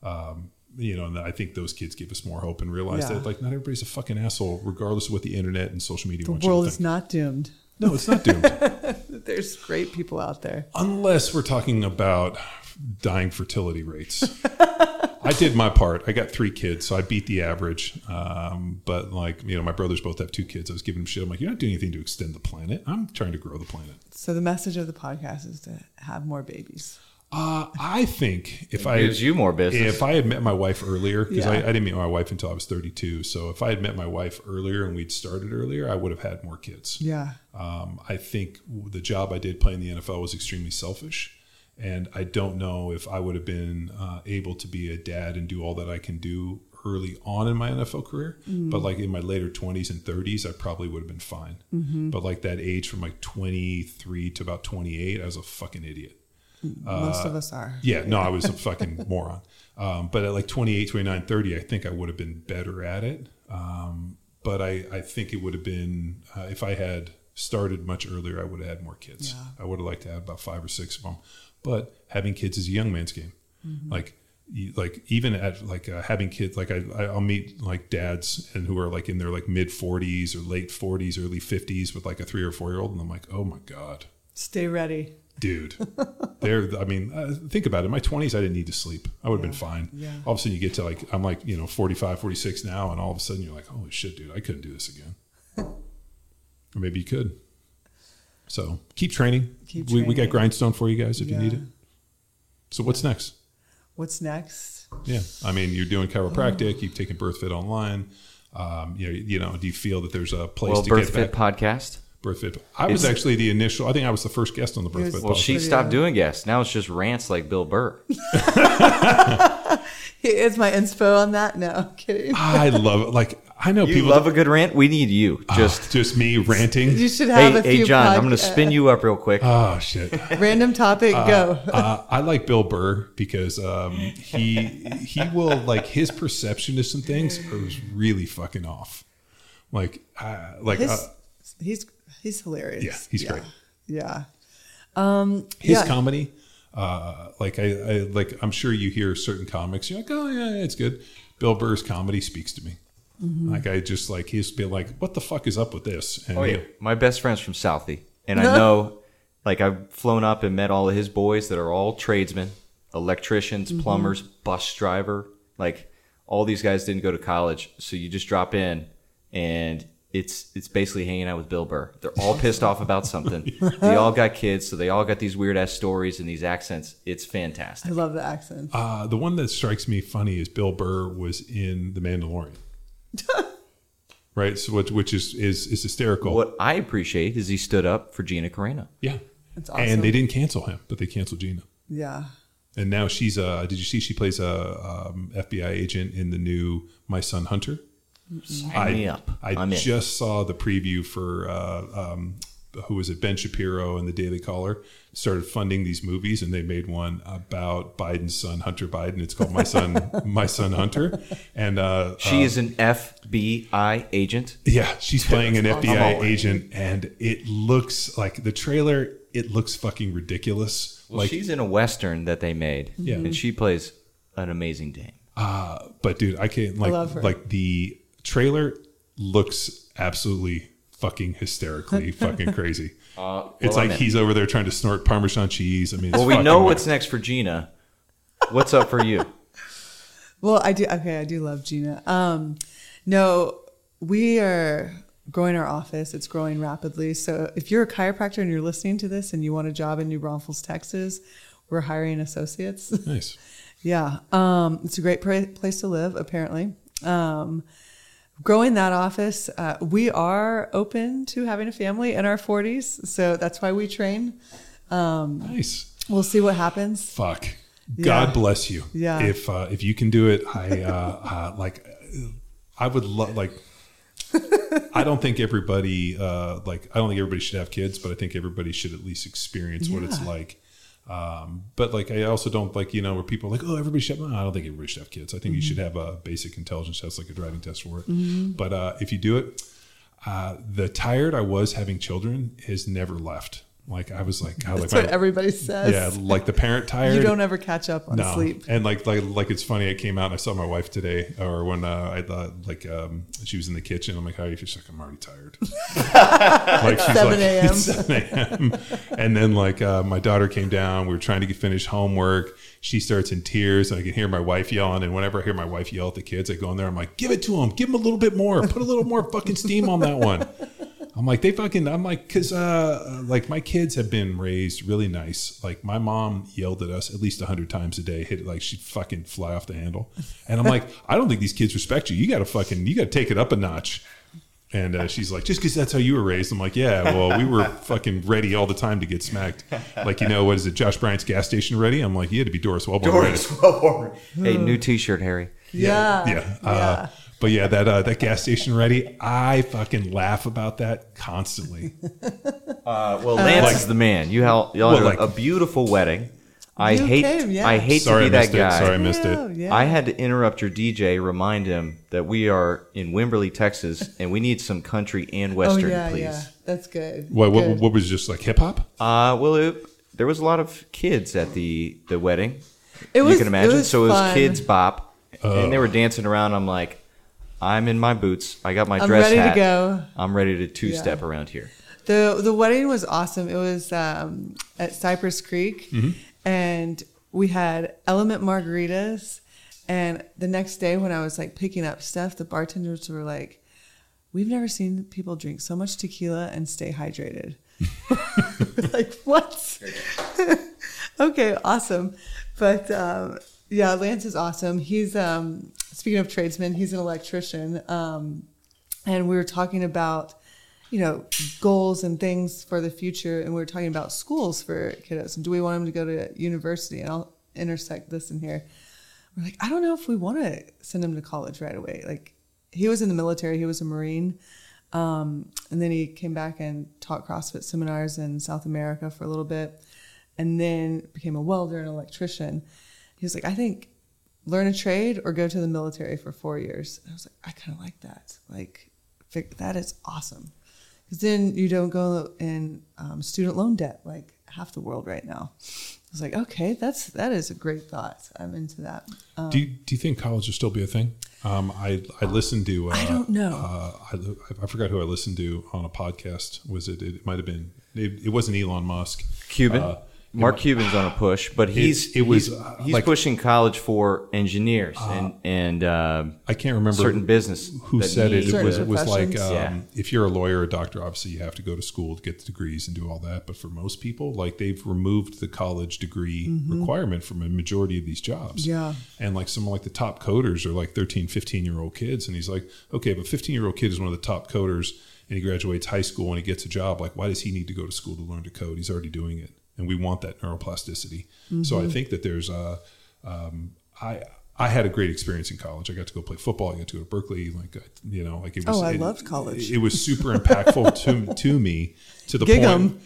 um, you know and i think those kids give us more hope and realize Yeah. that like not everybody's a fucking asshole regardless of what the internet and social media The wants world is not doomed. no it's not doomed There's great people out there. unless we're talking about dying fertility rates I did my part. I got three kids, so I beat the average. Um, but like you know, my brothers both have two kids. I was giving them shit. I'm like, you're not doing anything to extend the planet. I'm trying to grow the planet. So the message of the podcast is to have more babies. Uh, I think if I Gives you more business. if I had met my wife earlier, because I, Yeah. I didn't meet my wife until I was 32. So if I had met my wife earlier and we'd started earlier, I would have had more kids. Yeah. Um, I think the job I did playing the NFL was extremely selfish. And I don't know if I would have been uh, able to be a dad and do all that I can do early on in my NFL career. But like in my later 20s and 30s, I probably would have been fine. But like that age from like 23 to about 28, I was a fucking idiot. Most of us are. Yeah, no, I was a fucking moron. Um, but at like 28, 29, 30, I think I would have been better at it. Um, but I, I think it would have been, uh, if I had started much earlier, I would have had more kids. Yeah. I would have liked to have about five or six of them. But having kids is a young man's game. Like, you- like even at like uh, having kids, like I, I- I'll meet like dads and who are like in their like mid 40s or late 40s, early 50s with like a three or four year old, and I'm like, oh my god, Stay ready. Dude. There i mean uh, think about it. In my 20s i didn't need to sleep. I would have been fine. Yeah. all of a sudden you get to like i'm like you know 45 46 now and all of a sudden you're like holy shit dude i couldn't do this again. Or maybe you could. So keep training, Keep we, we got grindstone for you guys if you need it. So what's next? What's next? yeah. I mean you're doing chiropractic. You've taken birthfit online. Um, you know, you know, do you feel that there's a place well, to Birth get Fit back? podcast. BirthFit. I was It's- actually the initial. I think I was the first guest on the BirthFit. was- Well, podcast. she stopped uh, doing guests. Now it's just rants like Bill Burr. Is my inspo on that? No, I'm kidding. I love it. Like I know You people love a good rant. We need you. Just just just me ranting. You should hey, have a hey, few. John. I'm going to spin you up real quick. Oh shit! uh, random topic. go. uh, I like Bill Burr because um, he he will like his perception of some things is really fucking off. Like uh, like His, uh, he's he's hilarious. Yeah, he's great. Yeah. Um, his yeah. comedy. Uh, like I, I like I'm sure you hear certain comics. You're like, oh yeah, yeah, it's good. Bill Burr's comedy speaks to me. Mm-hmm. Like I just like he's be like, what the fuck is up with this? And Oh yeah, he'll- my best friend's from Southie, and I know, like, I've flown up and met all of his boys that are all tradesmen, electricians, Mm-hmm. plumbers, bus driver. Like, all these guys didn't go to college, so you just drop in, and it's it's basically hanging out with Bill Burr. They're all pissed off about something. They all got kids, so they all got these weird ass stories and these accents. It's fantastic. I love the accents. Uh, the one that strikes me funny is Bill Burr was in The Mandalorian. right? So which, which is, is is hysterical. What I appreciate is he stood up for Gina Carano. Yeah. That's awesome. And they didn't cancel him, but they canceled Gina. yeah. And now she's uh did you see she plays a um, FBI agent in the new My Son Hunter? Sign me up. I I'm in. just saw the preview for uh, um, who was it? Ben Shapiro and the Daily Caller started funding these movies, and they made one about Biden's son, Hunter Biden. It's called My Son, My Son Hunter, and uh, She is an FBI agent. yeah, she's playing an FBI agent, and it looks like the trailer. It looks fucking ridiculous. Well, like, she's in a western that they made, Yeah. and she plays an amazing dame. uh, but dude, I can't like love her. like the trailer looks absolutely fucking hysterically fucking crazy. Uh, It's well, I'm like he's over there trying to snort Parmesan cheese. I mean, it's Well, we know weird. what's next for Gina. What's up for you? Well, I do. Okay, I do love Gina. Um, no, we are growing our office. It's growing rapidly. So if you're a chiropractor and you're listening to this and you want a job in New Braunfels, Texas, we're hiring associates. nice. yeah, um, it's a great pra- place to live. Apparently, um, growing that office, uh, we are open to having a family in our 40s. So that's why we train. Nice. We'll see what happens. Fuck. God Yeah. bless you. Yeah. If uh, if you can do it, I uh, uh, like. I would love like. I don't think everybody uh, like. I don't think everybody should have kids, but I think everybody should at least experience what it's like. Um, but like, I also don't like you know where people are like, oh, everybody should. Have, no, I don't think everybody should have kids. I think you should have a basic intelligence test, like a driving test for it. But uh, if you do it, uh, the tired I was having children has never left. Like I was like, God, like That's my, what everybody says. yeah, like the parent tired. you don't ever catch up on no. sleep. And like like like it's funny. I came out and I saw my wife today, or when uh, I thought like um, she was in the kitchen. I'm like, how are you? She's like, I'm already tired. like she's 7 like, a.m.. "It's 7 a.m. and then like uh, my daughter came down. We were trying to get finished homework. She starts in tears, and I can hear my wife yelling. And whenever I hear my wife yell at the kids, I go in there. I'm like, give it to them. Give them a little bit more. Put a little more fucking steam on that one. I'm like, they fucking, I'm like, cause, uh, like my kids have been raised really nice. Like my mom yelled at us at least a hundred times a day, hit it like she'd fucking fly off the handle. And I'm like, I don't think these kids respect you. You got to fucking, you got to take it up a notch. And uh, she's like, just because that's how you were raised. I'm like, yeah, well, we were fucking ready all the time to get smacked. Like, you know, what is it, Josh Bryant's gas station ready? I'm like, you had to be Doris Wellborn ready. Doris Wellborn. Hey, new T-shirt, Harry. Yeah. Yeah. Uh, but yeah, that uh, that gas station ready, I fucking laugh about that constantly. Uh, well, Lance Like- is the man. You held, you Well, had a- like- a beautiful wedding. I hate. came, yeah. I hate Sorry, to be missed that it. guy. Sorry, I missed Yeah, it. yeah. I had to interrupt your DJ, remind him that we are in Wimberley, Texas, and we need some country and oh western, yeah, please. yeah. That's good. What, what, Good. what was just like hip hop? Uh, well, it, there was a lot of kids at the the wedding. It was, you can imagine. It was so it was fun. Kidz Bop, Oh. and they were dancing around. I'm like, I'm in my boots. I got my dress hat. I'm dress ready hat. to go. I'm ready to two step around here. The the wedding was awesome. It was um, at Cypress Creek, Mm-hmm. and we had LMNT margaritas. And the next day, when I was like picking up stuff, the bartenders were like, "We've never seen people drink so much tequila and stay hydrated." like what? okay, awesome. But um, yeah, Lance is awesome. He's um, speaking of tradesmen, he's an electrician, um, and we were talking about you know goals and things for the future, and we were talking about schools for kiddos. And do we want them to go to university? And I'll intersect this in here. We're like, I don't know if we want to send him to college right away. Like he was in the military, he was a Marine. Um, and then he came back and taught CrossFit seminars in South America for a little bit, and then became a welder and electrician. He was like, I think learn a trade or go to the military for four years. And I was like, I kind of like that. Like, that is awesome. Because then you don't go in um, student loan debt like half the world right now. I was like, okay, that's that is a great thought. I'm into that. Um, do you, do you think college will still be a thing? Um, I I listened to. Uh, I don't know. Uh, I, I forgot who I listened to on a podcast. Was it? It might have been. It, it wasn't Elon Musk. Cuban. Uh, Mark Cuban's on a push, but he's it was, he's, uh, he's like- pushing college for engineers and and uh, I can't remember certain business who said it. It was, it was like um. Yeah. if you're a lawyer or a doctor, obviously you have to go to school to get the degrees and do all that. But for most people, like they've removed the college degree requirement from a majority of these jobs. Yeah. And like some of like the top coders are like 13, 15 year old kids. And he's like, okay, but 15 year old kid is one of the top coders and he graduates high school and he gets a job. Like, why does he need to go to school to learn to code? He's already doing it. And we want that neuroplasticity. So I think that there's uh, um, I I had a great experience in college. I got to go play football. I got to go to Berkeley. Like you know, like it was. Oh, I it- loved college. It, was super impactful to to me to the point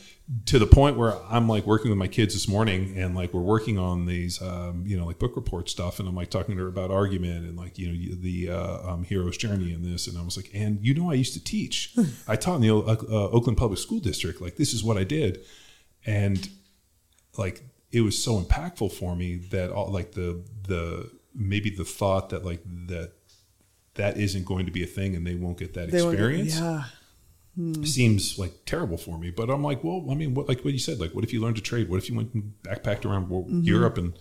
to the point where I'm like working with my kids this morning, and like we're working on these, um, you know, like book report stuff, and I'm like talking to her about argument and like you know the uh, um, hero's journey and this, and I was like, and you know, I used to teach. I taught in the uh, uh, Oakland Public School District. Like this is what I did, and like it was so impactful for me that all like the the maybe the thought that like that that isn't going to be a thing and they won't get that They won't get- experience yeah. seems like terrible for me. But I'm like, well, I mean, what like what you said, like, what if you learned to trade? What if you went and backpacked around wo- Europe and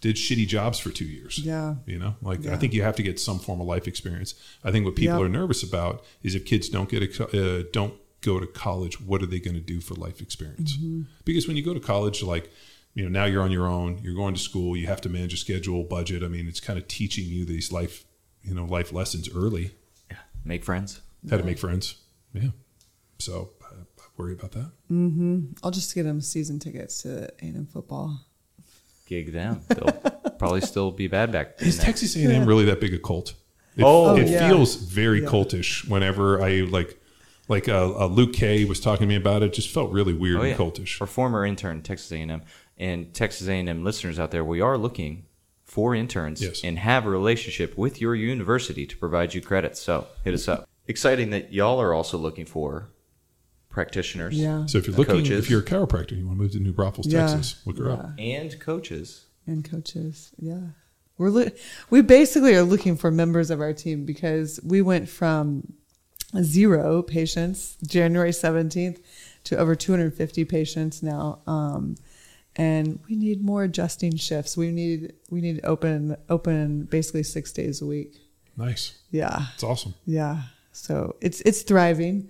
did shitty jobs for two years? Mm-hmm. Yeah. you know, like I think you have to get some form of life experience. I think what people Yep. are nervous about is if kids don't get a, uh, don't go to college, what are they going to do for life experience? Mm-hmm. Because when you go to college, like you know, now you're on your own. You're going to school. You have to manage a schedule, budget. I mean, it's kind of teaching you these life, you know, life lessons early. Yeah. Make friends. How to make friends. Yeah. So I, I worry about that. Mm-hmm. I'll just get them season tickets to A&M football. Gig them. They'll probably still be bad back. Is then. Texas A&M really that big a cult? It, Oh. it yeah. feels very Yeah. cultish. Whenever I like, like uh, uh, Luke K was talking to me about it, it just felt really weird Oh, and cultish. Our former intern, Texas A&M, and Texas A&M listeners out there, we are looking for interns Yes. and have a relationship with your university to provide you credits. So hit us up. Exciting that y'all are also looking for practitioners Yeah. So if you're looking, Coaches. if you're a chiropractor, you want to move to New Braunfels, Yeah. Texas, look her up. and coaches. and coaches. Yeah, we're lo- we basically are looking for members of our team because we went from zero patients January seventeenth to over two hundred fifty patients now, um, and we need more adjusting shifts. We need we need open open basically six days a week. Nice. Yeah, It's awesome. yeah. So it's it's thriving.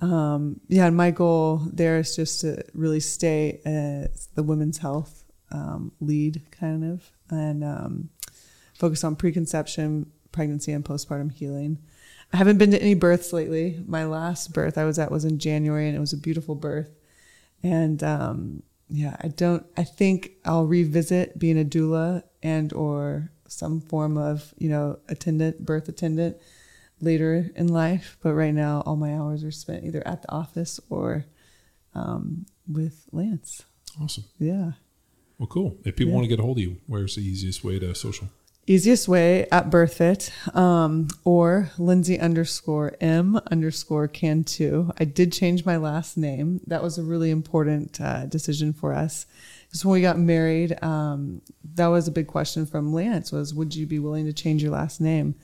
Um, yeah, and my goal there is just to really stay as the women's health um, lead, kind of, and um, focus on preconception, pregnancy, and postpartum healing. I haven't been to any births lately. My last birth I was at was in January, and it was a beautiful birth. And um, yeah, I don't. I think I'll revisit being a doula and or some form of you know attendant, birth attendant later in life. But right now, all my hours are spent either at the office or um, with Lance. Awesome. Yeah. Well, cool. If people want to get a hold of you, where's the easiest way to social? Easiest way at BirthFit um, or Lindsay underscore M underscore can too. I did change my last name. That was a really important uh, decision for us. Because when we got married, um, that was a big question from Lance was, would you be willing to change your last name?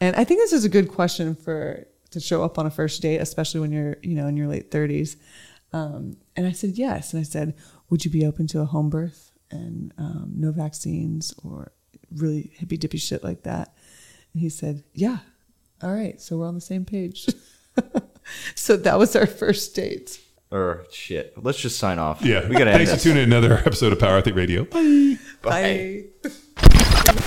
And I think this is a good question for to show up on a first date, especially when you're, you know, in your late thirties. Um, and I said yes. And I said, would you be open to a home birth and um, no vaccines or really hippy dippy shit like that? And he said, yeah. All right. So we're on the same page. so that was our first date. Or shit. Let's just sign off. Yeah. we gotta end Thanks for tuning in another episode of Power Athlete Radio. Bye. Bye. Bye.